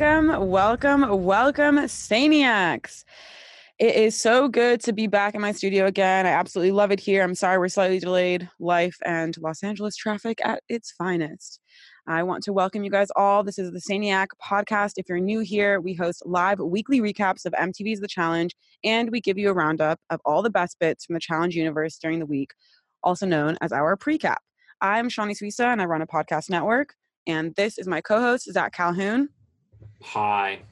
Welcome, welcome, welcome, Saniacs. It is so good to be back in my studio again. I absolutely love it here. I'm sorry we're slightly delayed. Life and Los Angeles traffic at its finest. I want to welcome you guys all. This is the Saniac podcast. If you're new here, we host live weekly recaps of MTV's The Challenge, and we give you a roundup of all the best bits from the Challenge universe during the week, also known as our precap. I'm Shanni Suisa, and I run a podcast network. And this is my co-host Zach Calhoun. Hi.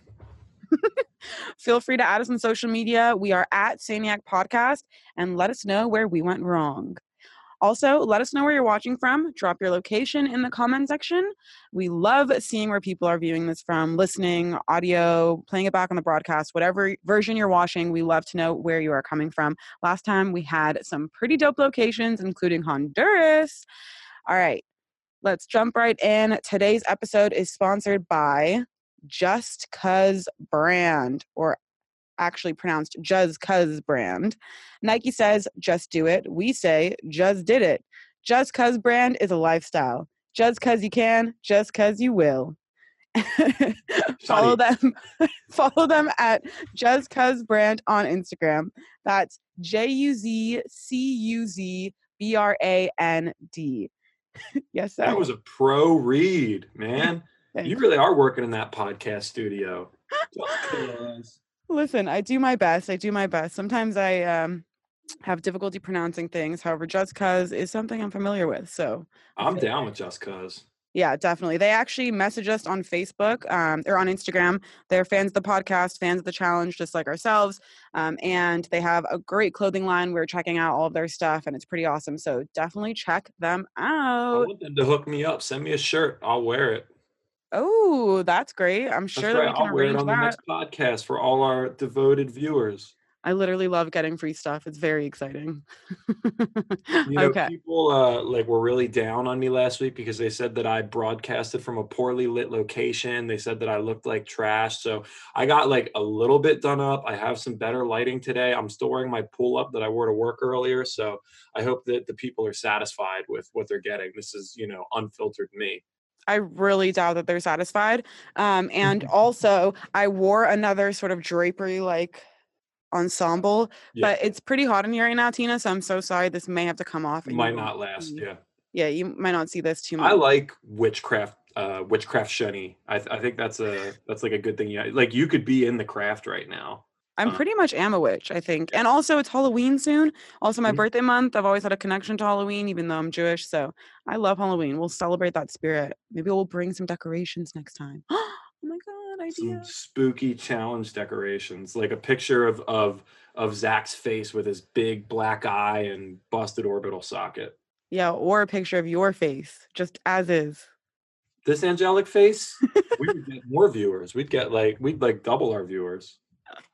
Feel free to add us on social media. We are at Saniac Podcast, and let us know where we went wrong. Also, let us know where you're watching from. Drop your location in the comment section. We love seeing where people are viewing this from, listening, audio, playing it back on the broadcast, whatever version you're watching. We love to know where you are coming from. Last time we had some pretty dope locations, including Honduras. All right, let's jump right in. Today's episode is sponsored by Just Cuz brand, or actually pronounced Just Cuz brand. Nike says, just do it. We say, just did it. Just Cuz brand is a lifestyle. Just cuz you can, just cuz you will. follow them follow them at just cuz brand on instagram that's j-u-z-c-u-z-b-r-a-n-d yes sir. That was a pro read, man. You really are working in that podcast studio. Listen, I do my best. I do my best. Sometimes I um, have difficulty pronouncing things. However, just cuz is something I'm familiar with. So I'm down with just cuz. Yeah, definitely. They actually message us on Facebook um, or on Instagram. They're fans of the podcast, fans of the challenge, just like ourselves. Um, and they have a great clothing line. We're checking out all of their stuff, and it's pretty awesome. So definitely check them I out. want them to hook me up. Send me a shirt. I'll wear it. Oh, that's great. I'm sure that we can I'll arrange on the next podcast for all our devoted viewers. I literally love getting free stuff. It's very exciting. You know, okay. people uh, like were really down on me last week because they said that I broadcasted from a poorly lit location. They said that I looked like trash. So I got like a little bit done up. I have some better lighting today. I'm still wearing my pull up that I wore to work earlier. So I hope that the people are satisfied with what they're getting. This is, you know, unfiltered me. I really doubt that they're satisfied. Um, and also, I wore another sort of drapery like ensemble, Yeah. but it's pretty hot in here right now, Tina. So I'm so sorry. This may have to come off. Might won't last. Yeah. Yeah, you might not see this too much. I like witchcraft, uh, witchcraft Shanni. I, th- I think that's a that's like a good thing. Yeah, like you could be in the craft right now. I'm uh, pretty much am a witch, I think. And also, it's Halloween soon. Also, my Mhm. birthday month. I've always had a connection to Halloween, even though I'm Jewish. So I love Halloween. We'll celebrate that spirit. Maybe we'll bring some decorations next time. oh my God, Some idea. spooky challenge decorations, like a picture of of of Zach's face with his big black eye and busted orbital socket. Yeah, or a picture of your face, just as is. This angelic face, we would get more viewers. We'd get like we'd like double our viewers.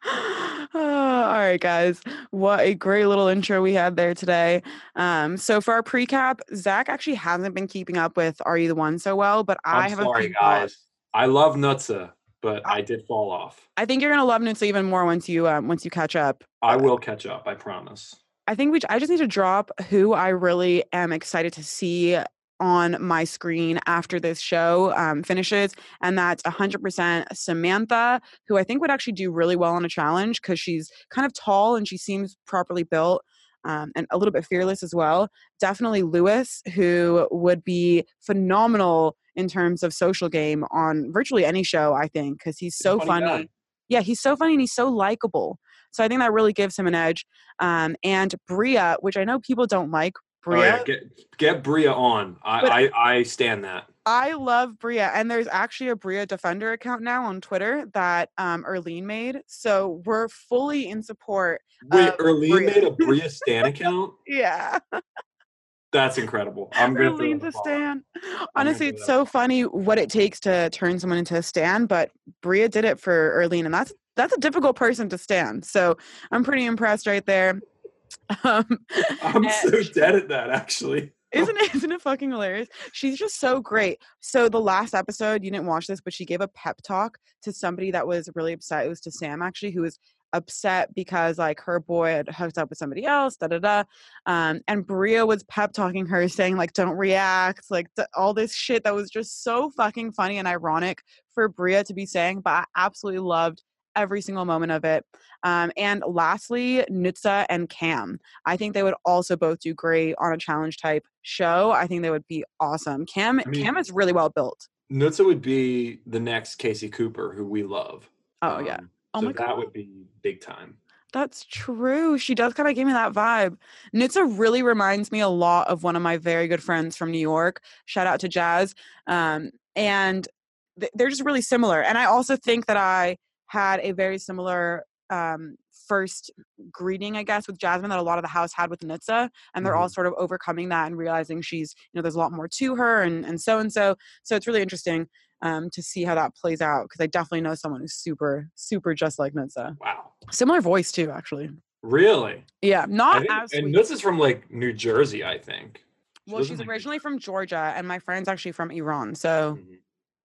All right, guys. What a great little intro we had there today. Um, so for our pre-cap, Zach actually hasn't been keeping up with Are You the One so well, but I I'm have a sorry, few guys. I love Nutza, but I did fall off. I think you're gonna love Nutza even more once you um, once you catch up. I will catch up. I promise. I think we. I just need to drop who I really am excited to see on my screen after this show um, finishes, and that's 100% Samantha, who I think would actually do really well on a challenge because she's kind of tall and she seems properly built. Um, and a little bit fearless as well. Definitely Lewis, who would be phenomenal in terms of social game on virtually any show, I think, because he's so funny funny. Yeah, he's so funny and he's so likable. So I think that really gives him an edge. Um, and Bria, which I know people don't like, Oh, yeah, get get Bria on. I, I I stand that. I love Bria, and there's actually a Bria Defender account now on Twitter that um, Erlene made. So we're fully in support. Wait, Erlene Bria. made a Bria Stan account. Yeah, That's incredible. I'm throw to a. Stan. Honestly, it's so funny what it takes to turn someone into a Stan, but Bria did it for Erlene, and that's that's a difficult person to stand. So I'm pretty impressed right there. Um, I'm and- so dead at that actually. Isn't it, isn't it fucking hilarious? She's just so great. So the last episode, you didn't watch this, but she gave a pep talk to somebody that was really upset. It was to Sam actually, who was upset because like her boy had hooked up with somebody else, da da da. Um, and Bria was pep talking her, saying like, "Don't react," like th- all this shit that was just so fucking funny and ironic for Bria to be saying. But I absolutely loved every single moment of it. Um, and lastly, Nutsa and Cam. I think they would also both do great on a challenge type show. I think they would be awesome. Cam I mean- Cam is really well built. Nutsa would be the next Casey Cooper, who we love. Oh yeah. Um, Oh so my that would be big time. That's true. She does kind of give me that vibe. Nutsa really reminds me a lot of one of my very good friends from New York. Shout out to Jazz. Um, and th- they're just really similar. And I also think that I had a very similar um, first greeting, I guess, with Jasmine that a lot of the house had with Nutsa. And they're all sort of overcoming that and realizing she's, you know, there's a lot more to her and and so and so. So it's really interesting um, to see how that plays out because I definitely know someone who's super, super just like Nutsa. Wow. Similar voice too, actually. Really? Yeah, not think, as and sweet. Nutsa's from like New Jersey, I think. She well, she's like, originally from Georgia, and my friend's actually from Iran. So, Mhm.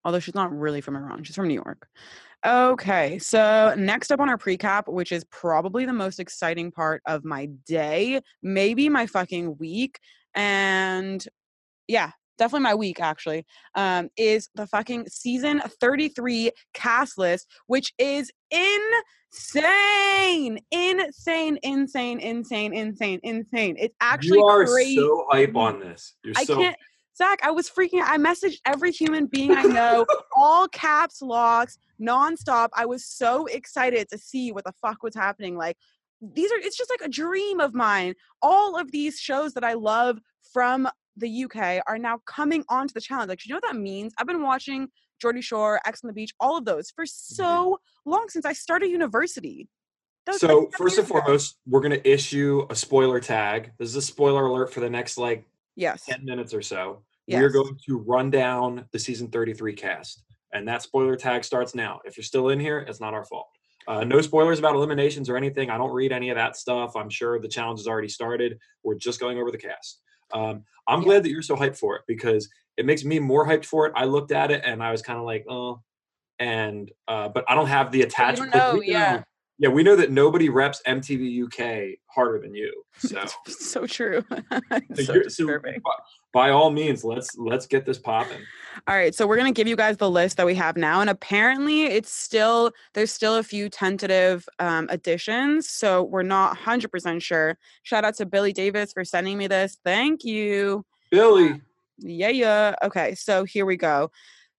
although she's not really from Iran, she's from New York. Okay, so next up on our precap, which is probably the most exciting part of my day, maybe my fucking week, and yeah, definitely my week actually, um, is the fucking season 33 cast list, which is insane, insane, insane, insane, insane, insane. It's actually you are crazy. so hype on this. You're I so can't. Zach, I was freaking. I messaged every human being I know, all caps locks, nonstop. I was so excited to see what the fuck was happening. Like these are. It's just like a dream of mine. All of these shows that I love from the UK are now coming onto the challenge. Like, you know what that means? I've been watching Geordie Shore, Ex on the Beach, all of those for so mm-hmm. long since I started university. Like, So seven first and ago. foremost, we're gonna issue a spoiler tag. This is a spoiler alert for the next like yes, 10 minutes or so. Yes. We're going to run down the season 33 cast. And that spoiler tag starts now. If you're still in here, it's not our fault. Uh, no spoilers about eliminations or anything. I don't read any of that stuff. I'm sure the challenge has already started. We're just going over the cast. Um, I'm Yeah. glad that you're so hyped for it because it makes me more hyped for it. I looked at it and I was kind of like, oh, and uh, but I don't have the attachment. know, we yeah. yeah, we know that nobody reps MTV UK harder than you. So, so true. so so disturbing. By, all means, let's let's get this popping. All right, so we're gonna give you guys the list that we have now, and apparently it's still there's still a few tentative um, additions, so we're not hundred percent sure. Shout out to Billy Davis for sending me this. Thank you. Billy. Yeah, yeah. Okay, so here we go.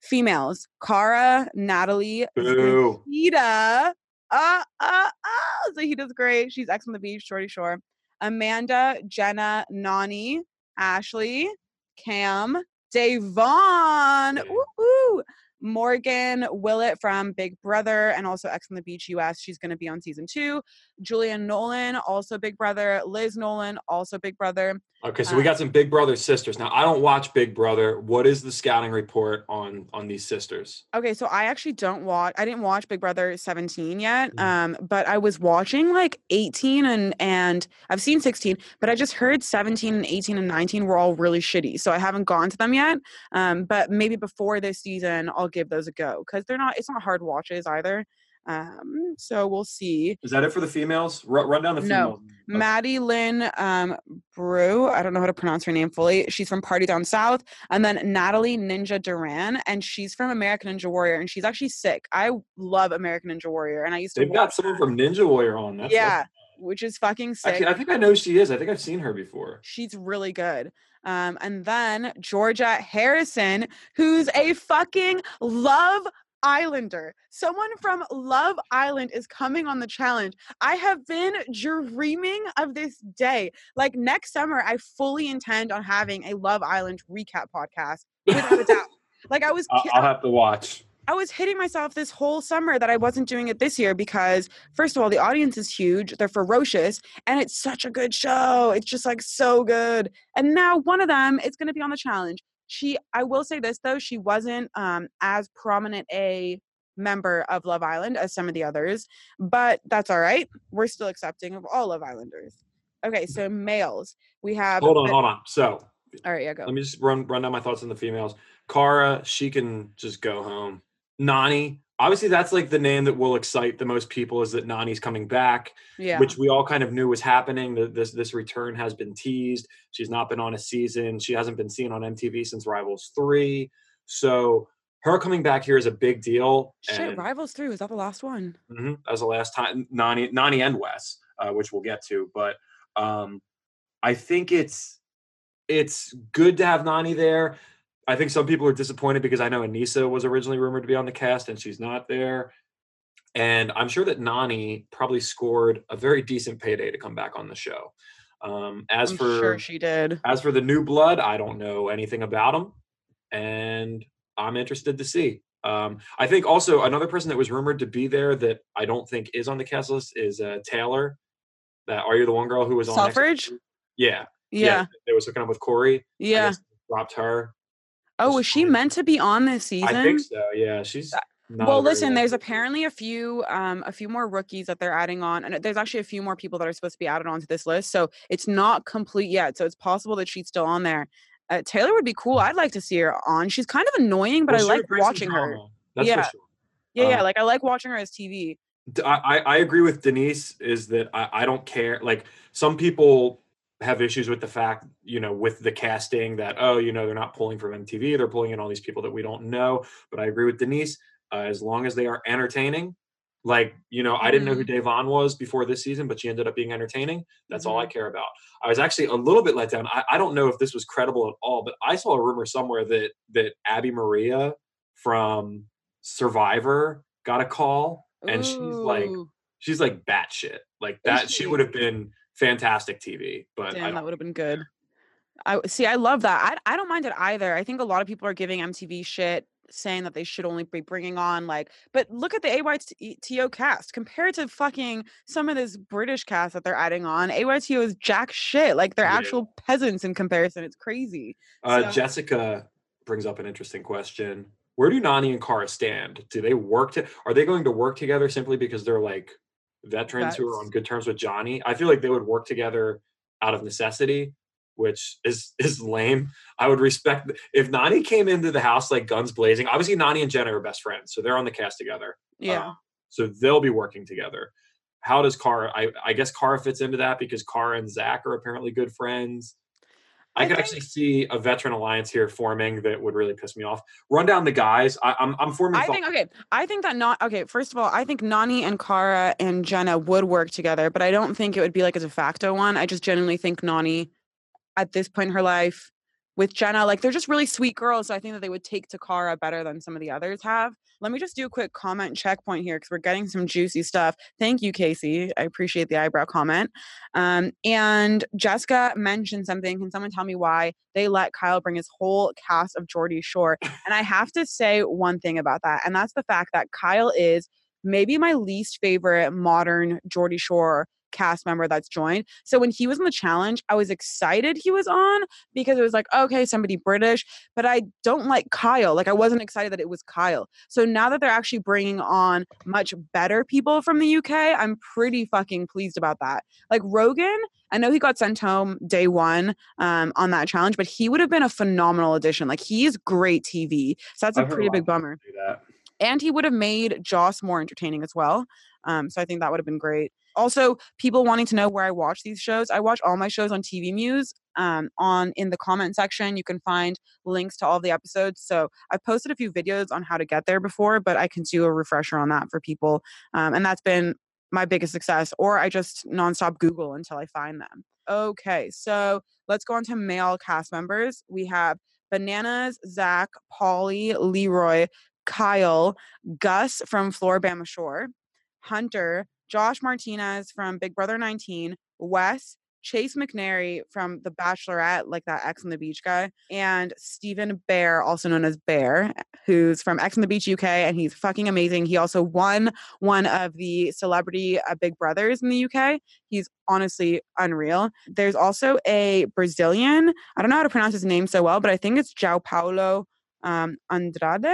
Females: Cara, Natalie, Boo. Zahida. Uh, uh, uh. Zahida's great. She's Ex on the beach, Geordie Shore. Amanda, Jenna, Nany, Ashley, Cam, Da'Vonne. Woo. Morgan Willett from Big Brother and also Ex on the Beach US. She's going to be on season two. Julia Nolan, also Big Brother. Liz Nolan, also Big Brother. Okay, so we Uh, got some Big Brother sisters. Now I don't watch Big Brother. What is the scouting report on on these sisters? Okay, so I actually don't watch. I didn't watch Big Brother 17 yet. Mhm. Um, but I was watching like 18 and and I've seen 16, but I just heard 17 and 18 and 19 were all really shitty. So I haven't gone to them yet. Um, but maybe before this season, I'll give those a go because they're not. It's not hard watches either. Um, so we'll see. Is that it for the females? Run, run down the No. Okay. Mattie Lynn um, Breaux. I don't know how to pronounce her name fully. She's from Party Down South. And then Natalie Ninja Duran, and she's from American Ninja Warrior, and she's actually sick. I love American Ninja Warrior, and I used to. They've got someone from Ninja Warrior on. That's yeah, which is fucking sick. Actually, I think I know she is. I think I've seen her before. She's really good. Um, and then Georgia Harrison, who's a fucking Love Islander. Someone from Love Island is coming on the challenge. I have been dreaming of this day. Like next summer, I fully intend on having a Love Island recap podcast without a doubt. Like I was, I'll, ki- I'll have to watch. I was hitting myself this whole summer that I wasn't doing it this year because, first of all, the audience is huge. They're ferocious, and it's such a good show. It's just like so good. And now one of them is going to be on the challenge. She, I will say this though, she wasn't um, as prominent a member of Love Island as some of the others, but that's all right. We're still accepting of all Love Islanders. Okay, so males, we have. Hold on, hold on. So All right, yeah, go. let me just run run down my thoughts on the females. Cara, she can just go home. Nany, obviously that's like the name that will excite the most people is that Nany's coming back, Yeah. which we all kind of knew was happening. That this this return has been teased. She's not been on a season. She hasn't been seen on MTV since Rivals three. So her coming back here is a big deal. Shit, and- Rivals 3 was that the last one? Mhm, That was the last time Nany, Nany and Wes, uh, which we'll get to. But um, I think it's it's good to have Nany there. I think some people are disappointed because I know Anissa was originally rumored to be on the cast and she's not there. And I'm sure that Nany probably scored a very decent payday to come back on the show. Um, as I'm for sure she did. as for the new blood, I don't know anything about them, and I'm interested to see. Um, I think also another person that was rumored to be there that I don't think is on the cast list is uh, Taylor. That are you the one girl who was on suffrage? Selfridge? Yeah, Yeah. They was hooking up with Cory. Yeah. dropped her. Oh, was she meant to be on this season? I think so. Yeah, she's. Not well listen there's apparently a few um a few more rookies that they're adding on and there's actually a few more people that are supposed to be added onto this list so it's not complete yet so it's possible that she's still on there uh, taylor would be cool i'd like to see her on she's kind of annoying but Well, i like would bring some watching her That's Yeah. for sure. yeah yeah Um, like i like watching her as tv I, I agree with Denise is that I, I don't care. Like some people have issues with the fact, you know, with the casting that, oh, you know, they're not pulling from MTV, they're pulling in all these people that we don't know. But I agree with Denise. Uh, as long as they are entertaining, like, you know, I didn't know who Devon was before this season, but she ended up being entertaining. That's all I care about. I was actually a little bit let down. I, I don't know if this was credible at all, but I saw a rumor somewhere that that Abi-Maria from Survivor got a call and she's like she's like batshit. Like that, she she? would have been fantastic TV. But damn that would have been good i see i love that I, I don't mind it either i think a lot of people are giving mtv shit saying that they should only be bringing on like but look at the AYTO cast compared to fucking some of this British cast that they're adding on. AYTO is jack shit. Like they're Yeah. actual peasants in comparison. It's crazy. uh, so- Jessica brings up an interesting question. Where do Nany and Cara stand? Do they work to? Are they going to work together simply because they're like veterans who are on good terms with Johnny? I feel like they would work together out of necessity, which is is lame. I would respect if Nany came into the house like guns blazing. Obviously, Nany and Jenna are best friends, so they're on the cast together. Yeah. Um, so they'll be working together. How does Cara? I, I guess Cara fits into that because Cara and Zach are apparently good friends. I, I could think- actually see a veteran alliance here forming that would really piss me off. Run down the guys. I, I'm I'm forming. I think okay. I think that not okay. First of all, I think Nany and Cara and Jenna would work together, but I don't think it would be like a de facto one. I just genuinely think Nany, at this point in her life, with Jenna, like they're just really sweet girls. So I think that they would take Takara better than some of the others have. Let me just do a quick comment checkpoint here because we're getting some juicy stuff. Thank you, Casey. I appreciate the eyebrow comment. Um, and Jessica mentioned something. Can someone tell me why they let Kyle bring his whole cast of Geordie Shore? And I have to say one thing about that, and that's the fact that Kyle is maybe my least favorite modern Geordie Shore cast member that's joined. So when he was in the challenge, I was excited he was on because it was like, okay, somebody British, but I don't like Kyle. Like I wasn't excited that it was Kyle. So now that they're actually bringing on much better people from the UK, I'm pretty fucking pleased about that. Like Rogan, I know he got sent home day one um, on that challenge, but he would have been a phenomenal addition. Like he is great TV. So that's a I've a pretty lot big bummer and he would have made Joss more entertaining as well. Um, so I think that would have been great. Also, people wanting to know where I watch these shows, I watch all my shows on TV Muse. Um, on in the comment section, you can find links to all the episodes. So I've posted a few videos on how to get there before, but I can do a refresher on that for people, um, and that's been my biggest success. Or I just nonstop Google until I find them. Okay, so let's go on to male cast members. We have Bananas, Zach, Paulie, Leroy, Kyle, Gus from Floribama Shore, Hunter, Josh Martinez from Big Brother 19, Wes, Chase McNary from The Bachelorette, like that Ex on the Beach guy, and Stephen Bear, also known as Bear, who's from Ex on the Beach UK, and he's fucking amazing. He also won one of the celebrity uh, Big Brothers in the UK. He's honestly unreal. There's also a Brazilian, I don't know how to pronounce his name so well, but I think it's João Paulo um, Andrade,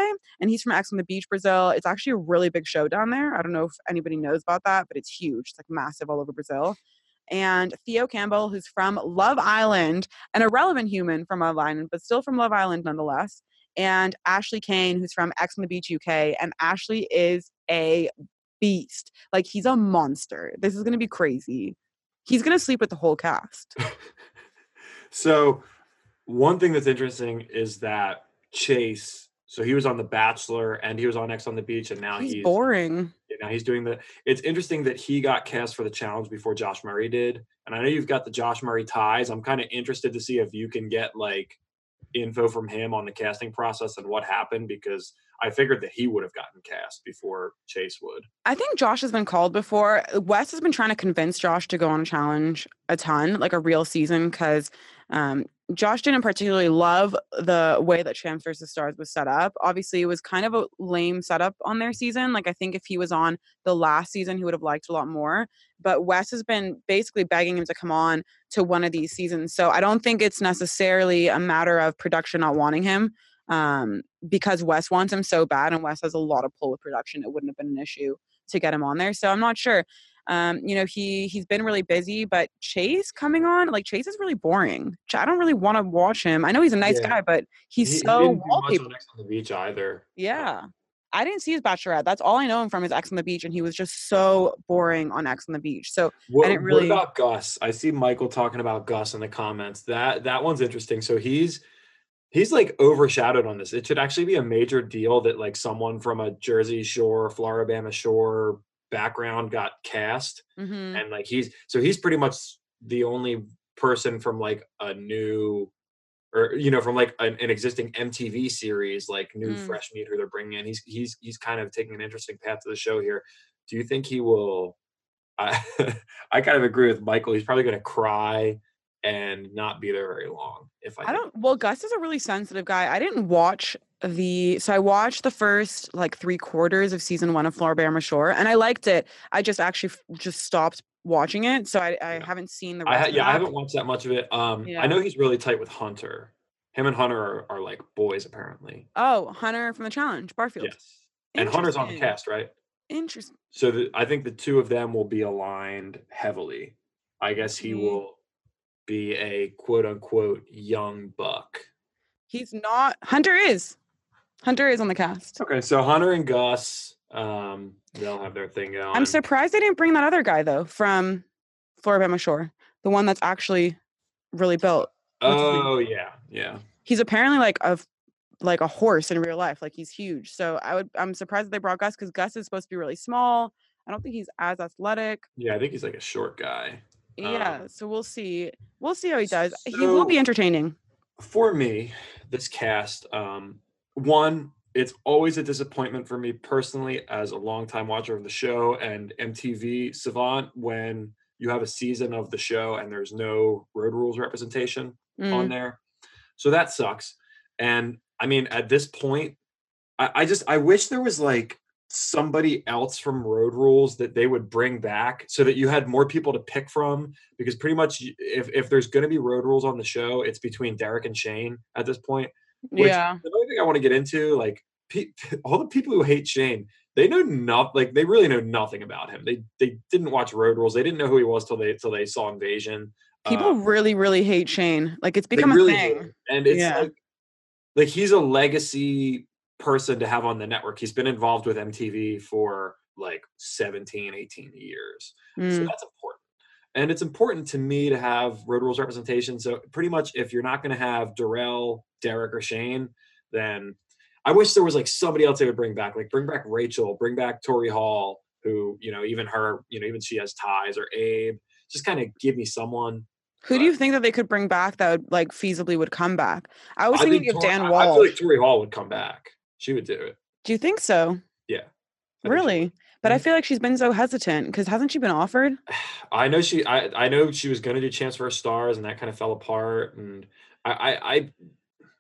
and he's from Ex on the Beach, Brazil. It's actually a really big show down there. I don't know if anybody knows about that, but it's huge. It's like massive all over Brazil. And Theo Campbell, who's from Love Island, an irrelevant human from Love Island, but still from Love Island nonetheless. and Ashley Cain, who's from Ex on the Beach UK. And Ashley is a beast. Like he's a monster. This is gonna be crazy. He's gonna sleep with the whole cast. so one thing that's interesting is that Chase, so he was on The Bachelor and he was on Ex on the Beach, and now he's, he's, boring. yeah, now he's doing the. It's interesting that he got cast for the challenge before Josh Murray did, and I know you've got the Josh Murray ties. I'm kind of interested to see if you can get like info from him on the casting process and what happened because I figured that he would have gotten cast before Chase would. I think Josh has been called before. Wes has been trying to convince Josh to go on a challenge a ton, like a real season, because um, Josh didn't particularly love the way that Champs versus Stars was set up. Obviously, it was kind of a lame setup on their season. Like, I think if he was on the last season, he would have liked a lot more. But Wes has been basically begging him to come on to one of these seasons. So I don't think it's necessarily a matter of production not wanting him um, because Wes wants him so bad and Wes has a lot of pull with production. It wouldn't have been an issue to get him on there. So I'm not sure. Um, you know, he he's been really busy, but Chase coming on, like Chase is really boring. I don't really want to watch him. I know he's a nice Yeah. guy, but he's He- he so much wallpaper. on Ex on the Beach either. Yeah. I didn't see his bachelorette. That's all I know him from is Ex on the Beach, and he was just so boring on Ex on the Beach. So What, didn't really- what about Gus? I see Michael talking about Gus in the comments. That that one's interesting. So he's he's like overshadowed on this. It should actually be a major deal that like someone from a Jersey Shore, Floribama Shore background got cast, mhm. and like he's so he's pretty much the only person from like a new or you know from like an, an existing MTV series like new Mm. fresh meat who they're bringing in. He's he's he's kind of taking an interesting path to the show here. Do you think he will? I I kind of agree with Michael. He's probably going to cry and not be there very long. If I, I don't. Well, Gus is a really sensitive guy. I didn't watch the. So I watched the first like three quarters of season one of Floribama Shore, and I liked it. I just actually just stopped watching it, so I, I Yeah. haven't seen the I yeah, I haven't watched that much of it. Um, Yeah. I know he's really tight with Hunter. Him and Hunter are, are like boys apparently. Oh, Hunter from the challenge, Barfield. Yes, and Hunter's on the cast, right? Interesting. So the, I think the two of them will be aligned heavily. I guess he Mhm. will be a quote unquote young buck. He's not. Hunter is. Hunter is on the cast. Okay, so Hunter and Gus, um, they'll have their thing going. I'm surprised they didn't bring that other guy though from Floribama Shore, the one that's actually really built. what's his name? Oh yeah, yeah. He's apparently like a like a horse in real life. Like he's huge. So I would. I'm surprised that they brought Gus because Gus is supposed to be really small. I don't think he's as athletic. Yeah, I think he's like a short guy. Yeah. Um, So we'll see. We'll see how he does. he will be entertaining. For me, this cast, um, one, it's always a disappointment for me personally as a longtime watcher of the show and MTV Savant when you have a season of the show and there's no road rules representation on Mm. there. So that sucks. And I mean, at this point, I, I just I wish there was like somebody else from Road Rules that they would bring back so that you had more people to pick from. Because pretty much, if if there's going to be Road Rules on the show, it's between Derek and Shane at this point. Which, yeah. The only thing I want to get into, like pe- all the people who hate Shane, they know not like they really know nothing about him. They they didn't watch Road Rules. They didn't know who he was till they till they saw Invasion. People Uh, really, really hate Shane. Like it's become really a do. thing. and it's Yeah. like like he's a legacy person to have on the network he's been involved with mtv for like 17 18 years so Mm. that's important and it's important to me to have road rules representation so pretty much if you're not going to have Darrell, derek or shane then i wish there was like somebody else they would bring back like bring back rachel bring back tori hall who you know even her you know even she has ties or abe just kind of give me someone Who do you think that they could bring back that would like feasibly would come back? I was I thinking think of Tor- Dan Walsh. I feel like Tori Hall would come back. She would do it. do you think so? Yeah. I think Really? But I Mhm. feel like she's been so hesitant because hasn't she been offered? I know she. I I know she was going to do Champs versus Stars, and that kind of fell apart. And I, I, I,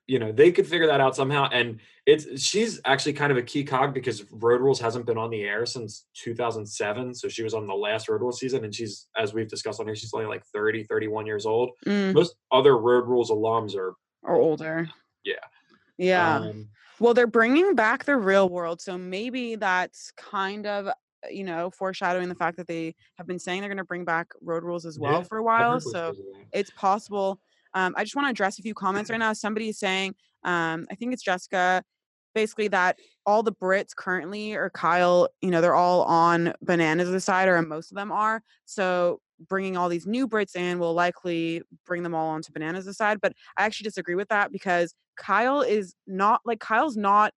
you know, they could figure that out somehow. And it's she's actually kind of a key cog because Road Rules hasn't been on the air since 2007. So she was on the last Road Rules season, and she's, as we've discussed on here, she's only like 30, 31 years old. Mm, Most other Road Rules alums are. are older. Yeah. Yeah. Um, well, they're bringing back the real world. So maybe that's kind of, you know, foreshadowing the fact that they have been saying they're going to bring back road rules as well Yeah, for a while. So it's possible. Um, I just want to address a few comments right now. Somebody is saying, um, I think it's Jessica, basically that all the Brits currently or Kyle, you know, they're all on bananas side, or most of them are. So bringing all these new Brits in will likely bring them all onto bananas side. But I actually disagree with that because Kyle is not like Kyle's not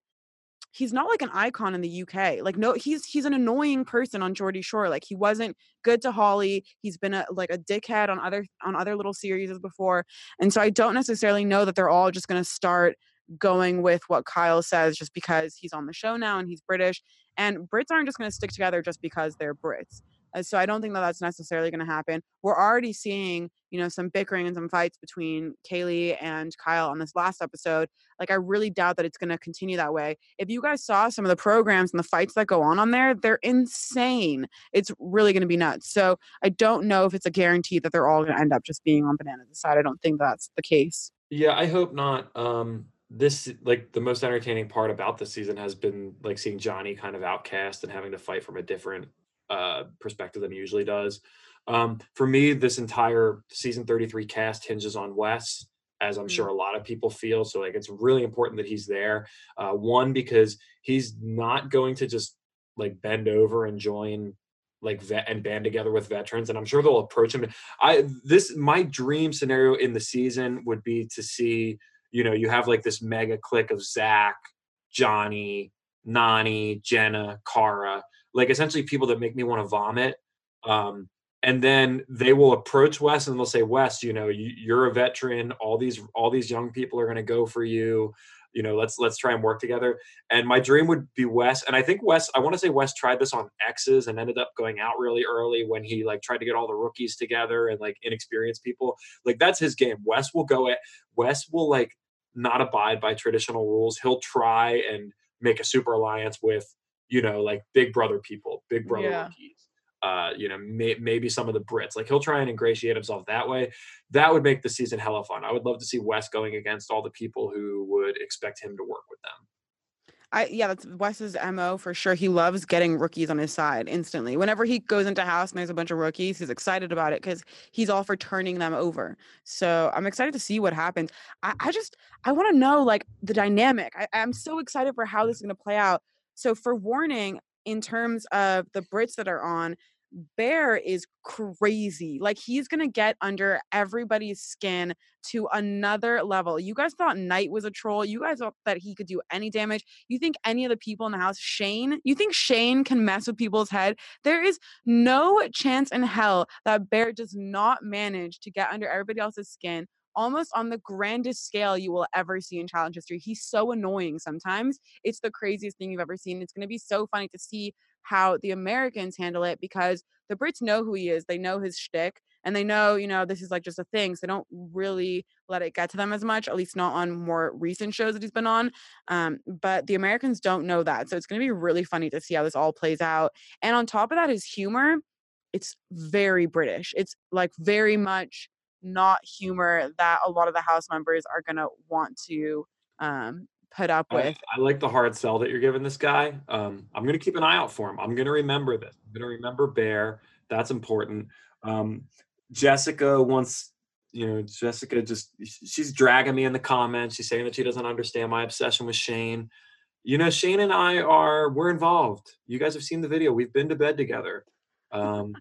he's not like an icon in the UK. Like no, he's he's an annoying person on Geordie Shore. Like he wasn't good to Holly. He's been a like a dickhead on other on other little series before. And so I don't necessarily know that they're all just going to start going with what Kyle says just because he's on the show now and he's British. And Brits aren't just going to stick together just because they're Brits. Uh, so I don't think that that's necessarily going to happen. We're already seeing, you know, some bickering and some fights between Kayleigh and Kyle on this last episode. Like I really doubt that it's going to continue that way. If you guys saw some of the programs and the fights that go on on there, they're insane. It's really going to be nuts. So I don't know if it's a guarantee that they're all going to end up just being on Banana's side. I don't think that's the case. Yeah, I hope not. Um this like the most entertaining part about the season has been like seeing Johnny kind of outcast and having to fight from a different uh, perspective than he usually does. Um, for me, this entire season 33 cast hinges on Wes, as I'm sure mm. a lot of people feel. So, like, it's really important that he's there. Uh, one, because he's not going to just like bend over and join like vet and band together with veterans and i'm sure they'll approach him i this my dream scenario in the season would be to see you know you have like this mega click of zach johnny nany jenna cara like essentially people that make me want to vomit. Um, and then they will approach Wes and they'll say, Wes, you know, you, are a veteran. All these all these young people are going to go for you. You know, let's let's try and work together. And my dream would be Wes. And I think Wes, I want to say Wes tried this on X's and ended up going out really early when he like tried to get all the rookies together and like inexperienced people. Like that's his game. Wes will go at Wes will like not abide by traditional rules. He'll try and make a super alliance with you know, like Big Brother people, Big Brother yeah. rookies. Uh, you know, may, maybe some of the Brits. Like he'll try and ingratiate himself that way. That would make the season hella fun. I would love to see Wes going against all the people who would expect him to work with them. I yeah, that's Wes's mo for sure. He loves getting rookies on his side instantly. Whenever he goes into house and there's a bunch of rookies, he's excited about it because he's all for turning them over. So I'm excited to see what happens. I, I just I want to know like the dynamic. I, I'm so excited for how this is going to play out so for warning, in terms of the Brits that are on, Bear is crazy. Like he's gonna get under everybody's skin to another level. You guys thought Knight was a troll. You guys thought that he could do any damage. You think any of the people in the house, Shane, you think Shane can mess with people's head? There is no chance in hell that Bear does not manage to get under everybody else's skin almost on the grandest scale you will ever see in challenge history. He's so annoying sometimes. It's the craziest thing you've ever seen. It's going to be so funny to see how the Americans handle it because the Brits know who he is. They know his shtick and they know, you know, this is like just a thing. So they don't really let it get to them as much, at least not on more recent shows that he's been on. Um, but the Americans don't know that. So it's going to be really funny to see how this all plays out. And on top of that, his humor, it's very British. It's like very much not humor that a lot of the house members are going to want to um, put up with. I, I, like the hard sell that you're giving this guy. Um, I'm going to keep an eye out for him. I'm going to remember this. I'm going to remember Bear. That's important. Um, Jessica wants, you know, Jessica just, she's dragging me in the comments. She's saying that she doesn't understand my obsession with Shane. You know, Shane and I are, we're involved. You guys have seen the video. We've been to bed together. Um,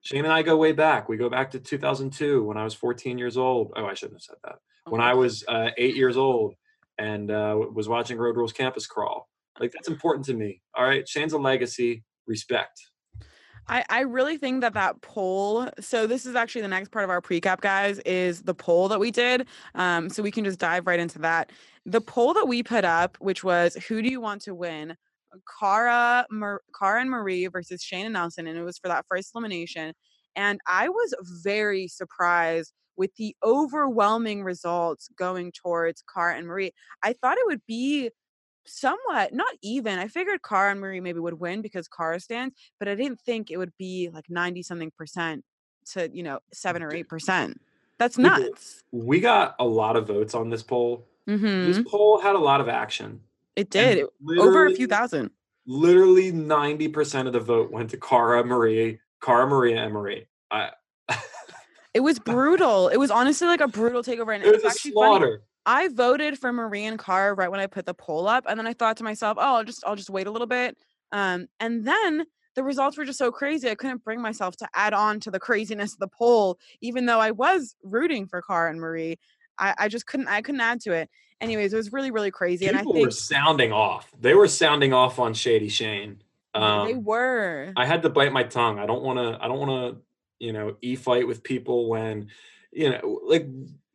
Shane and I go way back. We go back to 2002 when I was 14 years old. Oh, I shouldn't have said that. When I was uh, eight years old and uh, was watching Road Rules Campus Crawl. Like that's important to me. All right, Shane's a legacy. Respect. I, I really think that that poll so this is actually the next part of our precap guys is the poll that we did um, so we can just dive right into that the poll that we put up which was who do you want to win Cara, Mar- Cara and Marie versus Shane and Nelson, and it was for that first elimination. And I was very surprised with the overwhelming results going towards Cara and Marie. I thought it would be somewhat not even. I figured Cara and Marie maybe would win because Cara stands, but I didn't think it would be like 90 something percent to, you know, seven or eight percent. That's nuts. We got a lot of votes on this poll. Mm-hmm. This poll had a lot of action. It did. Over a few thousand. Literally 90% of the vote went to Cara Marie, Cara Maria and Marie. I It was brutal. It was honestly like a brutal takeover, and It was it's a actually funny. slaughter. I voted for Marie and Cara right when I put the poll up, and then I thought to myself, "Oh, I'll just I'll just wait a little bit." Um, and then the results were just so crazy, I couldn't bring myself to add on to the craziness of the poll, even though I was rooting for Cara and Marie. I, I just couldn't I couldn't add to it. Anyways, it was really really crazy, People and I think people were sounding off. They were sounding off on Shady Shane. they Um, were. I had to bite my tongue. I don't want to. I don't want to. You know, e fight with people when, you know, like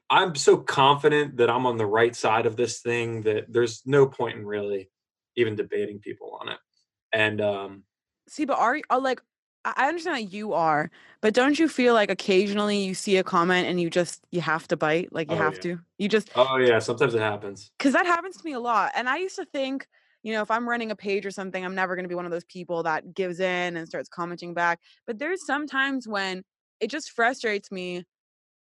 I'm so confident that I'm on the right side of this thing that there's no point in really even debating people on it. And um, See, but are you are like I understand that you are, but don't you feel like occasionally you see a comment and you just you have to bite, like you Oh, have yeah. to. You just oh yeah, sometimes it happens. because that happens to me a lot. And I used to think, you know, if I'm running a page or something, I'm never going to be one of those people that gives in and starts commenting back. But there's sometimes when it just frustrates me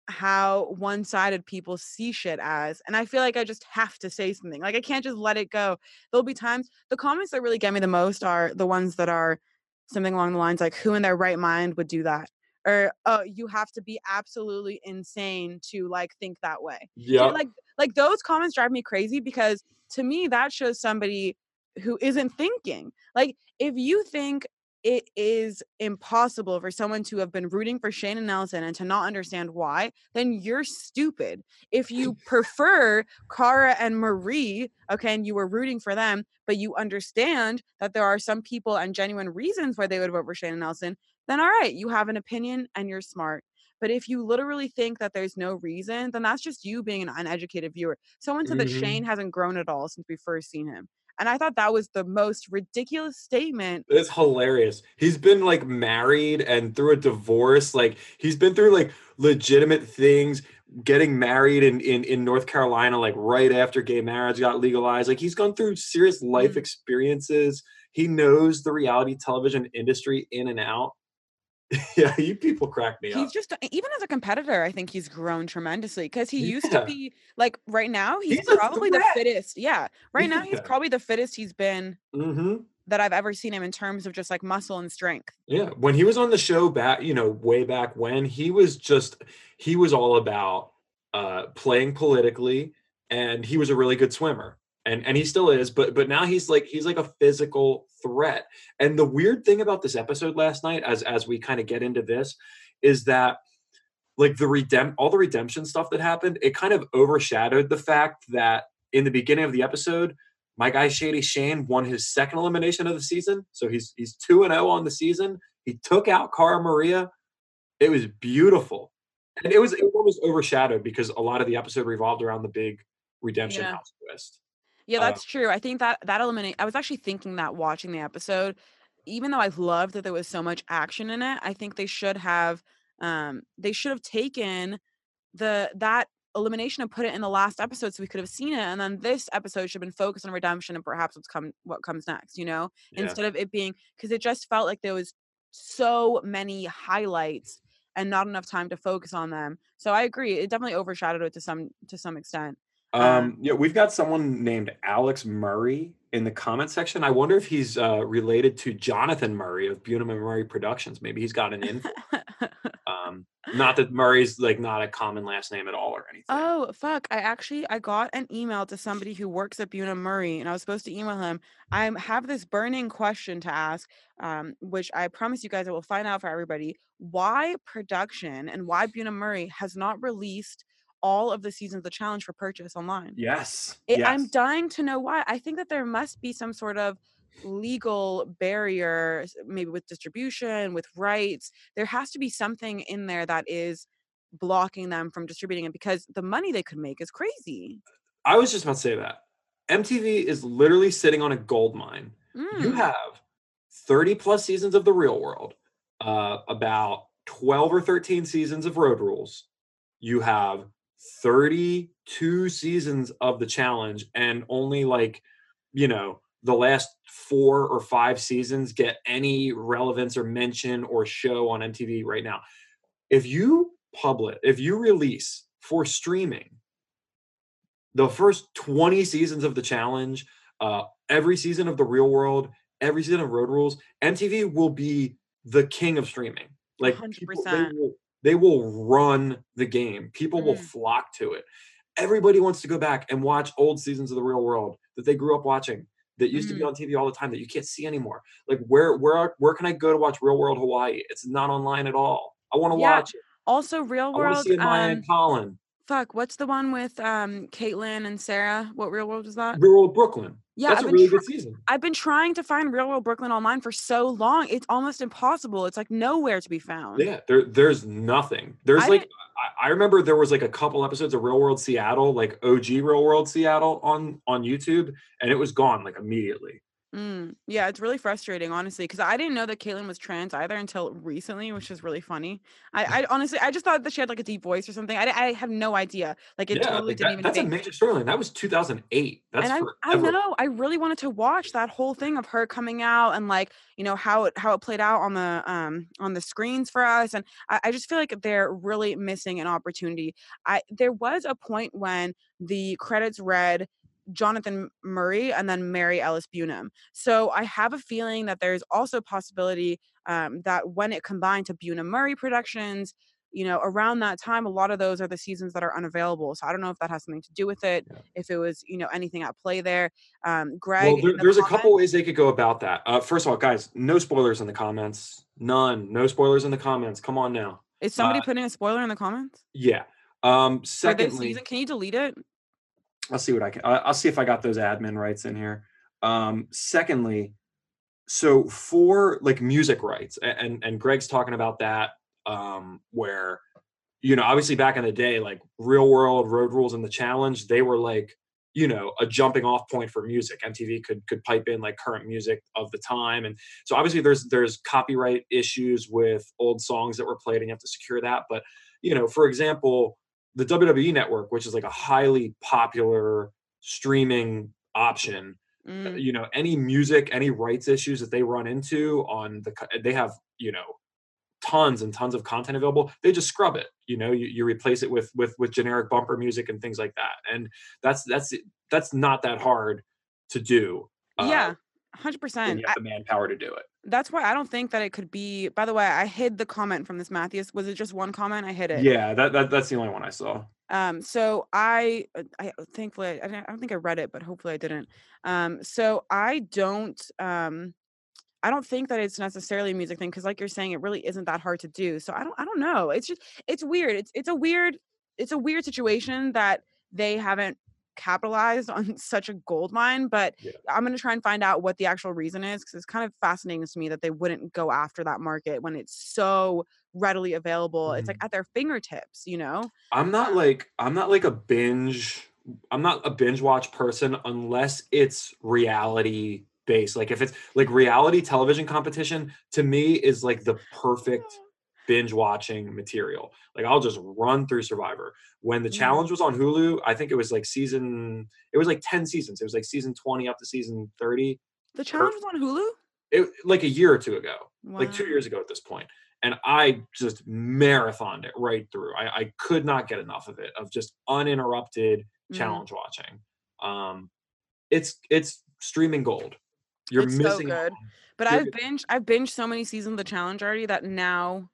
how one sided people see shit as. And I feel like I just have to say something. Like I can't just let it go. There'll be times the comments that really get me the most are the ones that are something along the lines like, who in their right mind would do that? Or oh, you have to be absolutely insane to like think that way Yeah. like like those comments drive me crazy because to me that shows somebody who isn't thinking like if you think it is impossible for someone to have been rooting for Shane and Nelson and to not understand why, then you're stupid. If you prefer Cara and Marie, okay, and you were rooting for them, but you understand that there are some people and genuine reasons why they would vote for Shane and Nelson, then all right, you have an opinion and you're smart. But if you literally think that there's no reason, then that's just you being an uneducated viewer. Someone said that Mhm. Shane hasn't grown at all since we first seen him. And I thought that was the most ridiculous statement. It's hilarious. He's been like married and through a divorce. Like he's been through like legitimate things, getting married in in, in North Carolina, like right after gay marriage got legalized. Like he's gone through serious life Mhm. experiences. He knows the reality television industry in and out. yeah, you people crack me up. He's just even as a competitor, I think he's grown tremendously because he used Yeah. to be like right now he's, He's probably the fittest. Yeah. Right now he's probably the fittest he's been hmm that I've ever seen him in terms of just like muscle and strength. Yeah, when he was on the show back, you know, way back when, he was just he was all about uh playing politically and he was a really good swimmer. And and he still is, but but now he's like he's like a physical threat. And the weird thing about this episode last night as as we kind of get into this is that like the redemp all the redemption stuff that happened, it kind of overshadowed the fact that in the beginning of the episode, my guy Shady Shane won his second elimination of the season. So he's he's 2 and 0 on the season. He took out Cara Maria. It was beautiful. And it was it was almost overshadowed because a lot of the episode revolved around the big redemption Yeah. house twist. Yeah, Uh, that's true. I think that that eliminate. I was actually thinking that watching the episode, even though I loved that there was so much action in it, I think they should have, um, they should have taken the that elimination and put it in the last episode so we could have seen it, and then this episode should have been focused on redemption and perhaps what's come what comes next. You know, Yeah. instead of it being because it just felt like there was so many highlights and not enough time to focus on them. So I agree. It definitely overshadowed it to some to some extent. Um, yeah, we've got someone named Alex Murray in the comment section. I wonder if he's uh, related to Jonathan Murray of Bunim and Murray Productions. Maybe he's got an info. um, not that Murray's like not a common last name at all or anything. Oh fuck! I actually I got an email to somebody who works at Bunim Murray, and I was supposed to email him. I have this burning question to ask, um, which I promise you guys I will find out for everybody. Why production and why Bunim Murray has not released all of the seasons of the challenge for purchase online? yes. It, yes. I'm dying to know why. I think that there must be some sort of legal barrier, maybe with distribution, with rights. There has to be something in there that is blocking them from distributing it because the money they could make is crazy. I was just about to say that. MTV is literally sitting on a gold mine. You Mm, have 30 plus seasons of The Real World, uh, about 12 or 13 seasons of Road Rules. You have 32 seasons of The Challenge, and only like, you know, the last four or five seasons get any relevance or mention or show on MTV right now. If you publish, if you release for streaming the first 20 seasons of The Challenge, uh, every season of The Real World, every season of Road Rules, MTV will be the king of streaming. Like people- they 100%. will, they will run the game. People will Mm. flock to it. Everybody wants to go back and watch old seasons of the real world that they grew up watching that used to be Mm. on TV all the time that you can't see anymore. Like where where where can I go to watch Real World Hawaii? It's not online at all. I want to Yeah, watch it. Also, Real World. I want to see Maya Um, and Colin. Fuck, what's the one with um Caitlyn and Sarah? What Real World was that? Real World Brooklyn. Yeah, That's I've a really try- good season. I've been trying to find Real World Brooklyn online for so long. It's almost impossible. It's like nowhere to be found. Yeah, there there's nothing. There's I like I, I remember there was like a couple episodes of Real World Seattle, like OG Real World Seattle on on YouTube, and it was gone like immediately. Mm, yeah, it's really frustrating, honestly, because I didn't know that Caitlyn was trans either until recently, which is really funny. I, I honestly, I just thought that she had like a deep voice or something. I, I have no idea. Like it yeah, totally like didn't that- even. that's a make major storyline. That was 2008. That's and I, I know I really wanted to watch that whole thing of her coming out and like you know how it how it played out on the um on the screens for us and I, I just feel like they're really missing an opportunity. I there was a point when the credits read Jonathan Murray and then Mary Ellis Bunim. So I have a feeling that there's also a possibility um, that when it combined to Bunim Murray Productions, you know, around that time, a lot of those are the seasons that are unavailable. So I don't know if that has something to do with it, Yeah. if it was, you know, anything at play there. Um, Greg, Well, there, the there's a couple ways they could go about that. Uh, first of all, guys, no spoilers in the comments. None. No spoilers in the comments. Come on now. Is somebody uh, putting a spoiler in the comments Yeah. Um, secondly, season? Can you delete it? I'll see what I can. I'll see if I got those admin rights in here. Um, secondly, so for like music rights, and and Greg's talking about that, um, where you know, obviously back in the day, like Real World, Road Rules, and the Challenge, they were like you know a jumping off point for music. MTV could could pipe in like current music of the time, and so obviously there's there's copyright issues with old songs that were played, and you have to secure that. But you know, for example, the WWE network, which is like a highly popular streaming option, uh, Mm, you know, any music, any rights issues that they run into on the, they have, you know, tons and tons of content available. They just scrub it. You know, you, you replace it with with with generic bumper music and things like that. And that's that's that's not that hard to do. uh, yeah, hundred when percent. you have the manpower to do it. That's why I don't think that it could be. By the way, I hid the comment from this Matthias. Was it just one comment? I hid it. Yeah, that, that that's the only one I saw. Um, so I, uh, I thankfully I, don't- I don't think I read it, but hopefully I didn't. Um, so I don't, um, I don't think that it's necessarily a music thing because, like you're saying, it really isn't that hard to do. So I don't, I don't know. It's just, it's weird. It's, it's a weird, it's a weird situation that they haven't capitalized on such a gold mine. But Yeah. I'm gonna try and find out what the actual reason is because it's kind of fascinating to me that they wouldn't go after that market when it's so readily available. It's like Mhm. at their fingertips, you know. I'm not like I'm not like a binge I'm not a binge watch person unless it's reality based. Like if it's like reality television competition to me is like the perfect binge watching material. Like I'll just run through Survivor. When the Mhm. challenge was on Hulu, I think it was like season it was like 10 seasons. It was like season 20 up to season 30. The challenge was on Hulu. It like a year or two ago like two years ago at this point and i just marathoned it right through I, I could not get enough of it of just uninterrupted Mm. challenge watching um it's it's streaming gold you're It's so missing out good. But I've binged I've binged so many seasons of the challenge already that now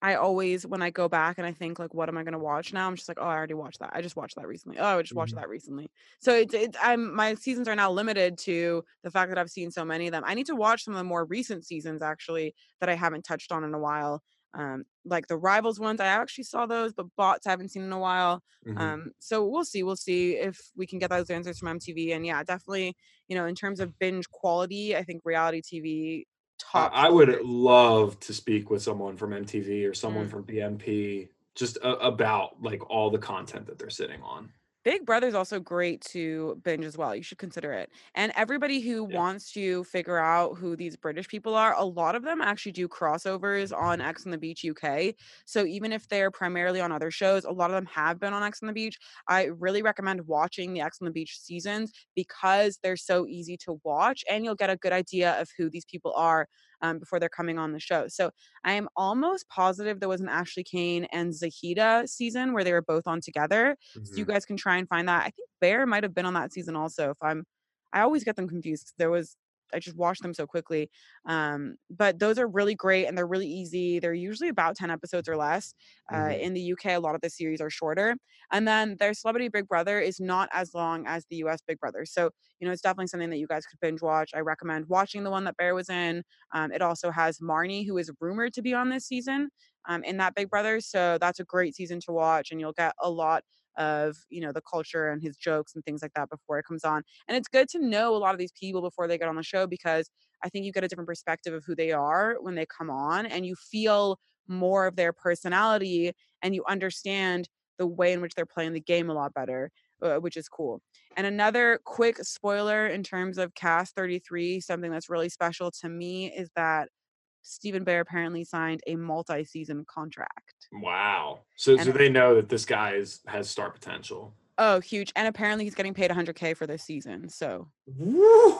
I always when I go back and I think like what am I gonna watch now? I'm just like, oh I already watched that. I just watched that recently. Oh, I just watched Mhm. that recently. So it's it's I'm my seasons are now limited to the fact that I've seen so many of them. I need to watch some of the more recent seasons actually that I haven't touched on in a while. Um like the rivals ones, I actually saw those, but bots I haven't seen in a while. Mhm. Um, so we'll see. We'll see if we can get those answers from MTV. And yeah, definitely, you know, in terms of binge quality, I think reality TV top. I would love to speak with someone from mtv or someone Mm. from bmp just a, about like all the content that they're sitting on Big Brother's also great to binge as well. You should consider it. And everybody who Yeah. wants to figure out who these British people are, a lot of them actually do crossovers on Ex on the Beach UK. So even if they're primarily on other shows, a lot of them have been on Ex on the Beach. I really recommend watching the Ex on the Beach seasons because they're so easy to watch and you'll get a good idea of who these people are um, before they're coming on the show. So I am almost positive there was an Ashley Cain and Zahida season where they were both on together. So you Mhm. guys can try and find that. I think Bear might have been on that season also. If I'm, I always get them confused. There was I just watch them so quickly. Um, but those are really great and they're really easy. They're usually about 10 episodes or less. Uh, Mhm. in the UK, a lot of the series are shorter. And then their Celebrity Big Brother is not as long as the US Big Brother. So, you know, it's definitely something that you guys could binge watch. I recommend watching the one that Bear was in. Um, it also has Marnie, who is rumored to be on this season um, in that Big Brother. So that's a great season to watch, and you'll get a lot of you know the culture and his jokes and things like that before it comes on. And it's good to know a lot of these people before they get on the show because I think you get a different perspective of who they are when they come on, and you feel more of their personality, and you understand the way in which they're playing the game a lot better. Uh, which is cool. And another quick spoiler in terms of Cast 33, something that's really special to me is that Stephen Bear apparently signed a multi-season contract. Wow. So, And so they know that this guy is, has star potential. Oh, huge. And apparently he's getting paid 100k for this season. So, Woo!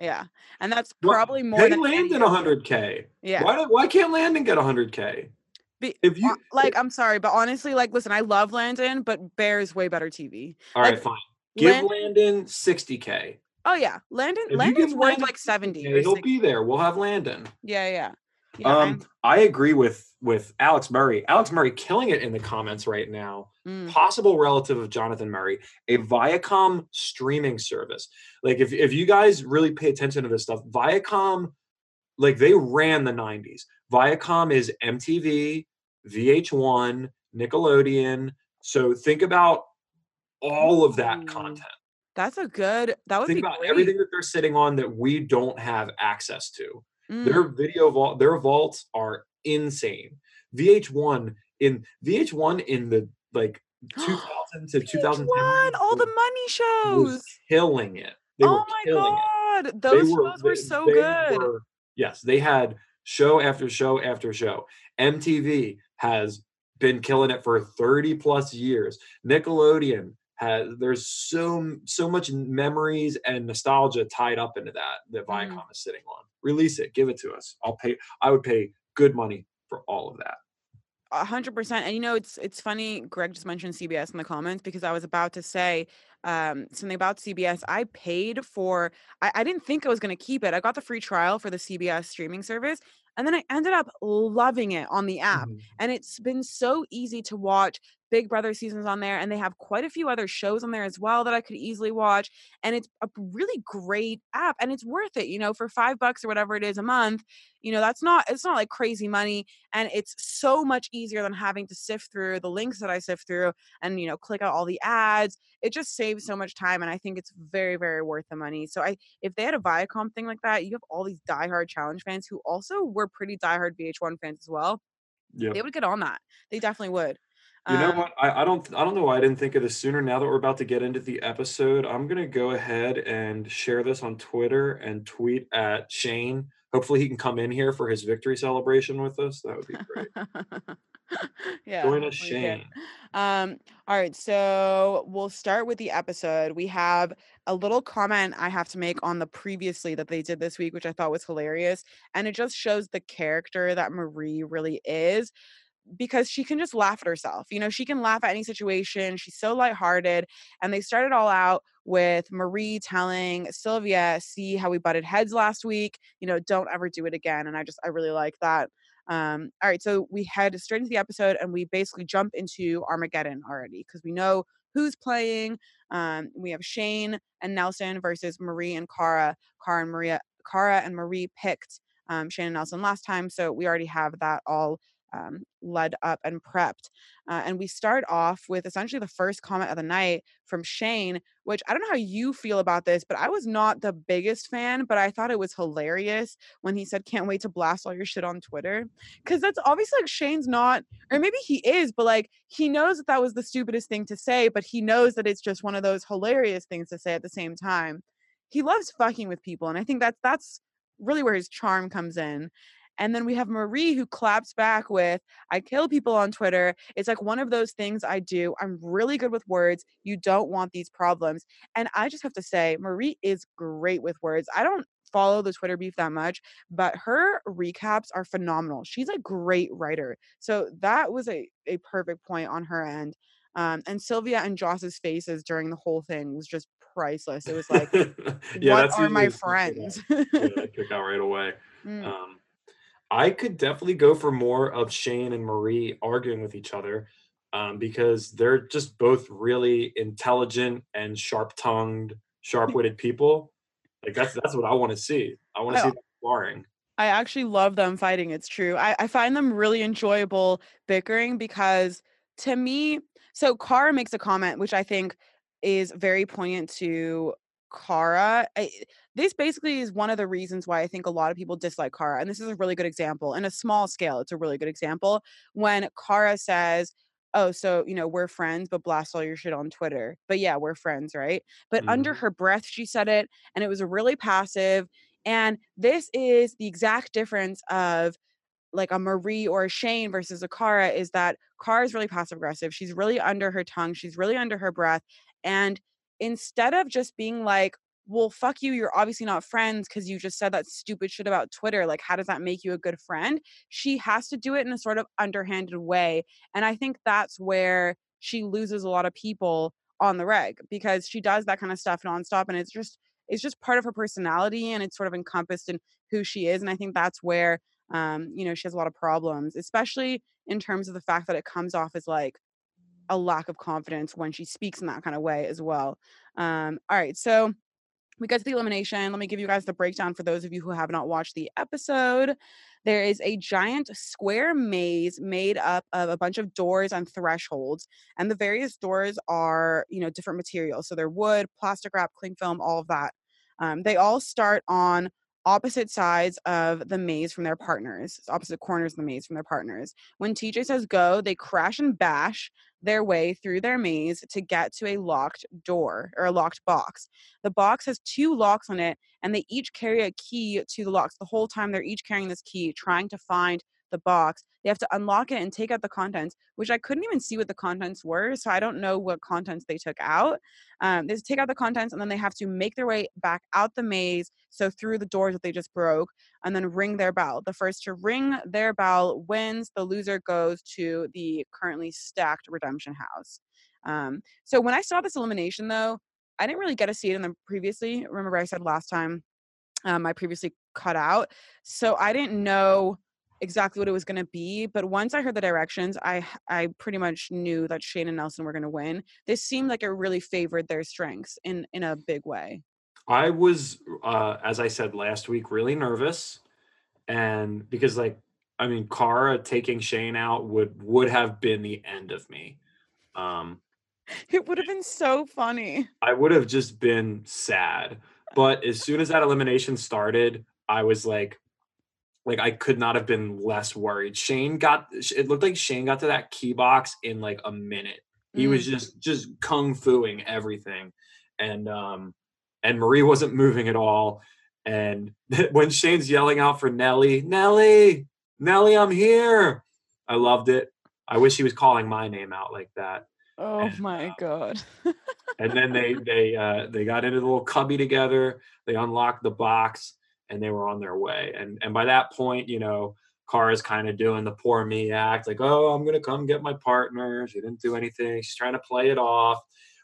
yeah. And that's probably more Pay than Landon any- 100K. Yeah. Why, do, why can't Landon get 100K? Be- If you Uh, like I'm sorry, but honestly, like listen, I love Landon, but Bear is way better TV. all right, like, fine. Give Lan- Landon 60K. Oh yeah, Landon. If Landon's worth Landon like 70 60K, he'll 60. be there. We'll have Landon. Yeah, yeah. Yeah, um, I agree with with Alex Murray. Alex Murray killing it in the comments right now. Mm, Possible relative of Jonathan Murray, a Viacom streaming service. Like if if you guys really pay attention to this stuff, Viacom, like they ran the '90s. Viacom is MTV, VH1, Nickelodeon. So think about all of that Ooh, content. that's a good. That would Think be about great. everything that they're sitting on that we don't have access to. Mm, Their video vault, their vaults are insane. VH1 in VH1 in the like 2000 to 2010 VH1, all the money shows. killing it. They oh were my killing it. god, those they were, shows were they- so they good. were- yes, they had show after show after show. MTV has been killing it for 30 plus years. Nickelodeon has there's so so much memories and nostalgia tied up into that that Mm. Viacom is sitting on. Release it, give it to us. I'll pay I would pay good money for all of that. A hundred percent. And you know, it's it's funny. Greg just mentioned CBS in the comments because I was about to say um, something about CBS. I paid for. I, I didn't think I was going to keep it. I got the free trial for the CBS streaming service, and then I ended up loving it on the app. Mhm. And it's been so easy to watch Big Brother seasons on there, and they have quite a few other shows on there as well that I could easily watch. And it's a really great app, and it's worth it. You know, for five bucks or whatever it is a month. You know, that's not. It's not like crazy money and it's so much easier than having to sift through the links that I sift through and you know click out all the ads. It just saves so much time, and I think it's very very worth the money. So I, if they had a Viacom thing like that, you have all these diehard challenge fans who also were pretty diehard VH1 fans as well. Yep. They would get on that. They definitely would. You know Um, what? I, I don't I don't know why I didn't think of this sooner. Now that we're about to get into the episode, I'm gonna go ahead and share this on Twitter and tweet at Shane. Hopefully he can come in here for his victory celebration with us. That would be great. yeah. Join us. Shane. Um, all right, so we'll start with the episode. We have a little comment I have to make on the previously that they did this week, which I thought was hilarious. And it just shows the character that Marie really is because she can just laugh at herself. You know, she can laugh at any situation. She's so lighthearted. And they started all out with Marie telling Sylvia, see how we butted heads last week, you know, don't ever do it again. And I just, I really like that. Um, all right, so we head straight into the episode and we basically jump into Armageddon already because we know who's playing. Um, we have Shane and Nelson versus Marie and Cara. Cara and Maria, Cara and Marie picked um, Shane and Nelson last time, so we already have that all um, led up and prepped. Uh, and we start off with essentially the first comment of the night from Shane, which I don't know how you feel about this, but I was not the biggest fan, but I thought it was hilarious when he said, Can't wait to blast all your shit on Twitter. Cause that's obviously like Shane's not, or maybe he is, but like he knows that that was the stupidest thing to say, but he knows that it's just one of those hilarious things to say at the same time. He loves fucking with people. And I think that's, that's really where his charm comes in. And then we have Marie who claps back with, I kill people on Twitter. It's like one of those things I do. I'm really good with words. You don't want these problems. And I just have to say, Marie is great with words. I don't follow the Twitter beef that much, but her recaps are phenomenal. She's a great writer. So that was a, a perfect point on her end. Um, and Sylvia and Joss's faces during the whole thing was just priceless. It was like, yeah, what that's are my usually the kick out. friends? Yeah, kick out right away. Mm. Um, I could definitely go for more of Shane and Marie arguing with each other um, because they're just both really intelligent and sharp-tongued, sharp-witted people. Like that's that's what I want to see. I want to I- see them sparring. I actually love them fighting. It's true. I, I find them really enjoyable bickering because to me, so Cara makes a comment which I think is very poignant to Cara. I, this basically is one of the reasons why I think a lot of people dislike Cara. And this is a really good example. In a small scale, it's a really good example. When Cara says, Oh, so you know, we're friends, but blast all your shit on Twitter. But yeah, we're friends, right? But under Mhm. her breath, she said it, and it was really passive. And this is the exact difference of like a Marie or a Shane versus a Cara is that Cara is really passive aggressive. She's really under her tongue. She's really under her breath. And instead of just being like, well, fuck you, you're obviously not friends because you just said that stupid shit about Twitter. Like, how does that make you a good friend? She has to do it in a sort of underhanded way. And I think that's where she loses a lot of people on the reg because she does that kind of stuff nonstop. And it's just, it's just part of her personality and it's sort of encompassed in who she is. And I think that's where um, you know, she has a lot of problems, especially in terms of the fact that it comes off as like a lack of confidence when she speaks in that kind of way as well. Um, all right, so we get to the elimination. Let me give you guys the breakdown for those of you who have not watched the episode. There is a giant square maze made up of a bunch of doors and thresholds, and the various doors are, you know, different materials. So they're wood, plastic wrap, cling film, all of that. Um, they all start on opposite sides of the maze from their partners, opposite corners of the maze from their partners. When TJ says go, they crash and bash their way through their maze to get to a locked door or a locked box. The box has two locks on it, and they each carry a key to the locks. The whole time they're each carrying this key, trying to find the box. They have to unlock it and take out the contents, which I couldn't even see what the contents were. So I don't know what contents they took out. Um, they just take out the contents and then they have to make their way back out the maze. So through the doors that they just broke, and then ring their bell. The first to ring their bell wins. The loser goes to the currently stacked Redemption House. Um, so when I saw this elimination, though, I didn't really get to see it in the previously. Remember, I said last time um, I previously cut out, so I didn't know exactly what it was going to be. But once I heard the directions, i i pretty much knew that Shane and Nelson were going to win. This seemed like it really favored their strengths in in a big way. I was, uh, as I said last week, really nervous, and because like, I mean, Cara taking Shane out would would have been the end of me. Um, It would have been so funny. I would have just been sad. But as soon as that elimination started, I was like, like I could not have been less worried. Shane got it looked like Shane got to that key box in like a minute. He was just just kung fuing everything, and um, and Marie wasn't moving at all. And when Shane's yelling out for Nelly, Nelly, Nelly, I'm here. I loved it. I wish he was calling my name out like that Oh and, my god. and then they they uh, they got into the little cubby together. They unlocked the box and they were on their way. And and by that point, you know, Cara's kind of doing the poor me act, like, oh, I'm gonna come get my partner. She didn't do anything. She's trying to play it off.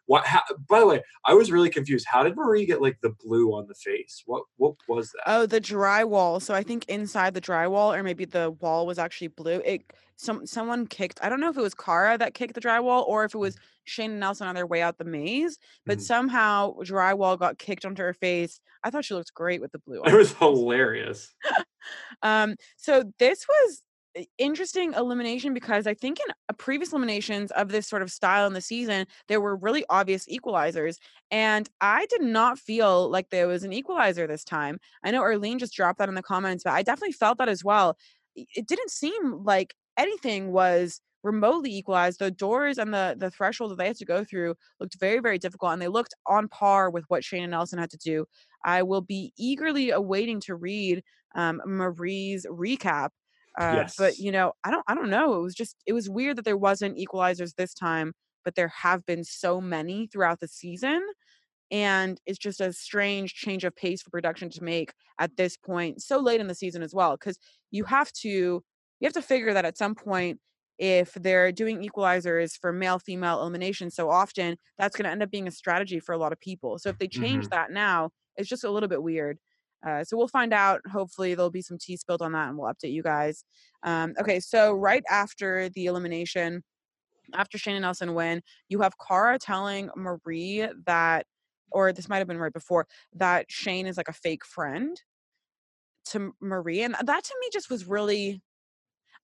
What? How, by the way, I was really confused. How did Marie get like the blue on the face? What what was that? Oh, the drywall. So I think inside the drywall, or maybe the wall was actually blue. It some someone kicked. I don't know if it was Cara that kicked the drywall or if it was Shane and Nelson on their way out the maze. But Mhm. somehow drywall got kicked onto her face. I thought she looked great with the blue. It was hilarious. Um, so this was interesting elimination because I think in uh, previous eliminations of this sort of style in the season, there were really obvious equalizers, and I did not feel like there was an equalizer this time. I know Arlene just dropped that in the comments, but I definitely felt that as well. It didn't seem like anything was remotely equalized. The doors and the the threshold that they had to go through looked very very difficult, and they looked on par with what Shane and Nelson had to do. I will be eagerly awaiting to read um, Marie's recap. Uh, but you know, I don't, I don't know. It was just, it was weird that there wasn't equalizers this time, but there have been so many throughout the season, and it's just a strange change of pace for production to make at this point, so late in the season as well, because you have to, you have to figure that at some point if they're doing equalizers for male female elimination so often, that's going to end up being a strategy for a lot of people. So if they change Mhm. that now, it's just a little bit weird. Uh, so we'll find out. Hopefully, there'll be some tea spilled on that, and we'll update you guys. Um, okay, so right after the elimination, after Shane and Nelson win, you have Cara telling Marie that, or this might have been right before, that Shane is like a fake friend to Marie. And that to me just was really,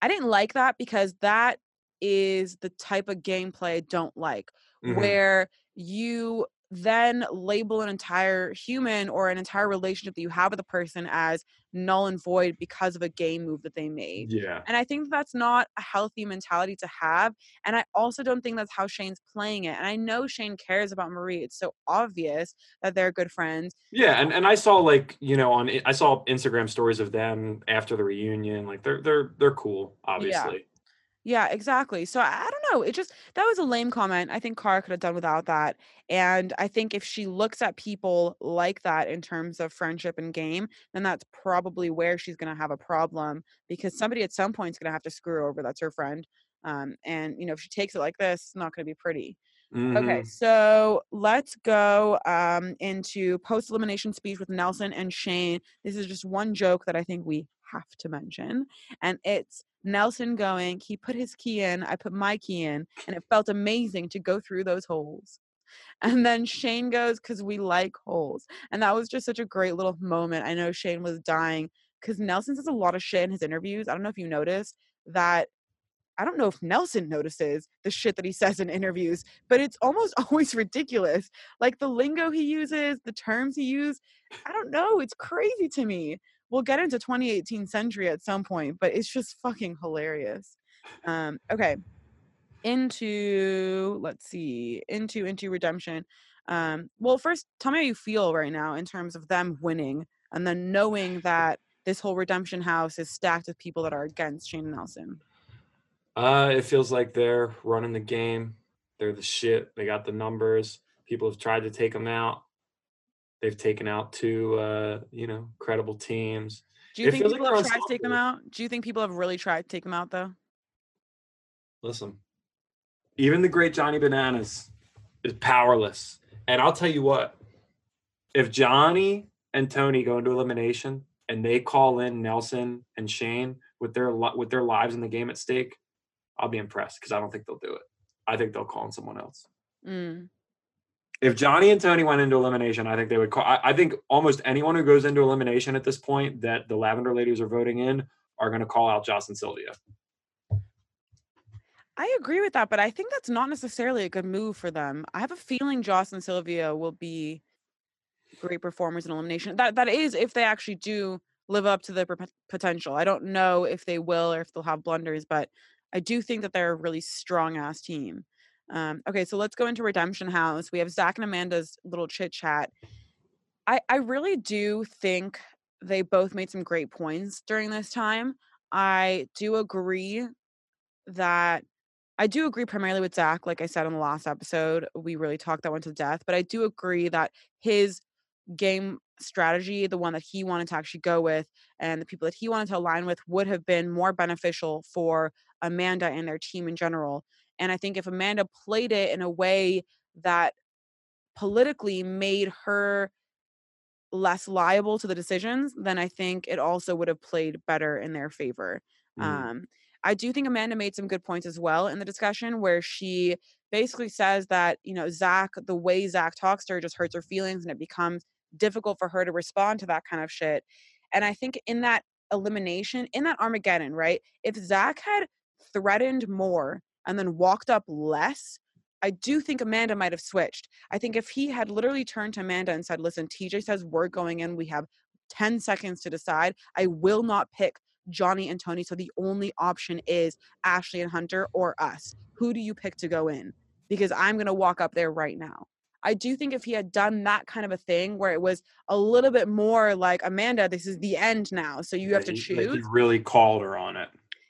I didn't like that because that is the type of gameplay I don't like, Mhm. where you then label an entire human or an entire relationship that you have with a person as null and void because of a game move that they made. Yeah. And I think that's not a healthy mentality to have. And I also don't think that's how Shane's playing it. And I know Shane cares about Marie. It's so obvious that they're good friends. Yeah, and, and I saw like you know on I saw Instagram stories of them after the reunion. Like they're they're they're cool, obviously. Yeah, exactly. So I, I don't know. It just that was a lame comment. I think Cara could have done without that. And I think if she looks at people like that in terms of friendship and game, then that's probably where she's going to have a problem because somebody at some point is going to have to screw over. That's her friend. Um, and you know, if she takes it like this, it's not going to be pretty. Okay, Mhm. so let's go um, into post elimination speech with Nelson and Shane. This is just one joke that I think we have to mention. And it's Nelson going, he put his key in, I put my key in, and it felt amazing to go through those holes. And then Shane goes, because we like holes. And that was just such a great little moment. I know Shane was dying because Nelson says a lot of shit in his interviews. I don't know if you noticed that I don't know if Nelson notices the shit that he says in interviews, but it's almost always ridiculous. Like the lingo he uses, the terms he uses, I don't know. It's crazy to me. We'll get into 2018 century at some point, but it's just fucking hilarious. Um, okay. Into let's see, into into redemption. Um, well, first tell me how you feel right now in terms of them winning and then knowing that this whole redemption house is stacked with people that are against Shane Nelson. Uh, it feels like they're running the game. They're the shit. They got the numbers. People have tried to take them out. They've taken out two, uh, you know, credible teams. Do you It think feels like people have tried to take them out? Do you think people have really tried to take them out though? Listen, even the great Johnny Bananas is powerless. And I'll tell you what, if Johnny and Tony go into elimination and they call in Nelson and Shane with their with their lives in the game at stake, I'll be impressed because I don't think they'll do it. I think they'll call in someone else. Mm. If Johnny and Tony went into elimination, I think they would call. I, I think almost anyone who goes into elimination at this point that the Lavender Ladies are voting in are going to call out Jocelyn Sylvia. I agree with that, but I think that's not necessarily a good move for them. I have a feeling Joss and Sylvia will be great performers in elimination. That that is if they actually do live up to their potential. I don't know if they will or if they'll have blunders, but I do think that they're a really strong ass team. Um, okay, so let's go into Redemption House. We have Zach and Amanda's little chit chat. I I really do think they both made some great points during this time. I do agree that I do agree primarily with Zach. Like I said on the last episode, we really talked that one to death. But I do agree that his game strategy, the one that he wanted to actually go with, and the people that he wanted to align with, would have been more beneficial for Amanda and their team in general. And I think if Amanda played it in a way that politically made her less liable to the decisions, then I think it also would have played better in their favor. Mhm. Um, I do think Amanda made some good points as well in the discussion where she basically says that, you know, Zach, the way Zach talks to her just hurts her feelings and it becomes difficult for her to respond to that kind of shit. And I think in that elimination, in that Armageddon, right? If Zach had threatened more and then walked up less, I do think Amanda might have switched. I think if he had literally turned to Amanda and said, listen, TJ says we're going in, we have 10 seconds to decide. I will not pick Johnny and Tony. So the only option is Ashley and Hunter or us. Who do you pick to go in? Because I'm going to walk up there right now. I do think if he had done that kind of a thing where it was a little bit more like, Amanda, this is the end now. So you have to choose Like he really called her on it.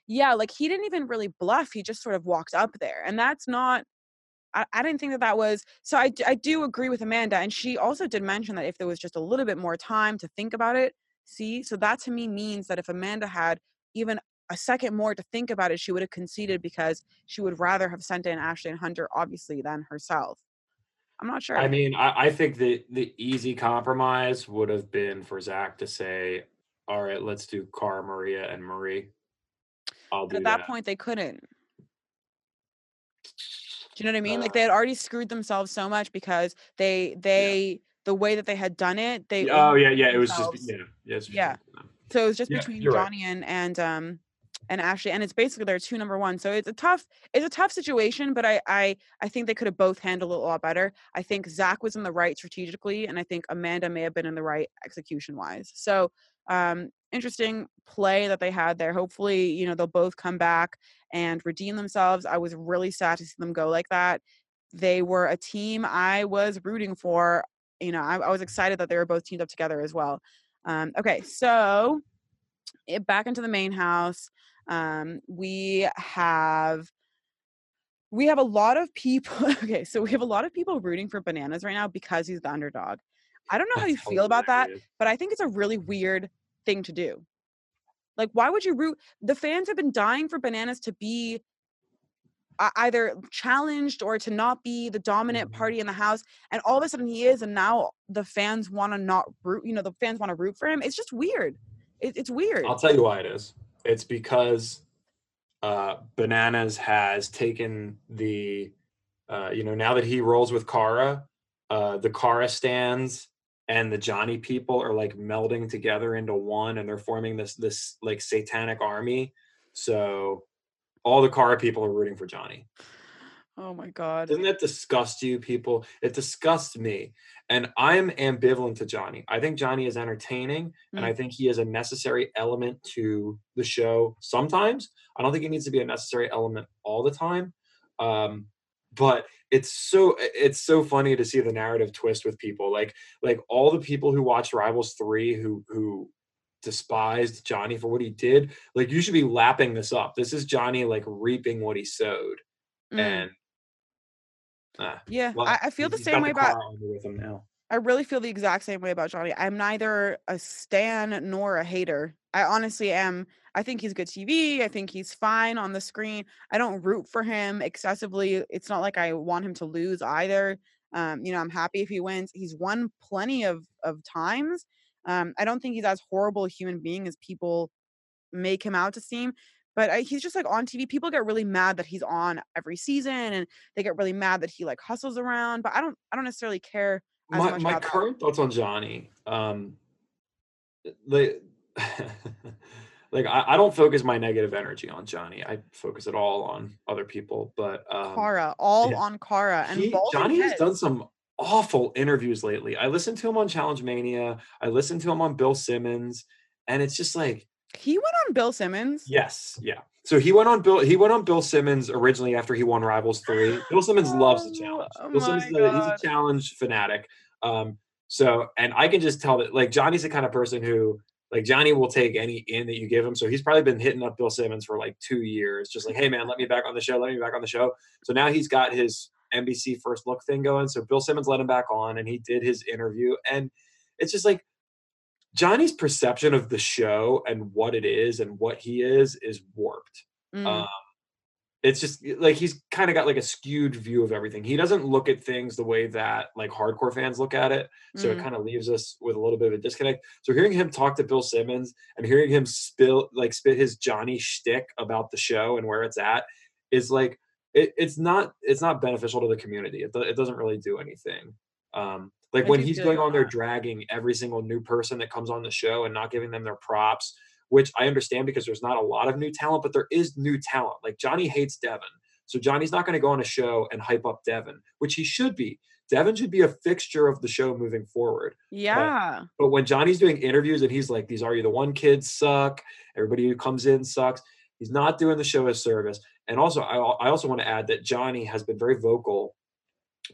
Yeah like he didn't even really bluff he just sort of walked up there and that's not I, I didn't think that that was so I, I do agree with amanda and she also did mention that if there was just a little bit more time to think about it see so that to me means that if amanda had even a second more to think about it, she would have conceded because she would rather have sent in Ashley and Hunter, obviously, than herself. I'm not sure. I mean, I, I think the the easy compromise would have been for Zach to say, "All right, let's do Car Maria, and Marie." I'll at that, that. point, they couldn't. Do you know what I mean? Uh, like they had already screwed themselves so much because they they the way that they had done it. They oh yeah, yeah. It was just yeah, yeah. Yeah. So it was just Yeah, between you're right. Johnny and and um and Ashley, and it's basically their two number one. So it's a tough it's a tough situation, but I I I think they could have both handled it a lot better. I think Zach was in the right strategically, and I think Amanda may have been in the right execution wise. So um interesting play that they had there. Hopefully, you know they'll both come back and redeem themselves. I was really sad to see them go like that. They were a team I was rooting for. You know, I, I was excited that they were both teamed up together as well. Um, okay, so it, back into the main house. Um, we have we have a lot of people. Okay, so we have a lot of people rooting for bananas right now because he's the underdog. I don't know how you That's feel about that, but I think it's a really weird thing to do. Like, why would you root? The fans have been dying for bananas to be either challenged or to not be the dominant Mhm. party in the house, and all of a sudden he is, and now the fans want to not root. You know, the fans want to root for him. It's just weird. It, it's weird. I'll tell you why it is. It's because uh, Bananas has taken the, uh, you know, now that he rolls with Cara, uh, the Cara stands and the Johnny people are like melding together into one, and they're forming this this like satanic army. So all the Cara people are rooting for Johnny. Oh my god. Doesn't that disgust you, people? It disgusts me. And I'm ambivalent to Johnny. I think Johnny is entertaining, and Mm. I think he is a necessary element to the show sometimes. I don't think he needs to be a necessary element all the time. Um, but it's so it's so funny to see the narrative twist with people like like all the people who watched Rivals 3 who who despised Johnny for what he did like you should be lapping this up this is Johnny like reaping what he sowed Mm. and ah, Yeah, well, I, I feel the same way about. with him now. I really feel the exact same way about Johnny. I'm neither a stan nor a hater. I honestly am. I think he's good TV. I think he's fine on the screen. I don't root for him excessively. It's not like I want him to lose either. Um, you know, I'm happy if he wins. He's won plenty of of times. Um, I don't think he's as horrible a human being as people make him out to seem. But I, he's just like on TV. People get really mad that he's on every season, and they get really mad that he like hustles around. But I don't. I don't necessarily care as My my about that. current thoughts on Johnny, um, like, like I, I don't focus my negative energy on Johnny. I focus it all on other people. But um, Cara, all yeah. on Cara, and he, Johnny has done some awful interviews lately. I listened to him on Challenge Mania. I listened to him on Bill Simmons, and it's just like, He went on Bill Simmons. yes, yeah. So he went on Bill. He went on Bill Simmons originally after he won Rivals Three. Bill Simmons loves the Oh, challenge. oh Bill Simmons, my is a, he's a challenge fanatic. Um, so, and I can just tell that like Johnny's the kind of person who like Johnny will take any in that you give him. So he's probably been hitting up Bill Simmons for like two years, just like, hey man, let me back on the show, let me back on the show. So now he's got his NBC first look thing going. So Bill Simmons let him back on and he did his interview. And it's just like Johnny's perception of the show and what it is and what he is is warped. Mm, Um, it's just like he's kind of got like a skewed view of everything. He doesn't look at things the way that like hardcore fans look at it. So it mm. kind of leaves us with a little bit of a disconnect. So hearing him talk to Bill Simmons and hearing him spill like spit his Johnny shtick about the show and where it's at is like it, it's not it's not beneficial to the community. It, it doesn't really do anything. Um, like I when he's going on there dragging every single new person that comes on the show and not giving them their props, which I understand because there's not a lot of new talent, but there is new talent. Like Johnny hates Devin. So Johnny's not going to go on a show and hype up Devin, which he should be. Devin should be a fixture of the show moving forward. Yeah. But when Johnny's doing interviews and he's like, these are you the one kids suck, everybody who comes in sucks, he's not doing the show a service. And also, I, I also want to add that Johnny has been very vocal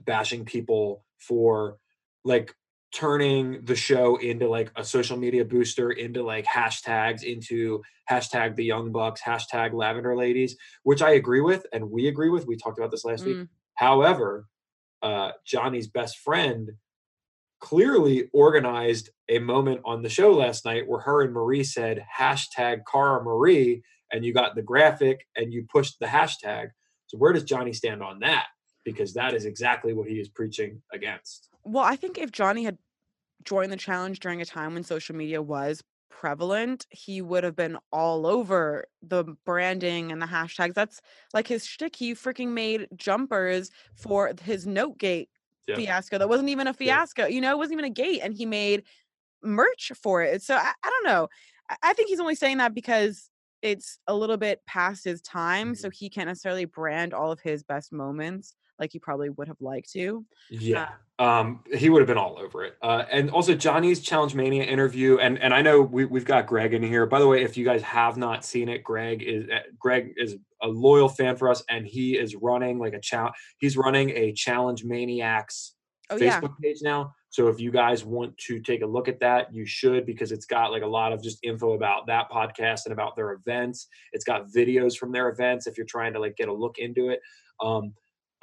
bashing people for like turning the show into like a social media booster into like hashtags into hashtag the young bucks hashtag lavender ladies which i agree with and we agree with we talked about this last week Mm. However, uh, Johnny's best friend clearly organized a moment on the show last night where her and Marie said hashtag Cara Marie, and you got the graphic and you pushed the hashtag. So where does Johnny stand on that? Because that is exactly what he is preaching against. Well, I think if Johnny had joined the challenge during a time when social media was prevalent, he would have been all over the branding and the hashtags. That's like his shtick. He freaking made jumpers for his Notegate Yeah. fiasco. That wasn't even a fiasco. You know, it wasn't even a gate, and he made merch for it. So I, I don't know. I, I think he's only saying that because it's a little bit past his time, so mm-hmm. he can't necessarily brand all of his best moments like he probably would have liked to. Yeah. Um, he would have been all over it. Uh, and also Johnny's Challenge Mania interview, and and I know we, we've got Greg in here. By the way, if you guys have not seen it, Greg is uh, Greg is a loyal fan for us, and he is running like a challenge. He's running a Challenge Maniacs Oh yeah. Facebook page now. So if you guys want to take a look at that, you should because it's got like a lot of just info about that podcast and about their events. It's got videos from their events if you're trying to like get a look into it. Um,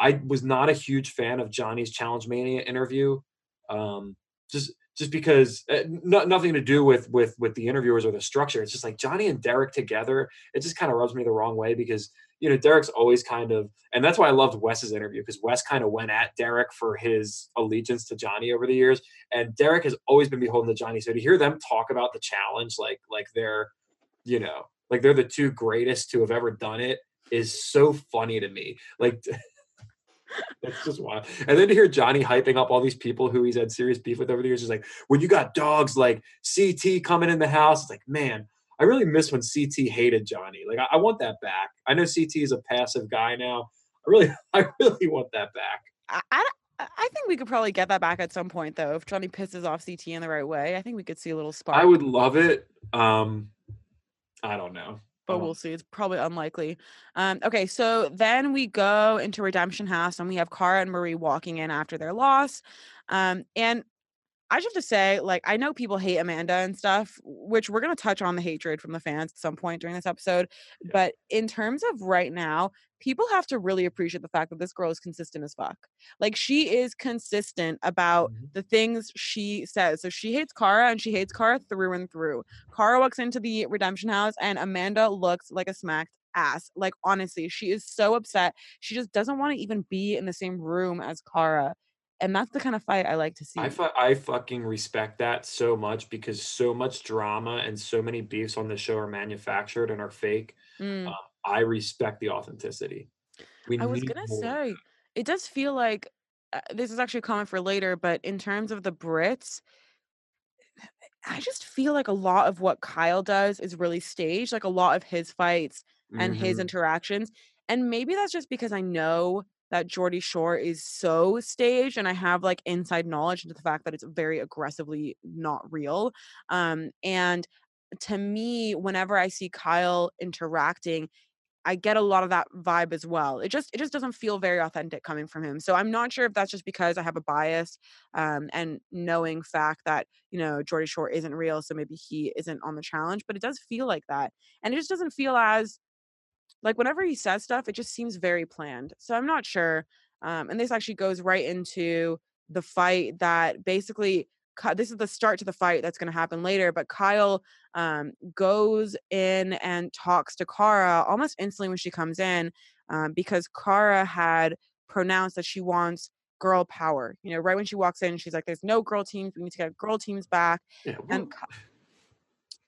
I was not a huge fan of Johnny's Challenge Mania interview. Um, just just because uh, no, nothing to do with with with the interviewers or the structure. It's just like Johnny and Derek together. It just kind of rubs me the wrong way because you know Derek's always kind of, and that's why I loved Wes's interview because Wes kind of went at Derek for his allegiance to Johnny over the years, and Derek has always been beholden to Johnny. So to hear them talk about the challenge, like like they're, you know, like they're the two greatest to have ever done it, is so funny to me. Like. It's just wild. And then to hear Johnny hyping up all these people who he's had serious beef with over the years, is like, when you got dogs like CT coming in the house, it's like, man, I really miss when CT hated Johnny. Like, I, I want that back. I know CT is a passive guy now. I really, I really want that back. I, I, I think we could probably get that back at some point, though. If Johnny pisses off CT in the right way, I think we could see a little spark. I would love it. Um, I don't know. But Um, we'll see. It's probably unlikely. Um, okay, so then we go into Redemption House and we have Cara and Marie walking in after their loss. Um, and I just have to say, like, I know people hate Amanda and stuff, which we're gonna touch on the hatred from the fans at some point during this episode. Yeah. But in terms of right now, people have to really appreciate the fact that this girl is consistent as fuck. Like she is consistent about Mhm. the things she says. So she hates Cara and she hates Cara through and through. Cara walks into the redemption house and Amanda looks like a smacked ass. Like honestly, she is so upset. She just doesn't want to even be in the same room as Cara. And that's the kind of fight I like to see. I, fu- I fucking respect that so much because so much drama and so many beefs on the show are manufactured and are fake. Mm. Uh, I respect the authenticity. We I was gonna more say it does feel like uh, this is actually a comment for later, but in terms of the Brits, I just feel like a lot of what Kyle does is really staged, like a lot of his fights and his Mhm. interactions. And maybe that's just because I know that Geordie Shore is so staged and I have like inside knowledge into the fact that it's very aggressively not real. Um, and to me, whenever I see Kyle interacting, I get a lot of that vibe as well. It just it just doesn't feel very authentic coming from him. So I'm not sure if that's just because I have a bias um, and knowing fact that you know Geordie Shore isn't real, so maybe he isn't on the challenge. But it does feel like that, and it just doesn't feel as like whenever he says stuff, it just seems very planned. So I'm not sure. Um, and this actually goes right into the fight that basically this is the start to the fight that's going to happen later. But Kyle um, goes in and talks to Cara almost instantly when she comes in um, because Cara had pronounced that she wants girl power. You know, right when she walks in, she's like, "There's no girl teams. We need to get girl teams back." Yeah, And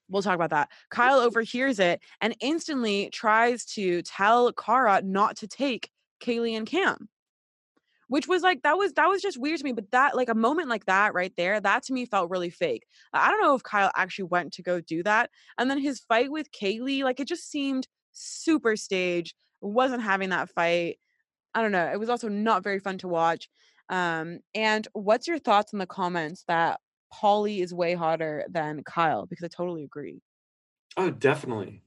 well, talk about that. Kyle overhears it and instantly tries to tell Cara not to take Kayleigh and Kam. Which was like that was that was just weird to me. But that like a moment like that right there, that to me felt really fake. I don't know if Kyle actually went to go do that. And then his fight with Kayleigh, like it just seemed super staged. Wasn't having that fight. I don't know. It was also not very fun to watch. Um, and what's your thoughts on the comments that Paulie is way hotter than Kyle? Because I totally agree. oh, definitely.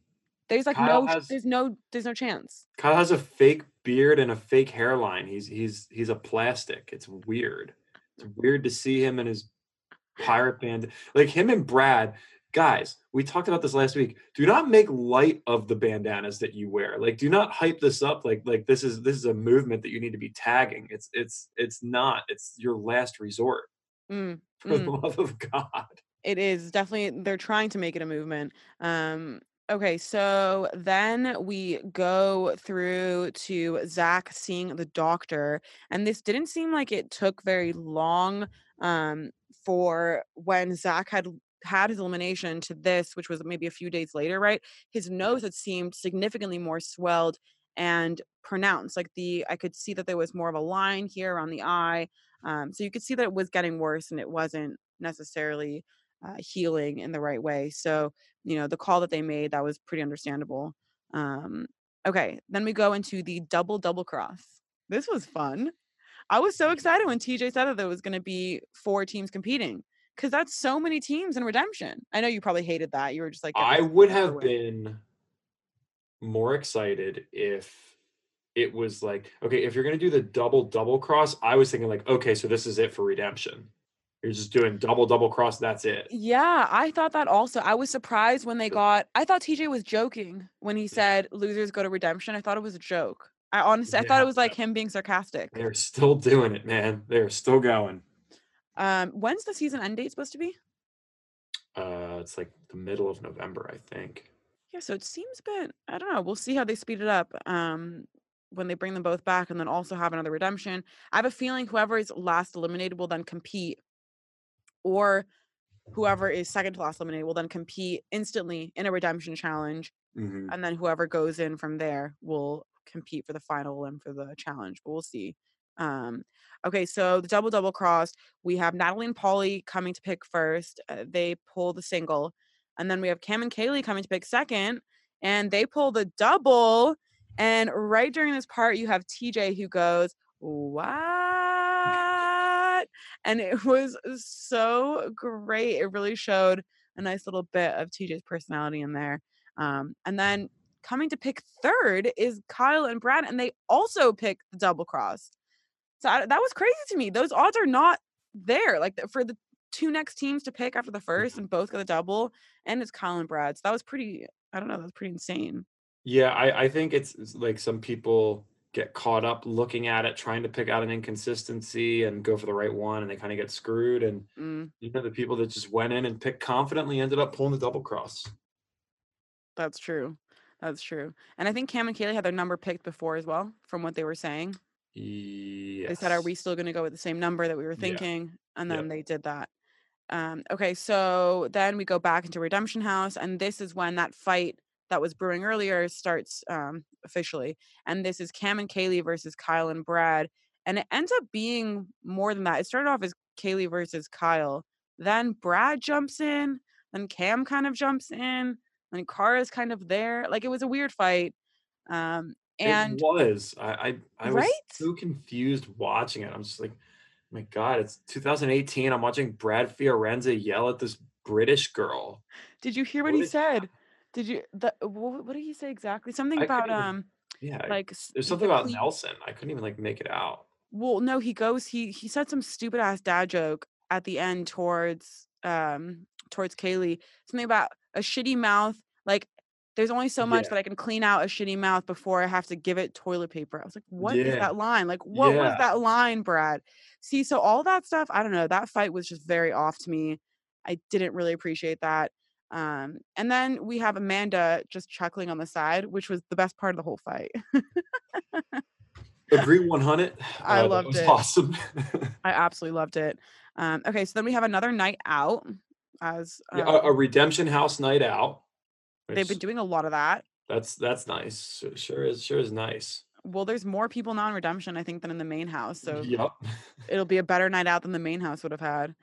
There's like Kyle no, has- there's no, there's no chance. Kyle has a fake beard and a fake hairline. He's he's he's a plastic. It's weird. It's weird to see him in his pirate band. Like him and Brad, guys, we talked about this last week. Do not make light of the bandanas that you wear. Like do not hype this up like like this is this is a movement that you need to be tagging. It's it's it's not. It's your last resort. Mm, For the mm. love of God. It is definitely they're trying to make it a movement. Um, okay, so then we go through to Zach seeing the doctor, and this didn't seem like it took very long um, for when Zach had had his elimination to this, which was maybe a few days later, right? His nose had seemed significantly more swelled and pronounced. Like the I could see that there was more of a line here around the eye. Um, so you could see that it was getting worse and it wasn't necessarily uh, healing in the right way. So, you know, the call that they made, that was pretty understandable. Um, okay, then we go into the double double cross. This was fun. I was so excited when TJ said that there was going to be four teams competing because that's so many teams in redemption. I know you probably hated that. You were just like, I would have with." been more excited if it was like, okay, if you're gonna do the double double cross, I was thinking like, okay, so this is it for redemption. You're just doing double double cross, that's it. Yeah, I thought that also. I was surprised when they got. I thought TJ was joking when he said losers go to redemption. I thought it was a joke. I honestly, I thought it was like him being sarcastic. They're still doing it, man. They're still going. Um, when's the season end date supposed to be? Uh, it's like the middle of November, I think. Yeah, so it seems a bit. I don't know. We'll see how they speed it up. Um, when they bring them both back, and then also have another redemption. I have a feeling whoever is last eliminated will then compete, or whoever is second to last eliminated will then compete instantly in a redemption challenge, Mhm. and then whoever goes in from there will compete for the final and for the challenge. But we'll see. Um, okay, so the double double cross, we have Natalie and Paulie coming to pick first. Uh, they pull the single, and then we have Kam and Kayleigh coming to pick second, and they pull the double. And right during this part, you have TJ who goes, "What?" And it was so great. It really showed a nice little bit of TJ's personality in there. Um, and then coming to pick third is Kyle and Brad, and they also pick the double cross. So I, that was crazy to me. Those odds are not there. Like for the two next teams to pick after the first, and both got the double, and it's Kyle and Brad. So that was pretty. I don't know. That was pretty insane. Yeah, I, I think it's, it's like some people get caught up looking at it, trying to pick out an inconsistency and go for the right one, and they kind of get screwed. And Mm, you know, the people that just went in and picked confidently ended up pulling the double cross. that's true. That's true. And I think Kam and Kayleigh had their number picked before as well, from what they were saying. Yes. They said, "Are we still going to go with the same number that we were Yeah. thinking?" And Yep. then they did that. Um, okay, so then we go back into Redemption House, and this is when that fight that was brewing earlier starts um, officially. And this is Kam and Kayleigh versus Kyle and Brad, and it ends up being more than that. It started off as Kayleigh versus Kyle, then Brad jumps in, then Kam kind of jumps in, then Cara's kind of there. Like it was a weird fight. Um, and it was. I I, I was Right? so confused watching it. I'm just like, my God, it's 2018. I'm watching Brad Fiorenza yell at this British girl. Did you hear what What he said? Did you the wha- what did he say exactly? Something I about um Yeah, like there's something about cle- Nelson. I couldn't even like make it out. Well, no, he goes he he said some stupid ass dad joke at the end towards um towards Kayleigh. Something about a shitty mouth. Like there's only so much Yeah. that I can clean out a shitty mouth before I have to give it toilet paper. I was like, what is Yeah. that line? Like, what was that line, Brad? See, so all that stuff, I don't know. That fight was just very off to me. I didn't really appreciate that. Um, and then we have Amanda just chuckling on the side, which was the best part of the whole fight. Agree 100. I Uh, loved was it. Awesome. I absolutely loved it. Um, okay, so then we have another night out as Yeah, um, a, a redemption house night out. they've been doing a lot of that. That's that's nice. Sure is sure is nice. Well, there's more people now in redemption, I think, than in the main house. So Yep. it'll be a better night out than the main house would have had.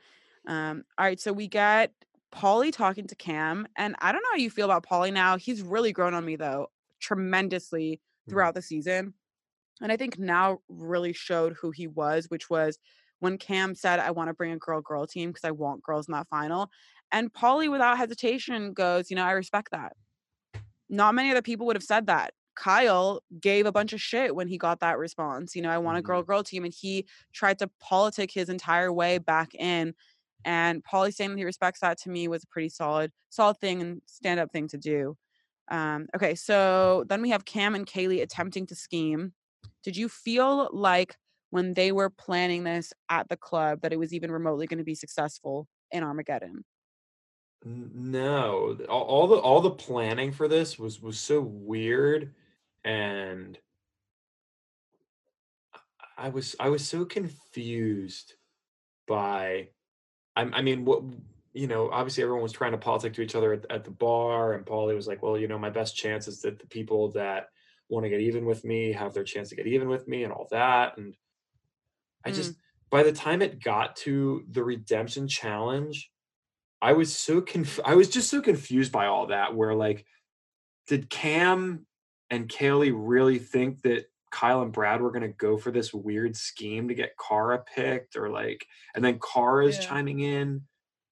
Um, all right, so we get Paulie talking to Kam, and I don't know how you feel about Paulie now. He's really grown on me though, tremendously mm. throughout the season. And I think now really showed who he was, which was when Kam said, I want to bring a girl girl team because I want girls in that final. And Paulie, without hesitation, goes, You know, I respect that. Not many other people would have said that. Kyle gave a bunch of shit when he got that response. You know, I want a mm-hmm. girl girl team. And he tried to politic his entire way back in. And Paulie saying that he respects that to me was a pretty solid, solid thing and stand up thing to do. Um, okay, so then we have Kam and Kayleigh attempting to scheme. Did you feel like when they were planning this at the club that it was even remotely going to be successful in Armageddon. No, all, all the all the planning for this was was so weird, and I was I was so confused by, I, I mean, what you know, obviously everyone was trying to politic to each other at, at the bar, and Paulie was like, "Well, you know, my best chance is that the people that want to get even with me have their chance to get even with me, and all that." And I Mm. just, by the time it got to the redemption challenge, I was so conf- I was just so confused by all that. Where like, did Kam and Kayleigh really think that Kyle and Brad were gonna go for this weird scheme to get Cara picked, or like, and then Cara's Yeah. chiming in?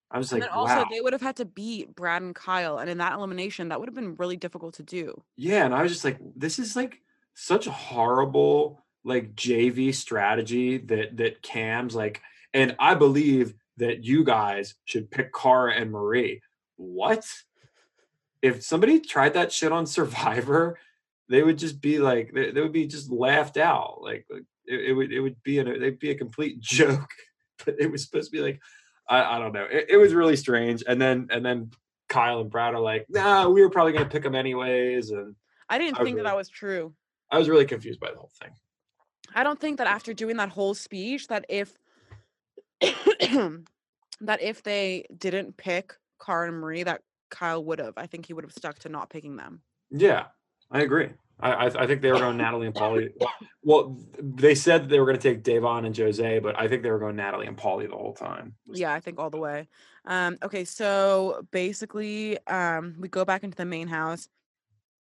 I was And like, also wow, they would have had to beat Brad and Kyle, and in that elimination, that would have been really difficult to do. yeah, and I was just like, this is like such a horrible like JV strategy that that Kam's like, and I believe that you guys should pick Cara and Marie. What? If somebody tried that shit on Survivor, they would just be like, they, they would be just laughed out. Like, like, it, it would it would be an they'd be a complete joke. But it was supposed to be like, I, I don't know. It, it was really strange. And then and then Kyle and Brad are like, nah, we were probably gonna pick them anyways. And I didn't I think that really- that was true. I was really confused by the whole thing. I don't think that after doing that whole speech that if that if they didn't pick Cara and Marie, that Kyle would have. I think he would have stuck to not picking them. Yeah, I agree. I I, think they were going Natalie and Paulie. Well, they said they were going to take Da'Vonne and Jose, but I think they were going Natalie and Paulie the whole time. Yeah, I think all the way. Um, okay, so basically, um, we go back into the main house.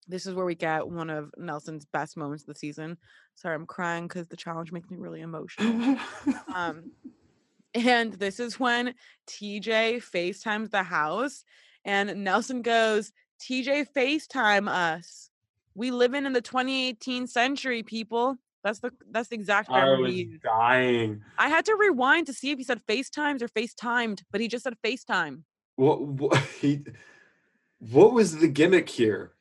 This is where we get one of Nelson's best moments of the season. Sorry, I'm crying because the challenge makes me really emotional. Um, and this is when TJ FaceTimes the house, and Nelson goes, TJ FaceTime us. We live in in the 2018 century, people. That's the that's the exact I was used. dying. I had to rewind to see if he said FaceTimes or FaceTimed, but he just said FaceTime. What, what he? What was the gimmick here?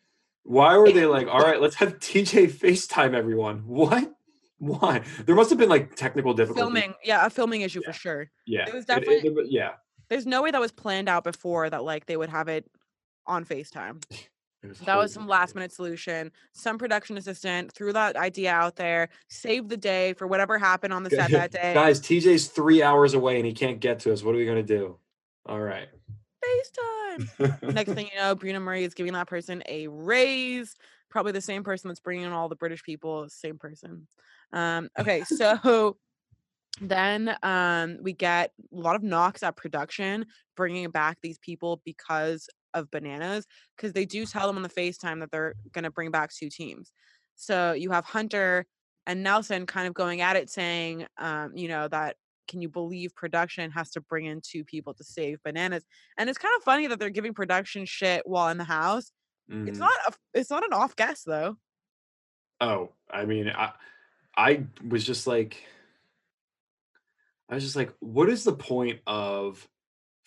Why were they like, all right, let's have TJ FaceTime everyone? What? Why? There must have been like technical difficulties. Filming, yeah, a filming issue Yeah. for sure. Yeah, It was it- definitely- it- yeah. There's no way that was planned out before that like they would have it on FaceTime. Was That was some last minute solution. Some production assistant threw that idea out there, saved the day for whatever happened on the set that day. Guys, TJ's three hours away and he can't get to us. What are we gonna do? All right. FaceTime. Next thing you know, Bunim Murray is giving that person a raise. Probably the same person that's bringing in all the British people. Same person. Um, okay, so then um, we get a lot of knocks at production, bringing back these people because of bananas, because they do tell them on the FaceTime that they're going to bring back two teams. So you have Hunter and Nelson kind of going at it, saying, um, you know, that can you believe production has to bring in two people to save bananas? And it's kind of funny that they're giving production shit while in the house. It's Mhm. not a, it's not an off guess though. Oh, I mean, I I was just like I was just like, what is the point of,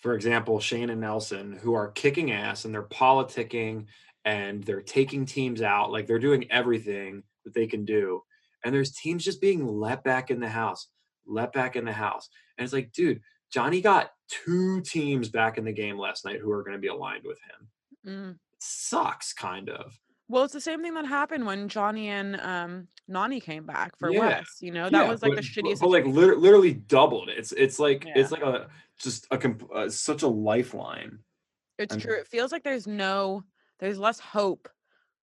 for example, Shane and Nelson, who are kicking ass and they're politicking and they're taking teams out, like they're doing everything that they can do. And there's teams just being let back in the house, let back in the house. And it's like, dude, Johnny got two teams back in the game last night who are going to be aligned with him. Mm. It sucks, kind of. Well, it's the same thing that happened when Johnny and um, Nany came back for Yeah. Wes. You know, that Yeah, was like but- the shittiest. But, but, like situation. liter- literally doubled. It's it's like Yeah. it's like a just a comp- uh, such a lifeline. It's true. It feels like there's no, there's less hope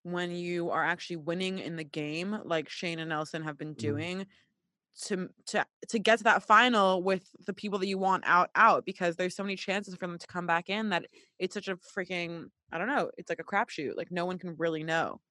when you are actually winning in the game, like Shane and Nelson have been Mhm. doing, to to to get to that final with the people that you want out out because there's so many chances for them to come back in that it's such a freaking I don't know. It's like a crapshoot. Like no one can really know.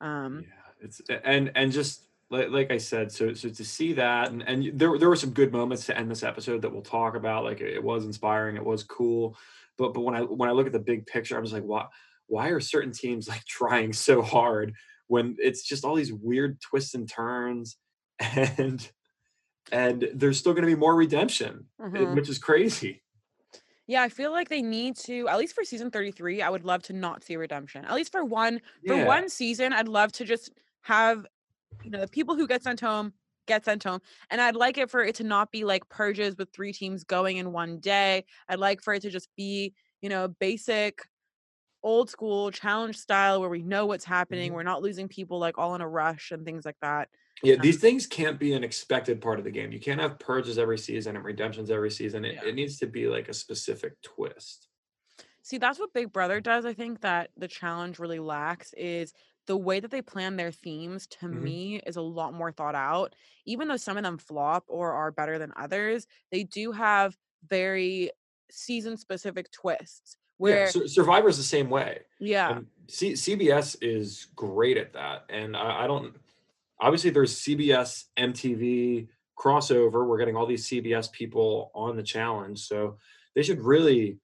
Um, Yeah, it's and and just like, like I said, so so to see that and and there there were some good moments to end this episode that we'll talk about. Like it, it was inspiring, it was cool, but but when I when I look at the big picture, I'm just like, why why are certain teams like trying so hard when it's just all these weird twists and turns and and there's still going to be more redemption, eh, mhm. which is crazy. Yeah, I feel like they need to at least for season 33, I would love to not see redemption. At least for one for one season, I'd love to just have you know, the people who get sent home get sent home. And I'd like it for it to not be like purges with three teams going in one day. I'd like for it to just be, you know, basic old school challenge style where we know what's happening. Mhm. We're not losing people like all in a rush and things like that. Yeah, Um, these things can't be an expected part of the game. You can't have purges every season and redemptions every season. It, Yeah. it needs to be like a specific twist. See, that's what Big Brother does. I think that the challenge really lacks is the way that they plan their themes to Mhm. me is a lot more thought out. Even though some of them flop or are better than others, they do have very season specific twists where yeah, Sur- Survivor's the same way. yeah, And C- CBS is great at that. And I, I don't, obviously, there's CBS, MTV crossover. We're getting all these CBS people on the challenge. So they should really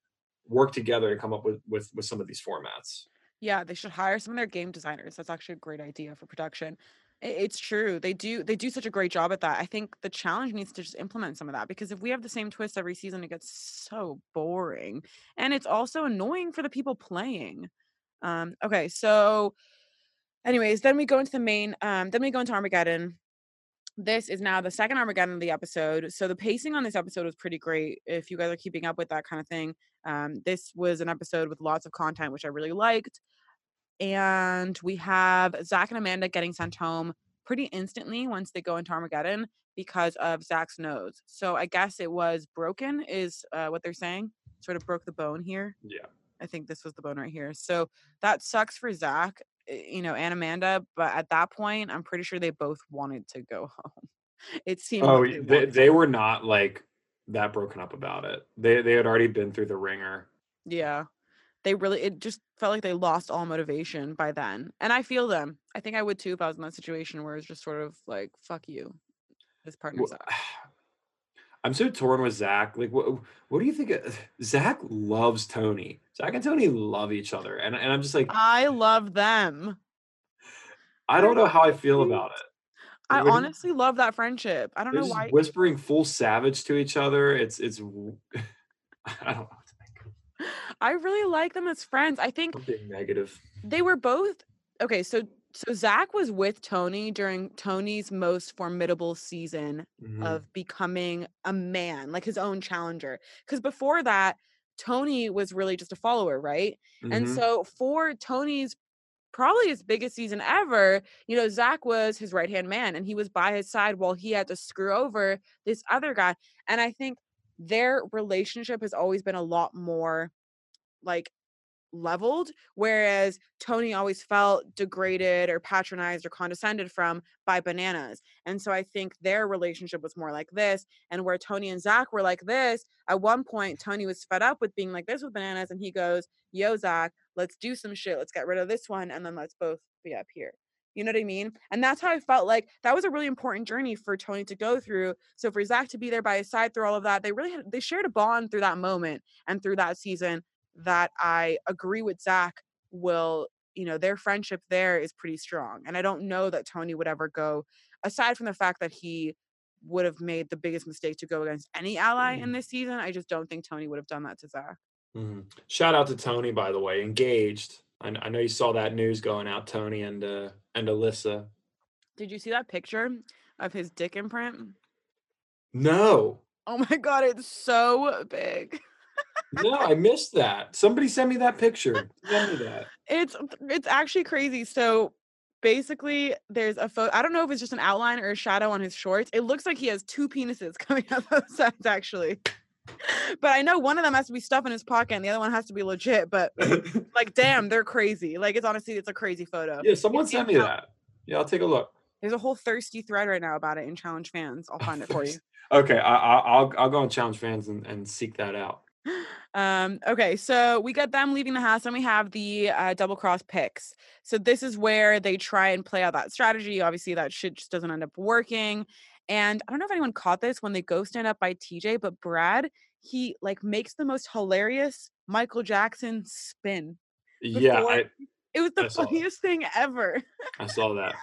work together to come up with, with, with some of these formats. Yeah, they should hire some of their game designers. That's actually a great idea for production. It's true. They do they do such a great job at that. I think the challenge needs to just implement some of that because if we have the same twist every season, it gets so boring. And it's also annoying for the people playing. Um, okay, so anyways, then we go into the main um, then we go into Armageddon. This is now the second Armageddon of the episode. So the pacing on this episode was pretty great. If you guys are keeping up with that kind of thing, um, this was an episode with lots of content, which I really liked and we have Zach and Amanda getting sent home pretty instantly once they go into Armageddon because of Zach's nose. So I guess it was broken, is uh, what they're saying. Sort of broke the bone here. Yeah. I think this was the bone right here. So that sucks for Zach, you know, and Amanda. But at that point, I'm pretty sure they both wanted to go home. It seemed. Oh, like y- they, they were not like that broken up about it. They, they had already been through the ringer. Yeah. They really, it just felt like they lost all motivation by then. And I feel them. I think I would too if I was in that situation where it's just sort of like, fuck you. This partner sucks. I'm so torn with Zach. Like, what what do you think? of- Zach loves Tony. Zach and Tony love each other, and and I'm just like, I love them. I don't know how I feel about it. I you- honestly love that friendship. I don't know why. whispering full savage to each other. It's it's. I don't know. what to think. I really like them as friends. I think being negative. they were both okay. So, so Zach was with Tony during Tony's most formidable season Mhm. of becoming a man, like his own challenger. Because before that, Tony was really just a follower, right? And Mhm. so for Tony's probably his biggest season ever, you know, Zach was his right hand man and he was by his side while he had to screw over this other guy. And I think their relationship has always been a lot more like leveled whereas tony always felt degraded or patronized or condescended from by bananas. And so i think their relationship was more like this and where tony and zach were like this at one point tony was fed up with being like this with bananas and he goes yo zach let's do some shit. Let's get rid of this one and then let's both be up here. You know what i mean? And that's how i felt like that was a really important journey for tony to go through. So for zach to be there by his side through all of that they really had they shared a bond through that moment and through that season that I agree with Zach will, you know, their friendship there is pretty strong. And I don't know that Tony would ever go, aside from the fact that he would have made the biggest mistake to go against any ally in this season. I just don't think Tony would have done that to Zach. Mhm. Shout out to Tony, by the way, engaged. I, I know you saw that news going out, Tony and uh, and Alyssa. Did you see that picture of his dick imprint? No, Oh my god, it's so big. No, I missed that. Somebody send me that picture. Send me that. It's it's actually crazy. So basically there's a photo i don't know if it's just an outline or a shadow on his shorts it looks like he has two penises coming out both sides actually but i know one of them has to be stuff in his pocket and the other one has to be legit but like damn they're crazy like it's honestly it's a crazy photo yeah, someone It's send me Chal- that. Yeah, I'll take a look. there's a whole thirsty thread right now about it in challenge fans i'll find it for you Okay, I, I, I'll I'll go on challenge fans and, and seek that out. Um okay so we got them leaving the house and we have the uh, double cross picks so this is where they try and play out that strategy obviously that shit just doesn't end up working and i don't know if anyone caught this when they go stand up by tj but brad he like makes the most hilarious michael jackson spin Yeah, I, it was the funniest thing ever I saw that.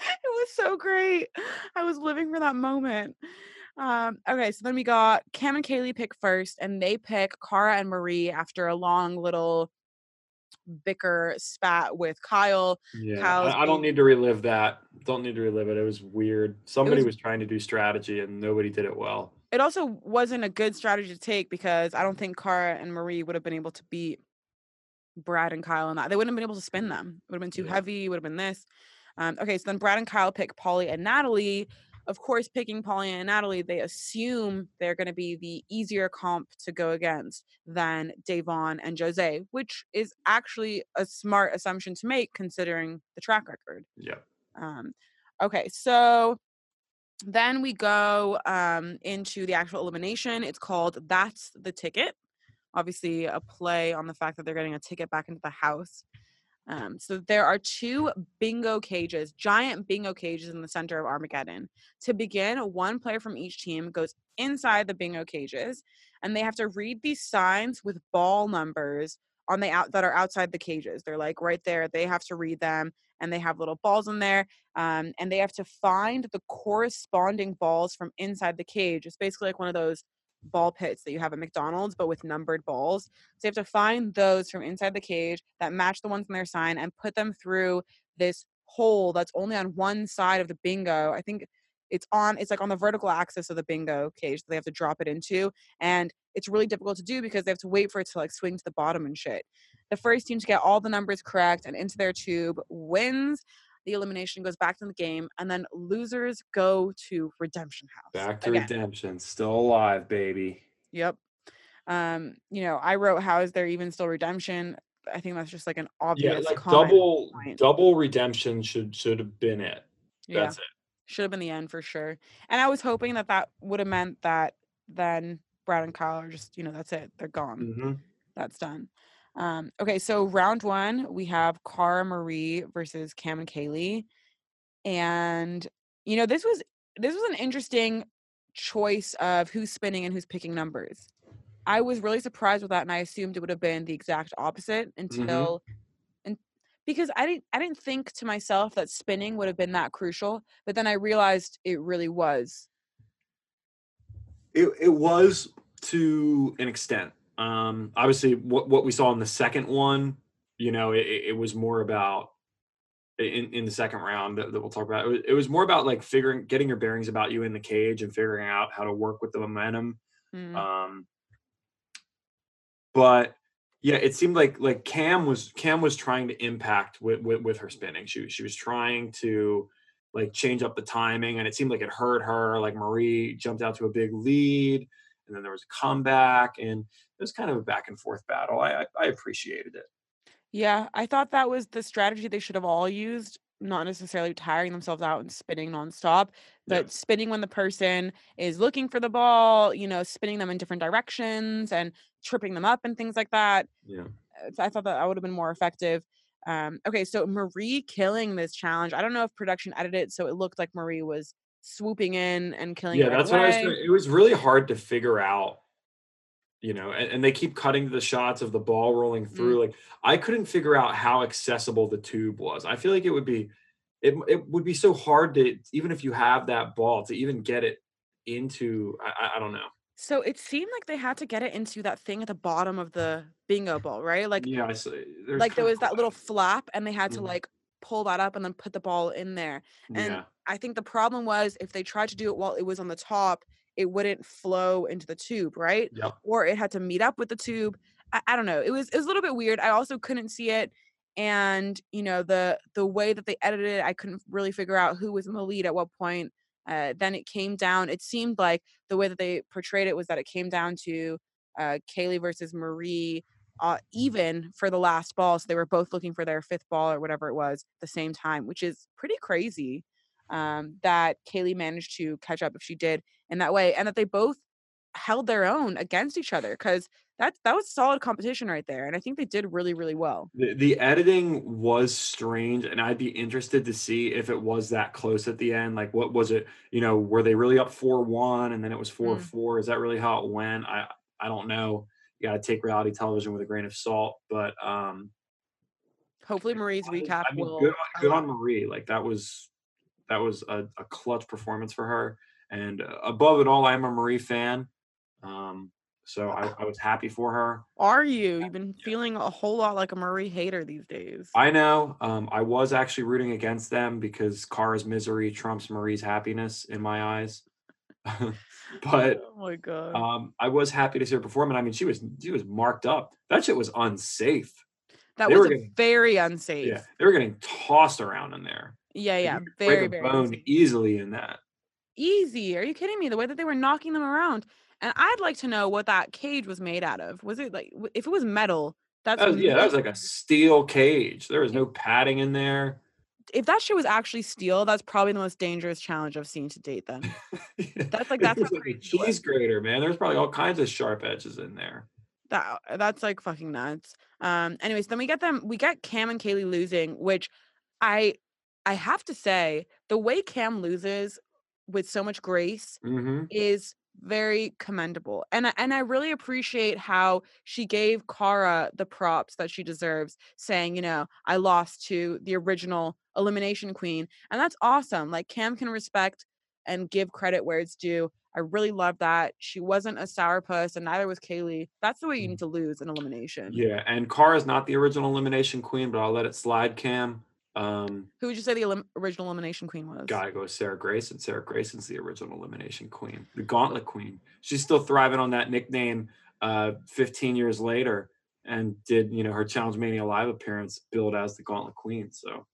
it was so great. I was living for that moment. Um, okay, so then we got Kam and Kayleigh pick first, and they pick Cara and Marie after a long little bicker spat with Kyle. Yeah, Kyle's I, I don't need to relive that. don't need to relive it. It was weird. Somebody was- was trying to do strategy and nobody did it well. It also wasn't a good strategy to take because I don't think Cara and Marie would have been able to beat Brad and Kyle in that. They wouldn't have been able to spin them. It would have been too Yeah. heavy. Would have been this. Um, okay, so then Brad and Kyle pick Paulie and Natalie. Of course, picking Paulie and Natalie, they assume they're going to be the easier comp to go against than Da'Vonne and Jose, which is actually a smart assumption to make considering the track record. Yeah. Um, okay, so then we go um, into the actual elimination. It's called That's the Ticket. Obviously, a play on the fact that they're getting a ticket back into the house. Um, so there are two bingo cages, giant bingo cages in the center of Armageddon. To begin, one player from each team goes inside the bingo cages, and they have to read these signs with ball numbers on the out that are outside the cages. They're like right there. They have to read them, and they have little balls in there, um, and they have to find the corresponding balls from inside the cage. It's basically like one of those ball pits that you have at McDonald's, but with numbered balls. So you have to find those from inside the cage that match the ones in their sign and put them through this hole that's only on one side of the bingo. I think it's on it's like on the vertical axis of the bingo cage that they have to drop it into and it's really difficult to do because they have to wait for it to like swing to the bottom and shit the first team to get all the numbers correct and into their tube wins the elimination goes back to the game and then losers go to redemption house Back to again. redemption. Still alive, baby. Yep. Um, you know, I wrote how is there even still redemption? I think that's just like an obvious Yeah, like double point. double redemption should should have been it. Yeah, it. should have been the end for sure. And I was hoping that that would have meant that then Brad and Kyle are just, you know, that's it. They're gone. hmm That's done. Um, okay, so round one, we have Cara Marie versus Kam and Kayleigh. And you know, this was this was an interesting choice of who's spinning and who's picking numbers. I was really surprised with that, and I assumed it would have been the exact opposite until and because I didn't I didn't think to myself that spinning would have been that crucial, but then I realized it really was. It it was to an extent. Um, obviously, what what we saw in the second one, you know, it, it was more about in in the second round that, that we'll talk about. It was, it was more about like figuring, getting your bearings about you in the cage and figuring out how to work with the momentum. Mm. Um, but yeah, it seemed like like Kam was Kam was trying to impact with with, with her spinning. She she was trying to like change up the timing, and it seemed like it hurt her. Like Marie jumped out to a big lead, and then there was a comeback, and it was kind of a back and forth battle. I I, I appreciated it. Yeah, I thought that was the strategy they should have all used, not necessarily tiring themselves out and spinning nonstop, Yeah. but spinning when the person is looking for the ball, you know, spinning them in different directions and tripping them up and things like that. Yeah. Uh, I thought that that would have been more effective. Um, okay, so Marie killing this challenge. I don't know if production edited it so it looked like Marie was swooping in and killing Yeah, that's what I was. away. trying- It was really hard to figure out, you know, and, and they keep cutting the shots of the ball rolling through. Like I couldn't figure out how accessible the tube was. I feel like it would be, it it would be so hard to even if you have that ball to even get it into. I I, don't know. So it seemed like they had to get it into that thing at the bottom of the bingo ball, right? Like yeah, I see. There's like there was that little flap and they had to Mhm. like pull that up and then put the ball in there. And yeah, I think the problem was if they tried to do it while it was on the top, it wouldn't flow into the tube, right? yep. Or it had to meet up with the tube. I, I don't know. It was it was a little bit weird. I also couldn't see it. And you know, the the way that they edited it, I couldn't really figure out who was in the lead at what point. Uh, then it came down. It seemed like the way that they portrayed it was that it came down to uh, Kayleigh versus Marie uh, even for the last ball. So they were both looking for their fifth ball or whatever it was at the same time, which is pretty crazy um, that Kayleigh managed to catch up if she did in that way, and that they both held their own against each other because that that was solid competition right there, and I think they did really really well. The, the editing was strange, and I'd be interested to see if it was that close at the end. Like, what was it? You know, were they really up four one, and then it was four Mm. four? Is that really how it went? I I don't know. You got to take reality television with a grain of salt, but um, Hopefully, Marie's recap I mean, will. good on, good on Marie. Like that was that was a, a clutch performance for her. And uh, above it all, I am a Marie fan. Um, So I, I was happy for her. Are you? You've been feeling a whole lot like a Marie hater these days. I know. Um, I was actually rooting against them because Cara's misery trumps Marie's happiness in my eyes. but oh my god. um, I was happy to see her perform, and I mean, she was she was marked up. That shit was unsafe. that they was getting- very unsafe. Yeah, they were getting tossed around in there. Yeah, yeah. Very, break a very bone unsafe. easily in that. easy. Are you kidding me? The way that they were knocking them around. And I'd like to know what that cage was made out of. Was it like if it was metal? That's That was, yeah, that was like a steel cage. There was no padding in there. if that shit was actually steel, that's probably the most dangerous challenge I've seen to date. Then That's like- that's like a cheese grater, man. There's probably all kinds of sharp edges in there. that that's like fucking nuts. Um. Anyways, then we get them. We get Kam and Kayleigh losing, which I I have to say the way Kam loses with so much grace hmm is very commendable. And I- and I really appreciate how she gave Cara the props that she deserves, saying, you know, I lost to the original elimination queen. And that's awesome. Like Kam can respect and give credit where it's due. I really love that. She wasn't a sourpuss and neither was Kayleigh. That's the way you need to lose an elimination. Yeah, and Cara's not the original elimination queen, but I'll let it slide, Kam. Um, Who would you say the elim- original elimination queen was? gotta go with Sarah Greyson. Sarah Greyson's the original elimination queen, the Gauntlet Queen. She's still thriving on that nickname uh, 15 years later, and did you know her Challenge Mania live appearance billed as the Gauntlet Queen. So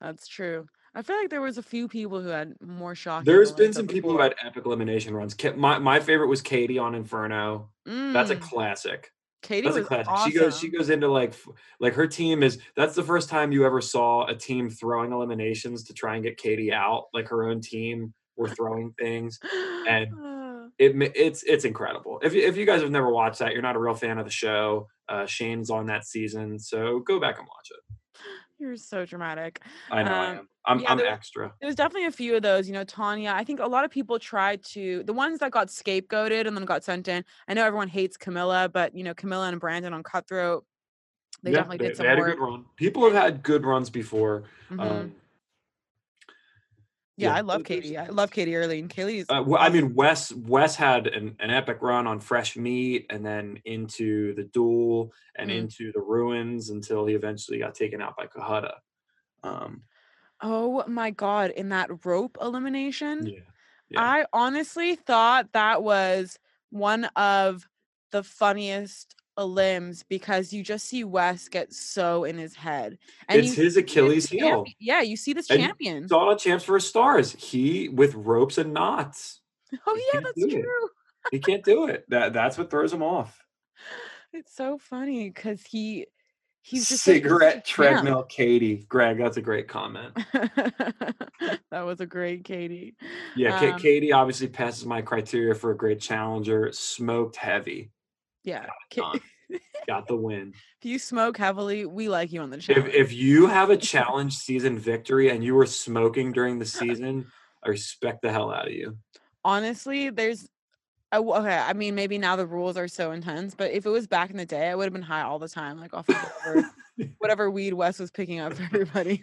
That's true. I feel like there was a few people who had more shocking. There's been some people who had epic elimination runs. My my favorite was Katie on Inferno. That's a Mm, classic. Katie That's a was classic. awesome. She goes she goes into like like her team is that's the first time you ever saw a team throwing eliminations to try and get Katie out. Like her own team were throwing things. and It it's it's incredible. If you, if you guys have never watched that, you're not a real fan of the show. Uh, Shane's on that season, so go back and watch it. You're so dramatic. I know I Um, am. I'm yeah, I'm there- extra. There's definitely a few of those, you know, Tanya. I think a lot of people tried to the ones that got scapegoated and then got sent in. I know everyone hates Camila, but you know, Camila and Brandon on Cutthroat, they Yeah, definitely they, did some they had a work. good run. People have had good runs before. Mhm. Um, yeah, yeah, I love Katie. I love Katie early, and Kayleigh's. Uh, well, I mean. Wes Wes had an, an epic run on Fresh Meat, and then into the Duel, and Mhm. into the Ruins until he eventually got taken out by Kahada. Um, oh my god, in that rope elimination, yeah, yeah. I honestly thought that was one of the funniest limbs because you just see Wes get so in his head. And it's his Achilles heel. champion- Yeah, you see this And champion. Saw a champs for stars. He with ropes and knots. Oh yeah, that's true. He can't do it. That that's what throws him off. It's so funny because he he's just such- he's such a Cigarette champ. treadmill, Katie. Greg, that's a great comment. that was a great Katie. Yeah, Um, Katie obviously passes my criteria for a great challenger. Smoked heavy, Yeah. done. got the win. if you smoke heavily, we like you on the channel. If if you have a challenge season victory and you were smoking during the season, I respect the hell out of you. Honestly, there's okay. I mean, maybe now the rules are so intense, but if it was back in the day, I would have been high all the time, like off of whatever, whatever weed Wes was picking up for everybody.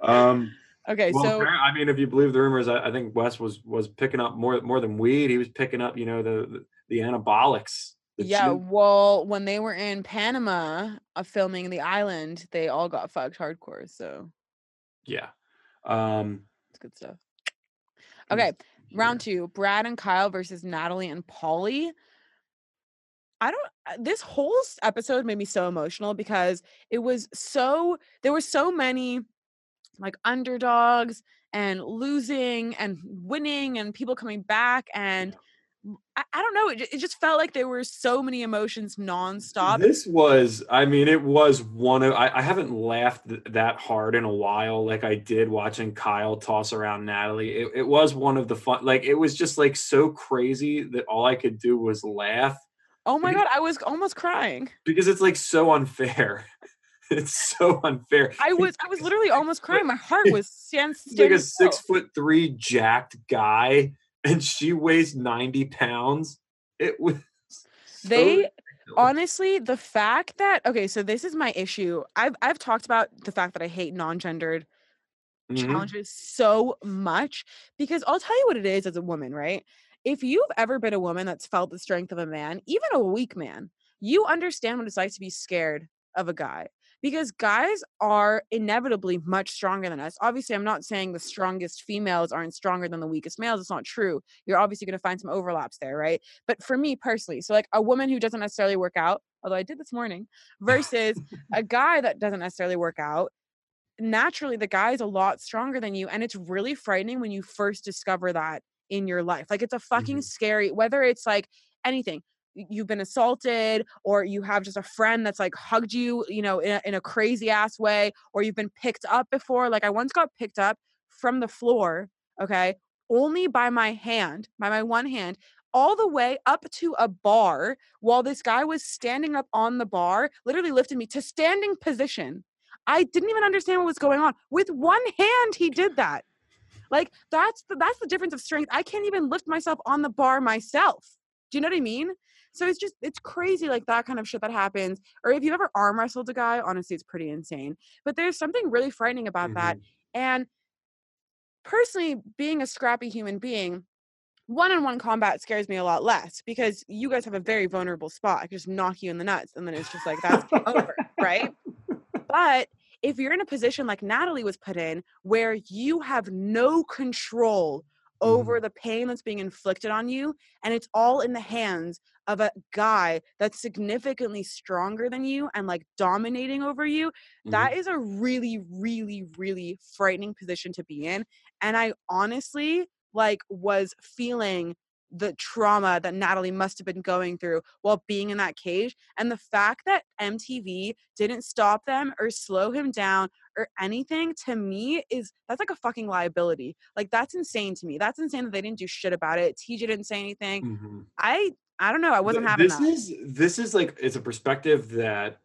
um, Okay, well, so I mean, if you believe the rumors, I, I think Wes was was picking up more more than weed. He was picking up, you know, the the, the anabolics. the yeah, juice. well, when they were in Panama uh, filming the island, they all got fucked hardcore. So yeah. Um, it's good stuff. Okay, round two: Brad and Kyle versus Natalie and Paulie. I don't. uh, This whole episode made me so emotional because it was so. There were so many, like underdogs and losing and winning and people coming back and. m- I, I don't know. It, it just felt like there were so many emotions nonstop. This was, I mean, it was one of, I, I haven't laughed th- that hard in a while like I did watching Kyle toss around Natalie. It, it was one of the fun, like, it was just like so crazy that all I could do was laugh Oh my because- god, I was almost crying. because it's like so unfair. it's so unfair. I was I was literally almost crying. My heart was stand, He's like a six foot three jacked guy and she weighs 90 pounds. It was, so They ridiculous. honestly the fact that okay so this is my issue i've i've talked about the fact that i hate non-gendered Mhm. challenges so much because i'll tell you what it is as a woman right if you've ever been a woman that's felt the strength of a man, even a weak man, you understand what it's like to be scared of a guy because guys are inevitably much stronger than us. Obviously, I'm not saying the strongest females aren't stronger than the weakest males. It's not true. You're obviously going to find some overlaps there, right? But for me personally, so like a woman who doesn't necessarily work out, although I did this morning, versus a guy that doesn't necessarily work out, naturally the guy is a lot stronger than you. And it's really frightening when you first discover that in your life. Like it's a fucking mm-hmm. scary, whether it's like anything you've been assaulted or you have just a friend that's like hugged you you know in a, in a crazy ass way or you've been picked up before like i once got picked up from the floor okay only by my hand by my one hand all the way up to a bar while this guy was standing up on the bar literally lifted me to standing position. I didn't even understand what was going on. With one hand he did that. Like that's the, that's the difference of strength. I can't even lift myself on the bar myself. Do you know what i mean so it's just it's crazy like that kind of shit that happens. Or if you ever arm wrestled a guy, honestly, it's pretty insane. But there's something really frightening about mm-hmm. that. And personally, being a scrappy human being, one-on-one combat scares me a lot less because you guys have a very vulnerable spot. I can just knock you in the nuts, and then it's just like that's over, right? But if you're in a position like Natalie was put in, where you have no control over mm-hmm. the pain that's being inflicted on you and it's all in the hands of a guy that's significantly stronger than you and like dominating over you mm-hmm. that is a really really really frightening position to be in and i honestly like was feeling the trauma that Natalie must have been going through while being in that cage. And the fact that MTV didn't stop them or slow him down or anything to me is that's like a fucking liability. Like that's insane to me. That's insane that they didn't do shit about it. TJ didn't say anything. Mm-hmm. I I don't know. I wasn't having this that. is this is like it's a perspective that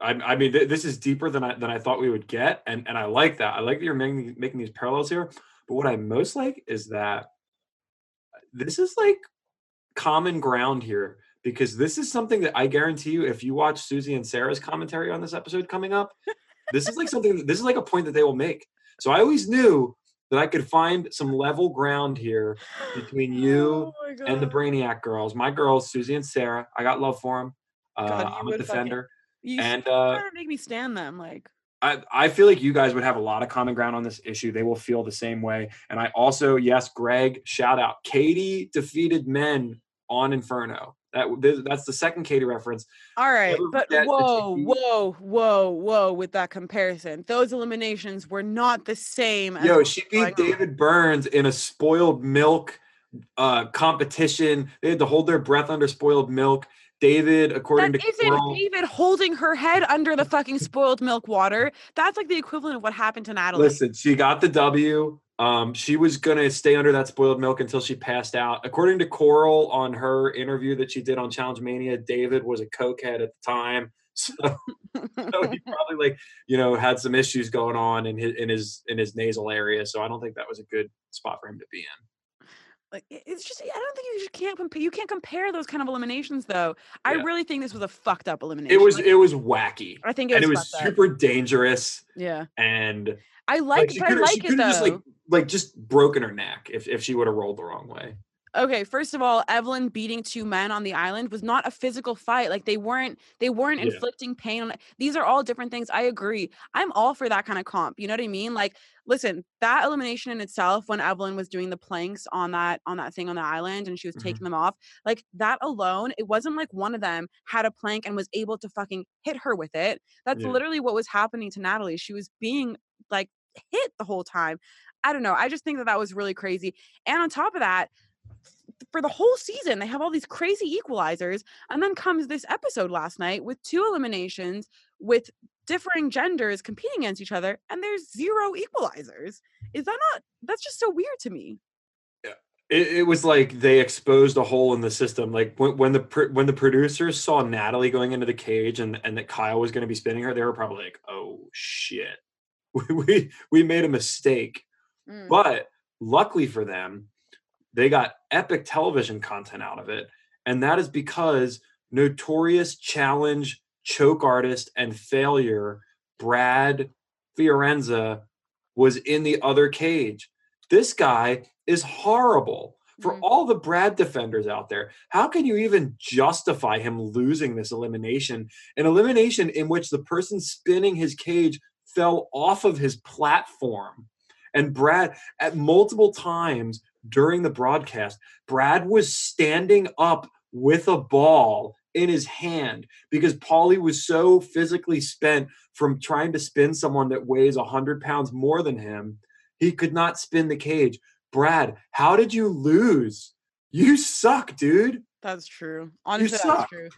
I, I mean th- this is deeper than I than I thought we would get, and and I like that. I like that you're making making these parallels here. But what I most like is that this is like common ground here because this is something that I guarantee you, if you watch Susie and Sarah's commentary on this episode coming up, this is like something. This is like a point that they will make. So I always knew that I could find some level ground here between you oh and the Brainiac girls. My girls, Susie and Sarah. I got love for them. Uh, God, I'm a defender. Fucking, you and uh, make me stand them like. I, I feel like you guys would have a lot of common ground on this issue. They will feel the same way. And I also, yes, Greg, shout out. Katie defeated men on Inferno. That that's the second Katie reference. All right, but whoa, whoa, whoa, whoa! With that comparison, those eliminations were not the same. Yo, she beat David Burns in a spoiled milk uh competition. They had to hold their breath under spoiled milk. David, according that to isn't Coral, David holding her head under the fucking spoiled milk water. That's like the equivalent of what happened to Natalie. Listen, she got the W. Um, she was gonna stay under that spoiled milk until she passed out. According to Coral on her interview that she did on Challenge Mania, David was a cokehead at the time. So, so he probably like you know had some issues going on in his in his in his nasal area. So I don't think that was a good spot for him to be in. Like it's just I don't think you can't compare you can't compare those kind of eliminations though. I really think this was a fucked up elimination. It was like, it was wacky. I think it was, and it was super up. dangerous. Yeah. And I like, like I like it though. Just like like just broken her neck if if she would have rolled the wrong way okay first of all evelyn beating two men on the island was not a physical fight like they weren't they weren't yeah. inflicting pain on these are all different things i agree i'm all for that kind of comp you know what i mean like listen that elimination in itself when evelyn was doing the planks on that on that thing on the island and she was mm-hmm. taking them off like that alone it wasn't like one of them had a plank and was able to fucking hit her with it that's yeah. literally what was happening to natalie she was being like hit the whole time I don't know. I just think that that was really crazy. And on top of that, for the whole season they have all these crazy equalizers and then comes this episode last night with two eliminations with differing genders competing against each other and there's zero equalizers. Is that not that's just so weird to me. Yeah it, it was like they exposed a hole in the system like when, when the when the producers saw natalie going into the cage and and that kyle was going to be spinning her they were probably like oh shit. We we, we made a mistake. Mm. but luckily for them they got epic television content out of it. And that is because notorious challenge, choke artist, and failure Brad Fiorenza was in the other cage. This guy is horrible. For Mm. all the Brad defenders out there, how can you even justify him losing this elimination? An elimination in which the person spinning his cage fell off of his platform. And Brad, at multiple times during the broadcast, Brad was standing up with a ball in his hand because Paulie was so physically spent from trying to spin someone that weighs 100 pounds more than him. He could not spin the cage. Brad, how did you lose? You suck, dude. That's true. Honestly, that's true.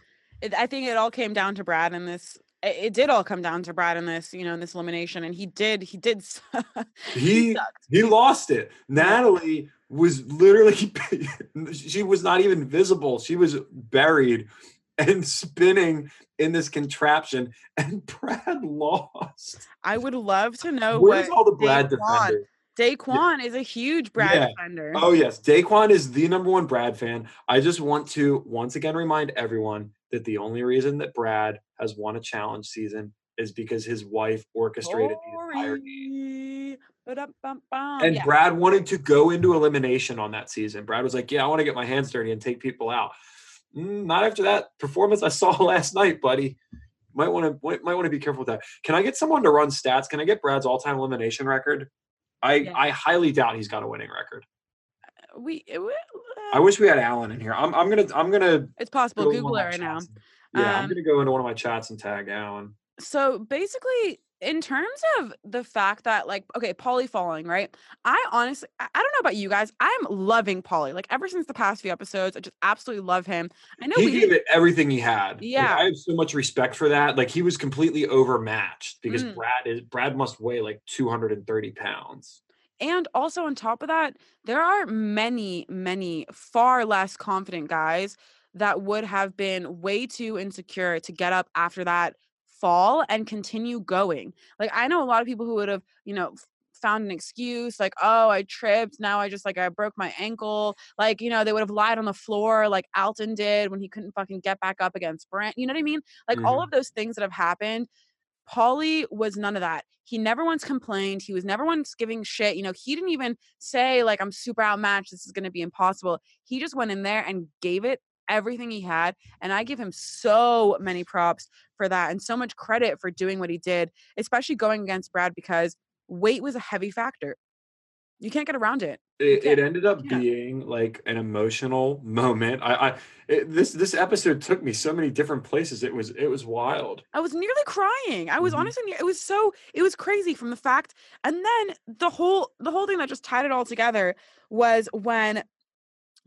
It, I think it all came down to Brad in this. It, did all come down to Brad in this, you know, in this elimination, and he did. He did. He he lost it. Natalie was literally she was not even visible. She was buried and spinning in this contraption and Brad lost. I would love to know Where's all the Brad Daquan- defenders? Daquan is a huge Brad Yeah. defender. Oh yes, Daquan is the number one Brad fan. I just want to once again remind everyone that the only reason that Brad has won a challenge season is because his wife orchestrated the entire game. And Yeah. Brad wanted to go into elimination on that season. Brad was like, "Yeah, I want to get my hands dirty and take people out." Mm, not after that performance I saw last night, buddy. Might want to might want to be careful with that. Can I get someone to run stats? Can I get Brad's all-time elimination record? I Yeah. I highly doubt he's got a winning record. we. it w- I wish we had Alan in here. I'm I'm gonna I'm gonna It's possible. go Google it right now. and- Yeah, I'm Um, gonna go into one of my chats and tag Alan. so basically in terms of the fact that like okay Paulie falling right i honestly i don't know about you guys i'm loving Paulie like ever since the past few episodes i just absolutely love him i know He gave it everything he had. Like, Yeah. I have so much respect for that. Like he was completely overmatched because Mm. Brad is Brad must weigh like 230 pounds. And also on top of that there are many many far less confident guys that would have been way too insecure to get up after that fall and continue going. Like i know a lot of people who would have you know found an excuse like oh i tripped. Now i just like i broke my ankle. Like you know they would have lied on the floor like alton did when he couldn't fucking get back up against brent you know what i mean? Like all Mhm. of those things that have happened Paulie was none of that. He never once complained. He was never once giving shit. You know, he didn't even say, like, I'm super outmatched. This is going to be impossible. He just went in there and gave it everything he had. And I give him so many props for that and so much credit for doing what he did, especially going against Brad because weight was a heavy factor. You can't get around it. It, it ended up yeah. being like an emotional moment. I, I it, this this episode took me so many different places. It was it was wild. I was nearly crying. I was Mhm. honestly, it was so, it was crazy from the fact, and then the whole, the whole thing that just tied it all together was when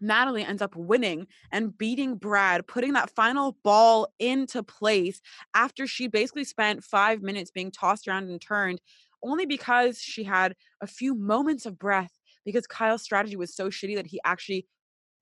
Natalie ends up winning and beating Brad, putting that final ball into place after she basically spent five minutes being tossed around and turned, only because she had a few moments of breath because Kyle's strategy was so shitty that he actually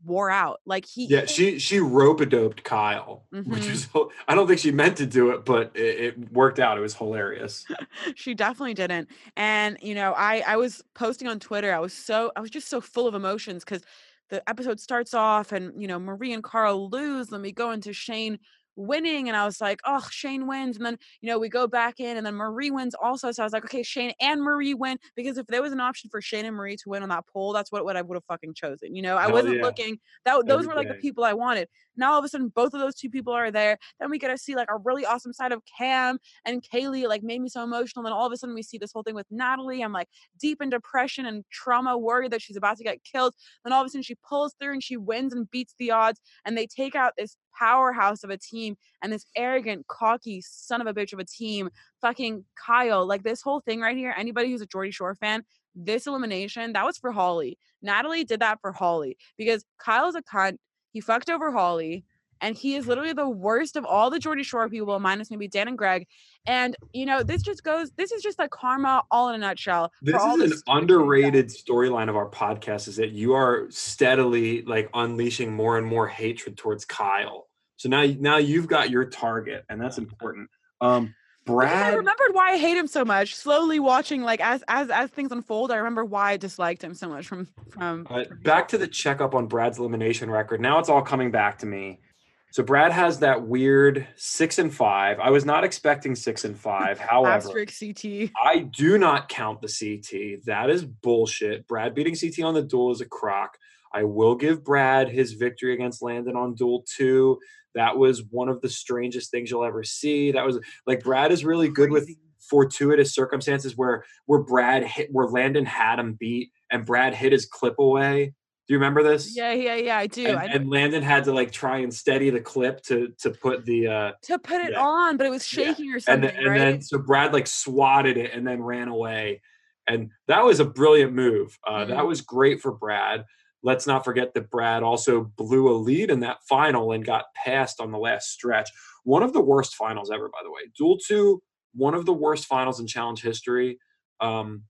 wore out. Like he, Yeah, she she rope a doped Kyle, which Mhm. was hil- I don't think she meant to do it, but it, it worked out. It was hilarious. she definitely didn't and you know i i was posting on twitter i was so i was just so full of emotions because the episode starts off and you know marie and Cara lose then we go into shane winning and i was like oh shane wins and then you know we go back in and then marie wins also so i was like okay shane and marie win because if there was an option for shane and marie to win on that poll that's what, what i would have fucking chosen you know i Hell wasn't yeah. looking that those Every were like the people i wanted now all of a sudden both of those two people are there then we get to see like a really awesome side of Kam and Kayleigh it, like made me so emotional. Then all of a sudden we see this whole thing with Natalie. I'm like deep in depression and trauma, worried that she's about to get killed. Then all of a sudden she pulls through and she wins and beats the odds. And they take out this powerhouse of a team and this arrogant, cocky son of a bitch of a team, fucking Kyle. Like this whole thing right here. Anybody who's a Geordie Shore fan, this elimination that was for Holly. Natalie did that for Holly because Kyle's a cunt. He fucked over Holly and he is literally the worst of all the Geordie Shore people, minus maybe Dan and Greg. And you know, this just goes. This is just like karma, all in a nutshell. This is an stupid shit he's done. underrated storyline of our podcast is that you are steadily like unleashing more and more hatred towards Kyle. So now now you've got your target, and that's important. Um, Because I remembered why I hate him so much. Slowly watching, like as as as things unfold, I remember why I disliked him so much from from. Uh, from back to the checkup on Brad's elimination record. Now it's all coming back to me. So Brad has that weird six and five. I was not expecting six and five. However, CT. I do not count the CT. That is bullshit. Brad beating CT on the duel is a crock. I will give Brad his victory against Landon on Duel 2. That was one of the strangest things you'll ever see. That was like Brad is really good with fortuitous circumstances where where Brad hit where Landon had him beat and Brad hit his clip away. Do you remember this? Yeah, yeah, yeah. I do. And, I and Landon had to like try and steady the clip to to put the uh to put it yeah. on, but it was Yeah. shaking or and something, and right? then so Brad like swatted it and then ran away. And that was a brilliant move. Uh, That Mhm. was great for Brad. Let's not forget that Brad also blew a lead in that final and got passed on the last stretch. One of the worst finals ever, by the way. Duel 2, one of the worst finals in challenge history. Um,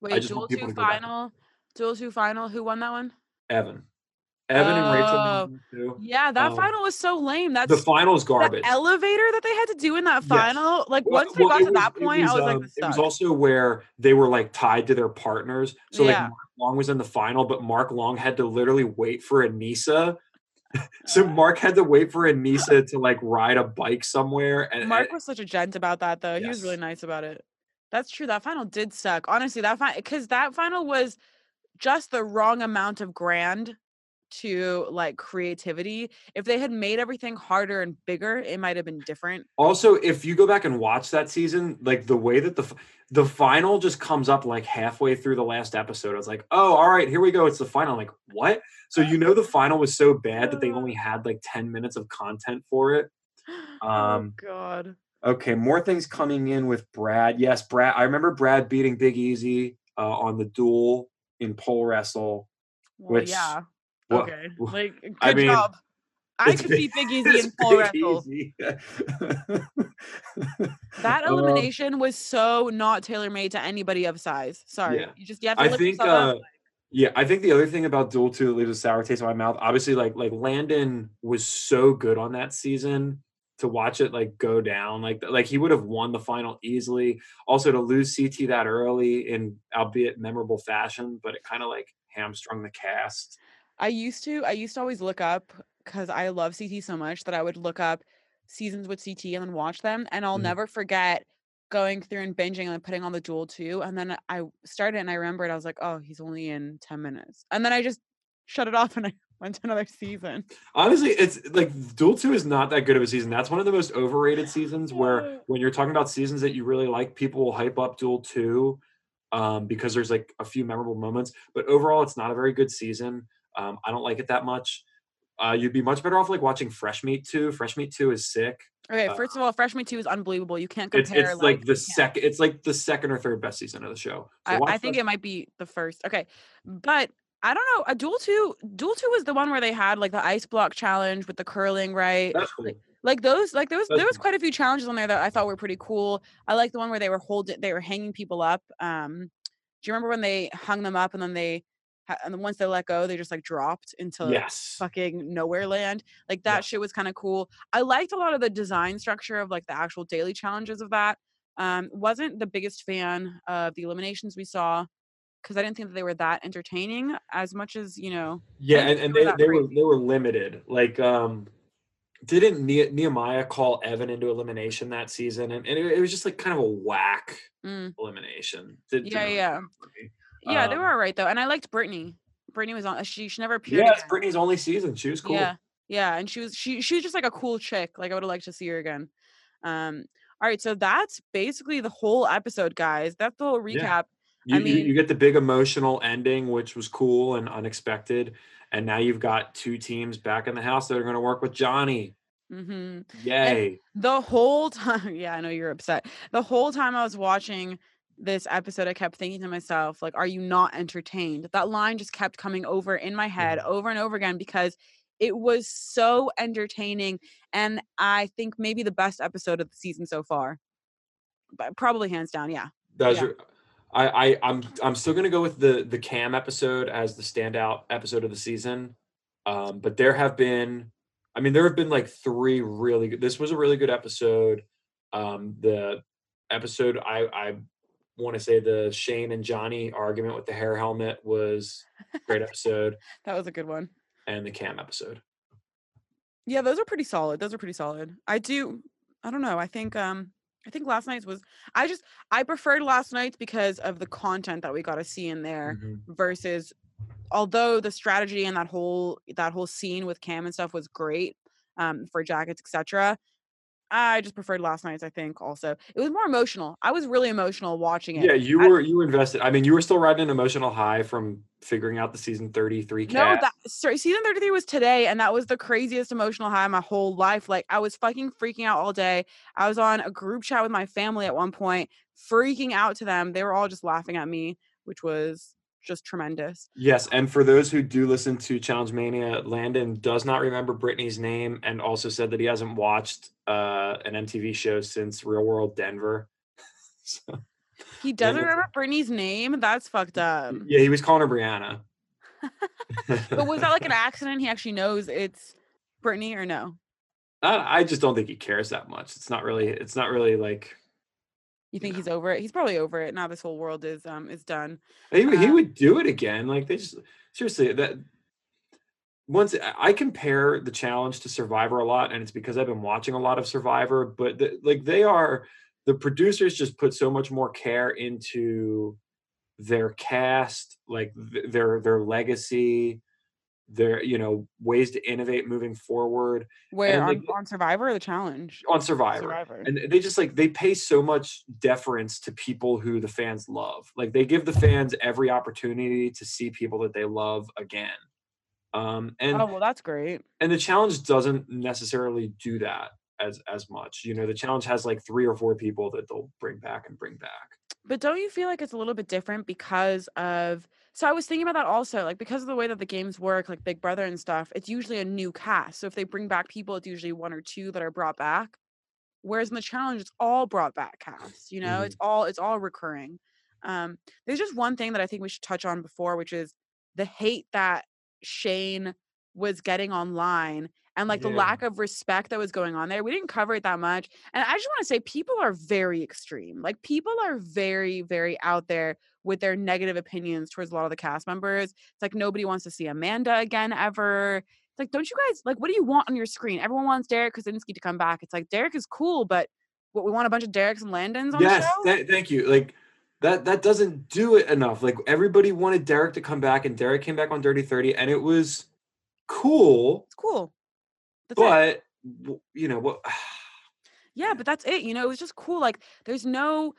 Wait, duel two final, duel two final. Who won that one? Evan. Evan and Rachel. Oh. Yeah, that Um, final was so lame. That's The final's garbage. the elevator that they had to do in that Yes. final. Like Well- once they well, got to that it point, I was like, um, this it was also where they were like tied to their partners. So like Mark Long was in the final, but Mark Long had to literally wait for Anissa. so Mark had to wait for Anissa to like ride a bike somewhere. And, Mark and- was such a gent about that, though. He was really nice about it. That's true. That final did suck. Honestly, that final because that final was just the wrong amount of grand to like creativity. If they had made everything harder and bigger, it might have been different. also, if you go back and watch that season, like the way that the the final just comes up like halfway through the last episode, I was like, oh, all right, here we go. It's the final. I'm like, what? So you know the final was so bad that they only had like 10 minutes of content for it. oh Um, God. Okay, more things coming in with Brad. Yes, Brad. I remember Brad beating Big Easy uh, on the duel in pole wrestle. Well, which- yeah. wha- Okay. Like, good I mean, job. I could Big- beat Big Easy in pole wrestle. That Um, elimination was so not tailor made to anybody of size. Sorry. Yeah. You just you have to I think. Uh, yeah, I think the other thing about Duel Two that leaves a sour taste in my mouth. Obviously, like like Landon was so good on that season. To watch it like go down, like like he would have won the final easily. Also, to lose CT that early in albeit memorable fashion, but it kind of like hamstrung the cast. I used to I used to always look up because I love CT so much that I would look up seasons with CT and then watch them. And I'll Mhm. never forget going through and binging and putting on the duel too. And then I started and I remembered I was like, oh, he's only in 10 minutes. And then I just shut it off and I went to another season. Honestly, it's like Duel 2 is not that good of a season. That's one of the most overrated seasons where when you're talking about seasons that you really like, people will hype up Duel 2 um, because there's like a few memorable moments. But overall, it's not a very good season. Um, I don't like it that much. Uh, you'd be much better off like watching Fresh Meat 2. Fresh Meat 2 is sick. Okay, Uh, first of all, Fresh Meat 2 is unbelievable. You can't It's compare it's like the second it's like the second or third best season of the show. So I, I think Fresh- it might be the first. Okay. But I don't know. A duel two, duel two was the one where they had like the ice block challenge with the curling, right? that's cool. Like those, like there was That's there was quite a few challenges on there that I thought were pretty cool. I like the one where they were holding, they were hanging people up. Um, do you remember when they hung them up and then they, and then once they let go, they just like dropped into Yes. fucking nowhere land. Like that Yeah. shit was kind of cool. I liked a lot of the design structure of like the actual daily challenges of that. Um, wasn't the biggest fan of the eliminations we saw because I didn't think that they were that entertaining as much as you know. Yeah, and, and they they, were they were they were limited. Like um didn't ne- Nehemiah call Evan into elimination that season? And, and it, it was just like kind of a whack Mm. elimination. Did- Yeah, yeah, work for me. yeah. They Um, were alright though, and I liked Brittany. Brittany was on. She she never appeared. Yeah, it's again. Brittany's only season. She was cool. Yeah, yeah, and she was she she was just like a cool chick. Like I would have liked to see her again. Um. All right, so that's basically the whole episode, guys. That's the whole Yeah. You, I you, mean- you get the big emotional ending, which was cool and unexpected. And now you've got two teams back in the house that are going to work with Johnny. hmm Yay. the whole time yeah i know you're upset the whole time i was watching this episode i kept thinking to myself like are you not entertained that line just kept coming over in my head Mhm. over and over again because it was so entertaining and i think maybe the best episode of the season so far but probably hands down yeah That was Yeah. your, I, I I'm I'm still gonna go with the the Kam episode as the standout episode of the season. Um, but there have been, I mean, there have been like three really good. This was a really good episode. Um, the episode I I want to say the Shane and Johnny argument with the hair helmet was a great episode, that was a good one and the Kam episode. yeah those are pretty solid those are pretty solid i do i don't know i think um i think last night's was i just i preferred last night's because of the content that we got to see in there Mhm. versus although the strategy and that whole that whole scene with Kam and stuff was great um, for jackets, etc. I just preferred last night's. I think also it was more emotional. I was really emotional watching it. Yeah, you I- were you were invested. I mean, you were still riding an emotional high from figuring out the season 33 No, that sorry, season 33 was today, and that was the craziest emotional high of my whole life. Like I was fucking freaking out all day. I was on a group chat with my family at one point, freaking out to them. They were all just laughing at me, which was just tremendous. Yes, and for those who do listen to Challenge Mania, Landon does not remember Brittany's name and also said that he hasn't watched uh, an MTV show since Real World Denver. so, He doesn't remember Brittany's name. That's fucked up. yeah, he was calling her Brianna. But was that like an accident? He actually knows it's Brittany or no? I, I just don't think he cares that much. It's not really. It's not really like You think No. he's over it? He's probably over it. Now this whole world is um is done. he, would- he would do it again. Like they just seriously that. Once I- I compare the challenge to Survivor a lot, and it's because I've been watching a lot of Survivor. But the, like they are, the producers just put so much more care into their cast, like th- their their legacy, their you know ways to innovate moving forward Where on, like, on Survivor or the challenge? on Survivor. Survivor. and they just like they pay so much deference to people who the fans love like they give the fans every opportunity to see people that they love again um and oh well, that's great. and the challenge doesn't necessarily do that as as much you know the challenge has like three or four people that they'll bring back and bring back But don't you feel like it's a little bit different because of? So I was thinking about that also, like because of the way that the games work, like Big Brother and stuff. It's usually a new cast. So if they bring back people, it's usually one or two that are brought back. Whereas in the challenge, it's all brought back cast. You know, it's all it's all recurring. Um, there's just one thing that I think we should touch on before, which is the hate that Shane was getting online and like the lack of respect that was going on there. We didn't cover it that much. And I just want to say people are very extreme. Like people are very, very out there with their negative opinions towards a lot of the cast members. It's like nobody wants to see Amanda again ever. It's like, don't you guys like what do you want on your screen? Everyone wants Derek Kosinski to come back. It's like Derek is cool, but what we want a bunch of Derek's and Landons on yes the show? th- thank you like that that doesn't do it enough like everybody wanted derek to come back and derek came back on dirty 30 and it was cool it's cool. That's but w- you know what Yeah, but that's it. You know, it was just cool. Like, there's no,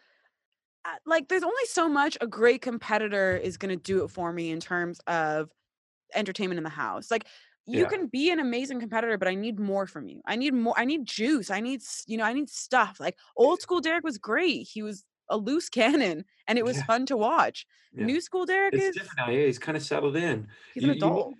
uh, like, there's only so much a great competitor is going to do it for me in terms of entertainment in the house. Like, you Yeah. can be an amazing competitor, but I need more from you. I need more. I need juice. I need, you know, I need stuff. Like, old school Derek was great. He was a loose cannon and it was Yeah. fun to watch. Yeah. New school Derek it's is, different now yeah he's kind of settled in he's an You- you- adult. you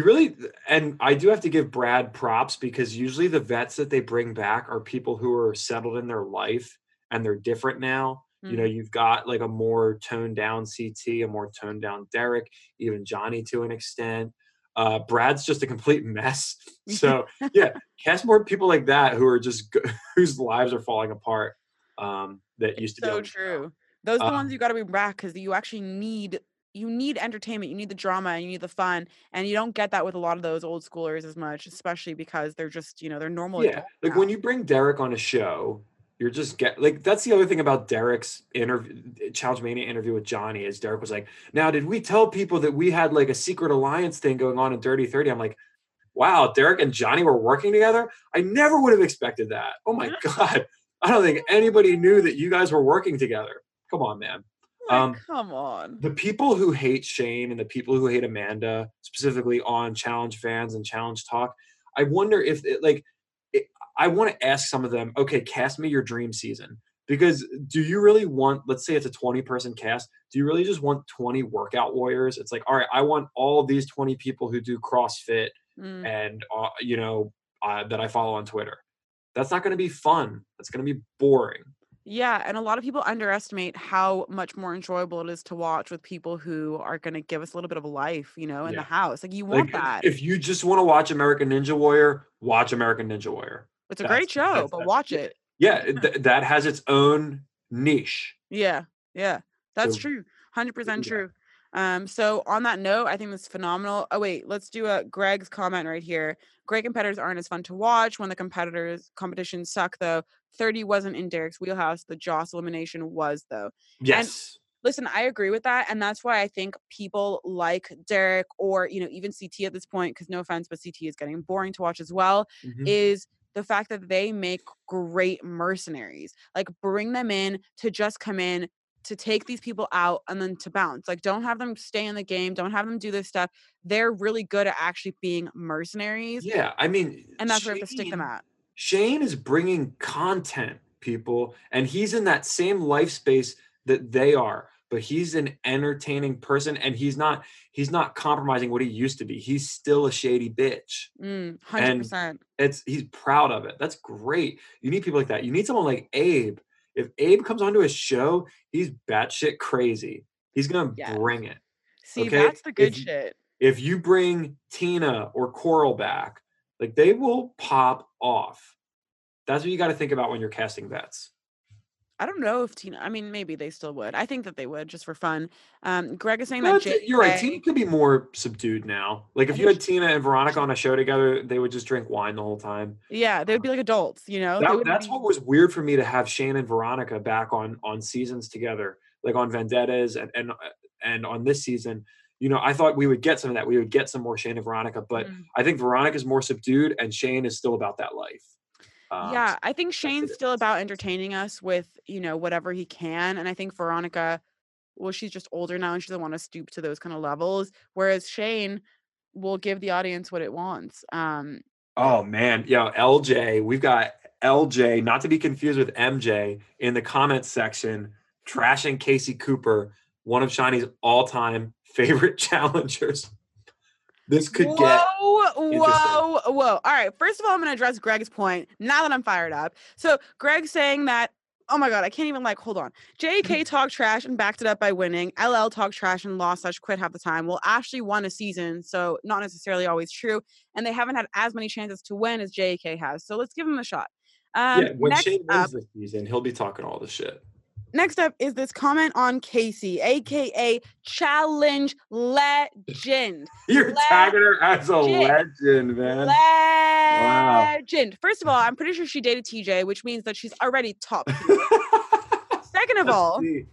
really and i do have to give brad props because usually the vets that they bring back are people who are settled in their life and they're different now. You know you've got like a more toned down ct a more toned down derek even johnny to an extent. Uh brad's just a complete mess. So yeah. cast more people like that who are just whose lives are falling apart um that used to be so on the show. true. Those are the ones Um, you got to bring back because you actually need you need entertainment, you need the drama, and you need the fun, and you don't get that with a lot of those old schoolers as much, especially because they're just you know they're normal. yeah like now. when you bring derek on a show you're just get like that's the other thing about derek's interview eh, challenge mania interview with johnny is derek was like now did we tell people that we had like a secret alliance thing going on in dirty 30 i'm like wow derek and johnny were working together? I never would have expected that. Oh my god. I don't think anybody knew that you guys were working together. Come on man um, come on. the people who hate Shane and the people who hate Amanda, specifically on Challenge fans and Challenge Talk, I wonder if it, like it, I want to ask some of them. Okay, cast me your dream season because do you really want? Let's say it's a twenty person cast. Do you really just want twenty workout warriors? It's like, all right, I want all these twenty people who do CrossFit Mm. and uh, you know uh, that I follow on Twitter. That's not going to be fun. That's going to be boring. Yeah, and a lot of people underestimate how much more enjoyable it is to watch with people who are going to give us a little bit of a life, you know, in Yeah. the house. Like you want Like that. if you just want to watch American Ninja Warrior, watch American Ninja Warrior. it's a great show, that's- but that's- watch it. yeah th- that has its own niche Yeah, yeah, that's So, true. Hundred percent true. Um, so on that note, I think this is phenomenal. Oh wait, let's do a Greg's comment right here. Great competitors aren't as fun to watch when the competitors competitions suck though. 30 wasn't in Derek's wheelhouse. The Joss elimination was though. yes Listen, I agree with that. And that's why I think people like Derek or, you know, even CT at this point, because no offense, but CT is getting boring to watch as well, Mhm. is the fact that they make great mercenaries. Like bring them in to just come in to take these people out and then to bounce. Like don't have them stay in the game, don't have them do this stuff. They're really good at actually being mercenaries. Yeah, I mean, And that's where we have to stick them Shane- at. Shane is bringing content, people, and he's in that same life space that they are. But he's an entertaining person, and he's not. He's not compromising what he used to be. He's still a shady bitch. Mm, And 100%. It's he's proud of it. That's great. You need people like that. You need someone like Abe. If Abe comes onto a show, he's batshit crazy. He's gonna Yes. bring it. See, okay, that's the good if- shit. If you bring Tina or Coral back, like they will pop off. That's what you got to think about when you're casting vets. I don't know if Tina. I mean, maybe they still would. I think that they would just for fun. Um, Greg is saying No, that Jake. you're right. Tina could be more subdued now. Like if you had Tina and Veronica on a show together, they would just drink wine the whole time. Yeah, they would be like adults. You know, That, that's be- what was weird for me to have Shane and Veronica back on on seasons together, like on Vendettas and and uh, and on this season. You know, I thought we would get some of that. We would get some more Shane and Veronica, but Mm. I think Veronica's more subdued, and Shane is still about that life. Um, yeah, I think Shane's still about entertaining us with you know whatever he can, and I think Veronica, well, she's just older now and she doesn't want to stoop to those kind of levels. Whereas Shane will give the audience what it wants. Um, Oh man, yo, LJ, we've got LJ, not to be confused with MJ, in the comments section, trashing Casey Cooper, one of Shanni's all-time favorite challengers. This could get whoa, interesting. whoa, whoa! All right, first of all, I'm going to address Greg's point now that I'm fired up. So Greg saying that. Oh my god, I can't even like hold on. Mm-hmm. JK talked trash and backed it up by winning. LL talked trash and lost slash quit half the time. Well, Ashley won a season, so not necessarily always true. And they haven't had as many chances to win as JK has. So let's give them a shot. Um, yeah, when next Shane up, wins this season, he'll be talking all the shit. Next up is this comment on Casey, aka Challenge Legend. You're tagging her as a Legend. man. Legend. First of all, I'm pretty sure she dated TJ, which means that she's already top. Second of Let's all, see.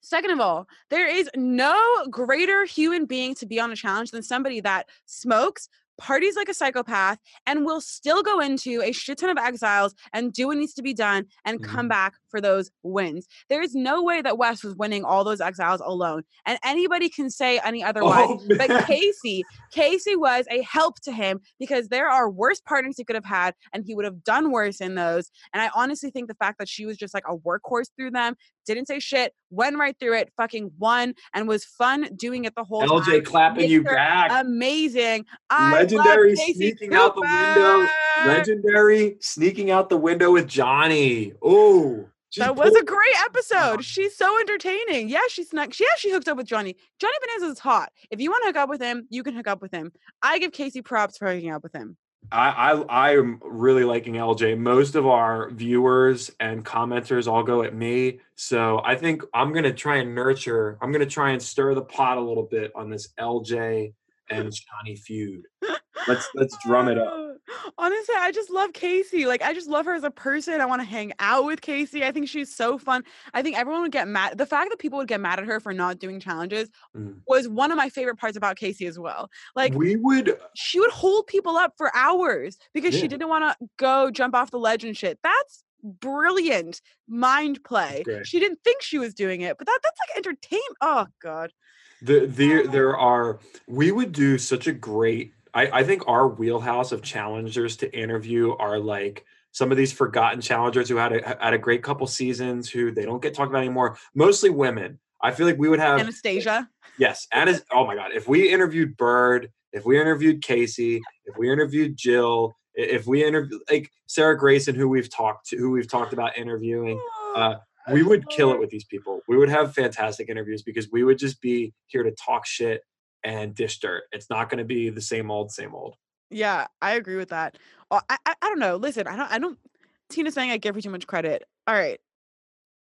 Second of all, there is no greater human being to be on a challenge than somebody that smokes, parties like a psychopath, and will still go into a shit ton of exiles and do what needs to be done and come Mhm. back for those wins. There is no way that Wes was winning all those exiles alone. And anybody can say any otherwise. Oh, But. Casey, Casey was a help to him because there are worse partners he could have had, and he would have done worse in those. And I honestly think the fact that she was just like a workhorse through them, didn't say shit, went right through it, fucking won, and was fun doing it the whole time. LJ clapping you back. Amazing. I Legendary sneaking out the window. Legendary sneaking out the window with Johnny. Oh, That was a great episode. She's so entertaining. Yeah, she snuck. She actually hooked up with Johnny. Johnny Bananas is hot. If you want to hook up with him, you can hook up with him. I give Casey props for hooking up with him. I, I I am really liking LJ. Most of our viewers and commenters all go at me, so I think I'm gonna try and nurture. I'm gonna try and stir the pot a little bit on this LJ and Johnny feud. Let's let's drum it up. Uh, Honestly, I just love Casey. Like, I just love her as a person. I want to hang out with Casey. I think she's so fun. I think everyone would get mad. The fact that people would get mad at her for not doing challenges Mm. was one of my favorite parts about Casey as well. Like, we would she would hold people up for hours because Yeah. she didn't want to go jump off the ledge and shit. That's brilliant mind play. She didn't think she was doing it, but that that's like entertainment. Oh god. the there there are we would do such a great I, I think our wheelhouse of challengers to interview are like some of these forgotten challengers who had a had a great couple seasons who they don't get talked about anymore mostly women i feel like we would have Anastasia. yes Anas, oh my god if we interviewed bird if we interviewed casey if we interviewed jill if we interviewed like sarah greyson who we've talked to who we've talked about interviewing uh, we would kill it with these people. We would have fantastic interviews because we would just be here to talk shit and dish dirt. It's not going to be the same old, same old. Yeah, I agree with that. I, I I don't know. Listen, I don't I don't. Tina's saying I give her too much credit. All right,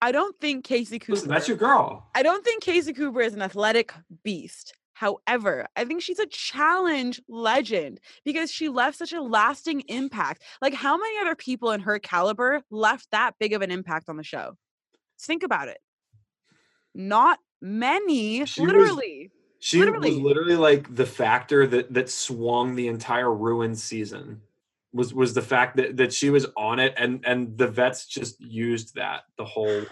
I don't think Casey Cooper. Listen, that's your girl. I don't think Casey Cooper is an athletic beast. However, I think she's a challenge legend because she left such a lasting impact. Like, how many other people in her caliber left that big of an impact on the show? Just think about it. Not many, She was- literally. She Literally. was literally like the factor that that swung the entire ruined season. Was was the fact that that she was on it and and the vets just used that the whole way.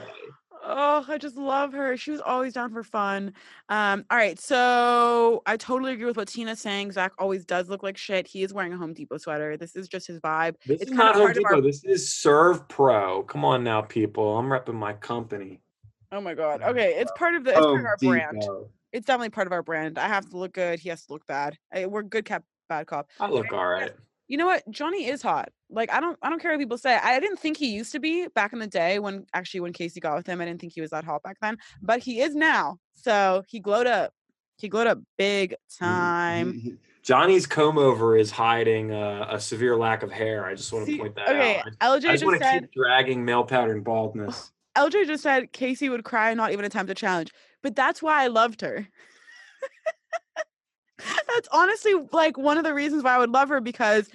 Oh, I just love her. She was always down for fun. Um, all right, so I totally agree with what Tina's saying. Zach always does look like shit. He is wearing a Home Depot sweater. This is just his vibe. This It's is not Home part of our- Depot. This is SERVPRO. Come on now, people. I'm repping my company. Oh my god. Okay, it's part of the it's part of Home our brand. It's definitely part of our brand. I have to look good. He has to look bad. I, we're good cop, bad cop. I look all right. You know what? Johnny is hot. Like I don't I don't care what people say. I didn't think he used to be back in the day when actually when Casey got with him. I didn't think he was that hot back then, but he is now. So he glowed up. He glowed up big mm, time. He- he- Johnny's comb over is hiding uh, a severe lack of hair. I just want to See, point that okay, out. I- LJ I just just want to keep dragging male pattern baldness. LJ just said Casey would cry and not even attempt a challenge. But that's why I loved her. that's honestly like one of the reasons why I would love her because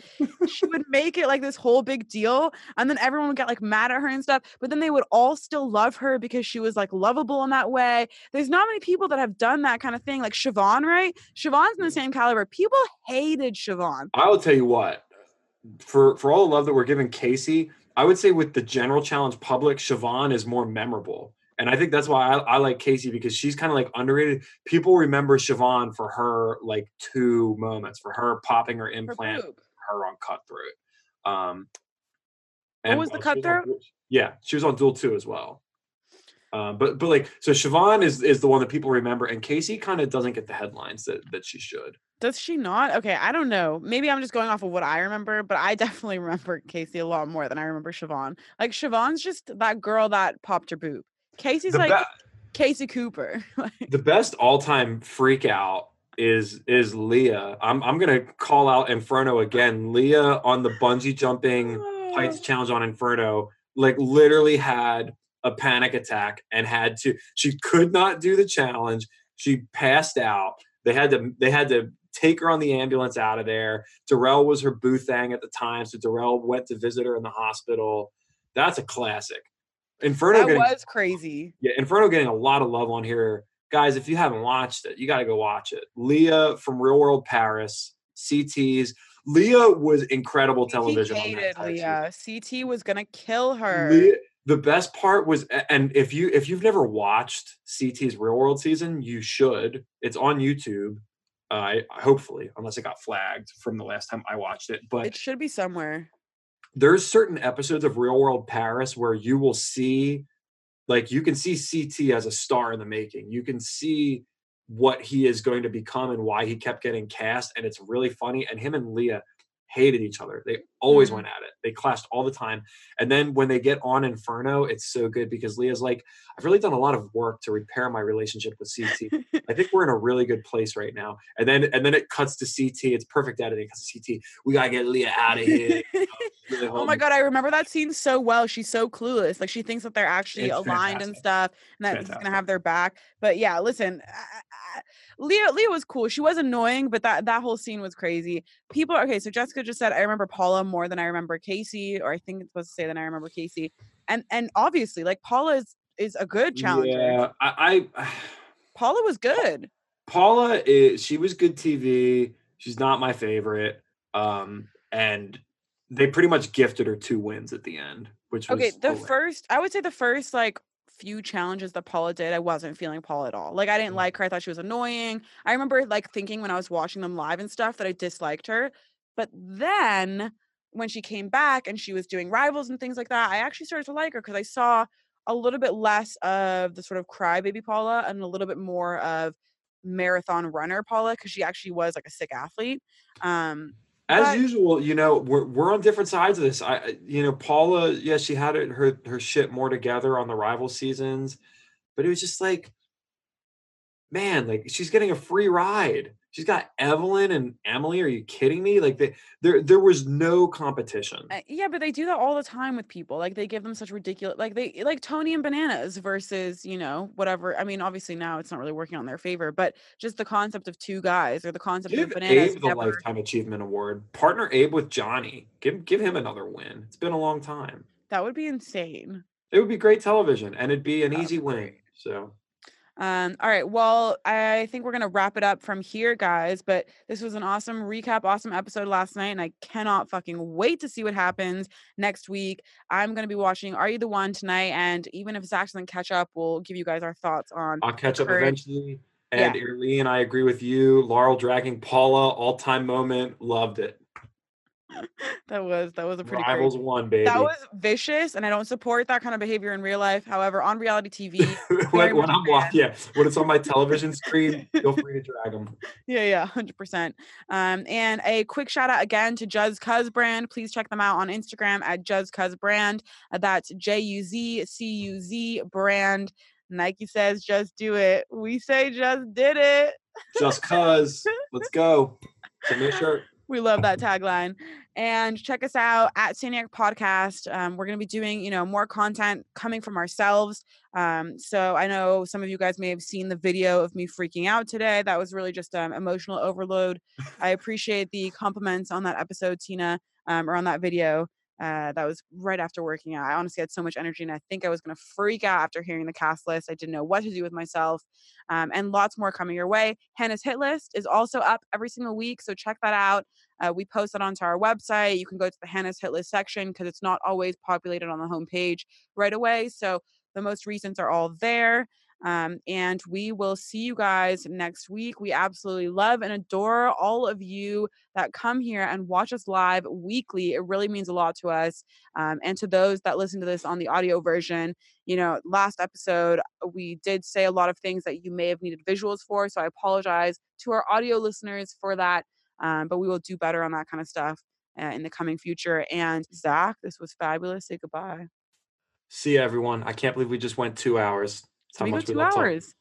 she would make it like this whole big deal and then everyone would get like mad at her and stuff, but then they would all still love her because she was like lovable in that way. There's not many people that have done that kind of thing. Like Siobhan, right? Siobhan's in the same caliber. People hated Siobhan. I will tell you what, for for all the love that we're giving Casey, I would say with the general challenge public, Siobhan is more memorable. And I think that's why I, I like Casey because she's kind of like underrated. People remember Siobhan for her like two moments, for her popping her Her implant, boob. her on cutthroat. Um, What was the she on Cutthroat? Duel- yeah, she was on Duel Two as well. Um, but but like so, Siobhan is is the one that people remember, and Casey kind of doesn't get the headlines that that she should. Does she not? Okay, I don't know. Maybe I'm just going off of what I remember, but I definitely remember Casey a lot more than I remember Siobhan. Like Siobhan's just that girl that popped her boob. Casey's The like be- Casey Cooper. The best all-time freak out is is Leah. I'm I'm gonna call out Inferno again. Leah on the bungee jumping heights challenge on Inferno, like literally had a panic attack and had to. She could not do the challenge. She passed out. They had to they had to take her on the ambulance out of there. Darrell was her boo thing at the time, so Darrell went to visit her in the hospital. That's a classic. Inferno that getting was crazy. yeah, Inferno getting a lot of love on here. Guys, if you haven't watched it, you got to go watch it. Leah from Real World Paris, CTs. Leah was incredible television. He on that hated. Leah. CT was gonna kill her. Leah- the best part was, and if you if you've never watched CT's Real World season, you should. It's on YouTube. Uh, hopefully, unless it got flagged from the last time I watched it, but It should be somewhere. There's certain episodes of Real World Paris where you will see, like, you can see CT as a star in the making. You can see what he is going to become and why he kept getting cast, and it's really funny. And him and Leah hated each other. They always Mhm. went at it. They clashed all the time. And then when they get on Inferno, it's so good because Leah's like, I've really done a lot of work to repair my relationship with CT. I think we're in a really good place right now. And then and then it cuts to CT. It's perfect editing because CT. We gotta get Leah out of here. Really oh my god, I remember that scene so well. She's so clueless. Like she thinks that they're actually It's aligned and stuff, and that he's gonna have their back. But yeah, listen, Leah, Leah was cool. She was annoying, but that that whole scene was crazy. People, okay, so Jessica just said I remember Paula more than I remember Casey, or I think it's supposed to say that I remember Casey. And and obviously, like Paula is is a good challenger. Yeah, I, I Paula was good. Paula is she was good TV. She's not my favorite. Um, and they pretty much gifted her two wins at the end, which was Okay, the hilarious. first, I would say the first like few challenges that Paula did, I wasn't feeling Paula at all. Like I didn't Mm. like her. I thought she was annoying. I remember like thinking when I was watching them live and stuff that I disliked her. But then when she came back and she was doing rivals and things like that, I actually started to like her because I saw a little bit less of the sort of crybaby Paula and a little bit more of marathon runner Paula because she actually was like a sick athlete. Um, As but- usual, you know, we're we're on different sides of this. I, I- you know, Paula, yeah, she had it, her her shit more together on the rival seasons, but it was just like, man, like she's getting a free ride. She's got Evelyn and Emily. Are you kidding me? Like they, there there was no competition. Uh, yeah, but they do that all the time with people. Like they give them such ridiculous, like they like Tony and Bananas versus you know whatever. I mean, obviously now it's not really working on their favor, but just the concept of two guys or the concept Give of Bananas Abe the never. lifetime achievement award. Partner Abe with Johnny. Give give him another win. It's been a long time. That would be insane. It would be great television, and it'd be an That would easy win. So Um, all right. Well, I think we're gonna wrap it up from here, guys. But this was an awesome recap, awesome episode last night, and I cannot fucking wait to see what happens next week. I'm gonna be watching Are You the One tonight, and even if Zach doesn't catch up, we'll give you guys our thoughts on. I'll catch up eventually. And Irene, I agree with you. Laurel dragging Paula, all time moment. Loved it. that was that was a pretty crazy- Rivals one, baby. That was vicious, and I don't support that kind of behavior in real life. However, on reality TV, when, when I'm wa- fan. yeah, when it's on my television screen, feel free to drag them. yeah, yeah, hundred percent. Um, and a quick shout out again to Juz Cuz brand. Please check them out on Instagram at Juz Cuz brand. Uh, that's J U Z C U Z brand. Nike says, "Just do it." We say, "Just did it." Just cuz. Let's go. A shirt. We love that tagline. And check us out at Saniac Podcast. Um, we're going to be doing, you know, more content coming from ourselves. Um, so I know some of you guys may have seen the video of me freaking out today. That was really just um, emotional overload. I appreciate the compliments on that episode, Tina, um, or on that video. Uh, that was right after working out. I honestly had so much energy, and I think I was going to freak out after hearing the cast list. I didn't know what to do with myself, um, and lots more coming your way. Hannah's hit list is also up every single week, so check that out. Uh, we post that onto our website. You can go to the Hannah's hit list section because it's not always populated on the homepage right away. So the most recents are all there. Um, and we will see you guys next week. We absolutely love and adore all of you that come here and watch us live weekly. It really means a lot to us. Um, and to those that listen to this on the audio version, you know, last episode, we did say a lot of things that you may have needed visuals for. So I apologize to our audio listeners for that. Um, but we will do better on that kind of stuff uh, in the coming future. And Zach, this was fabulous. Say goodbye. See you, everyone. I can't believe we just went two hours. How we much go two we hours. Talk.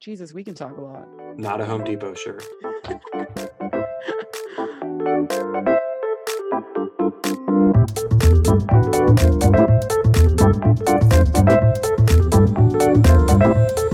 Jesus, we can talk a lot. Not a Home Depot shirt. Sure.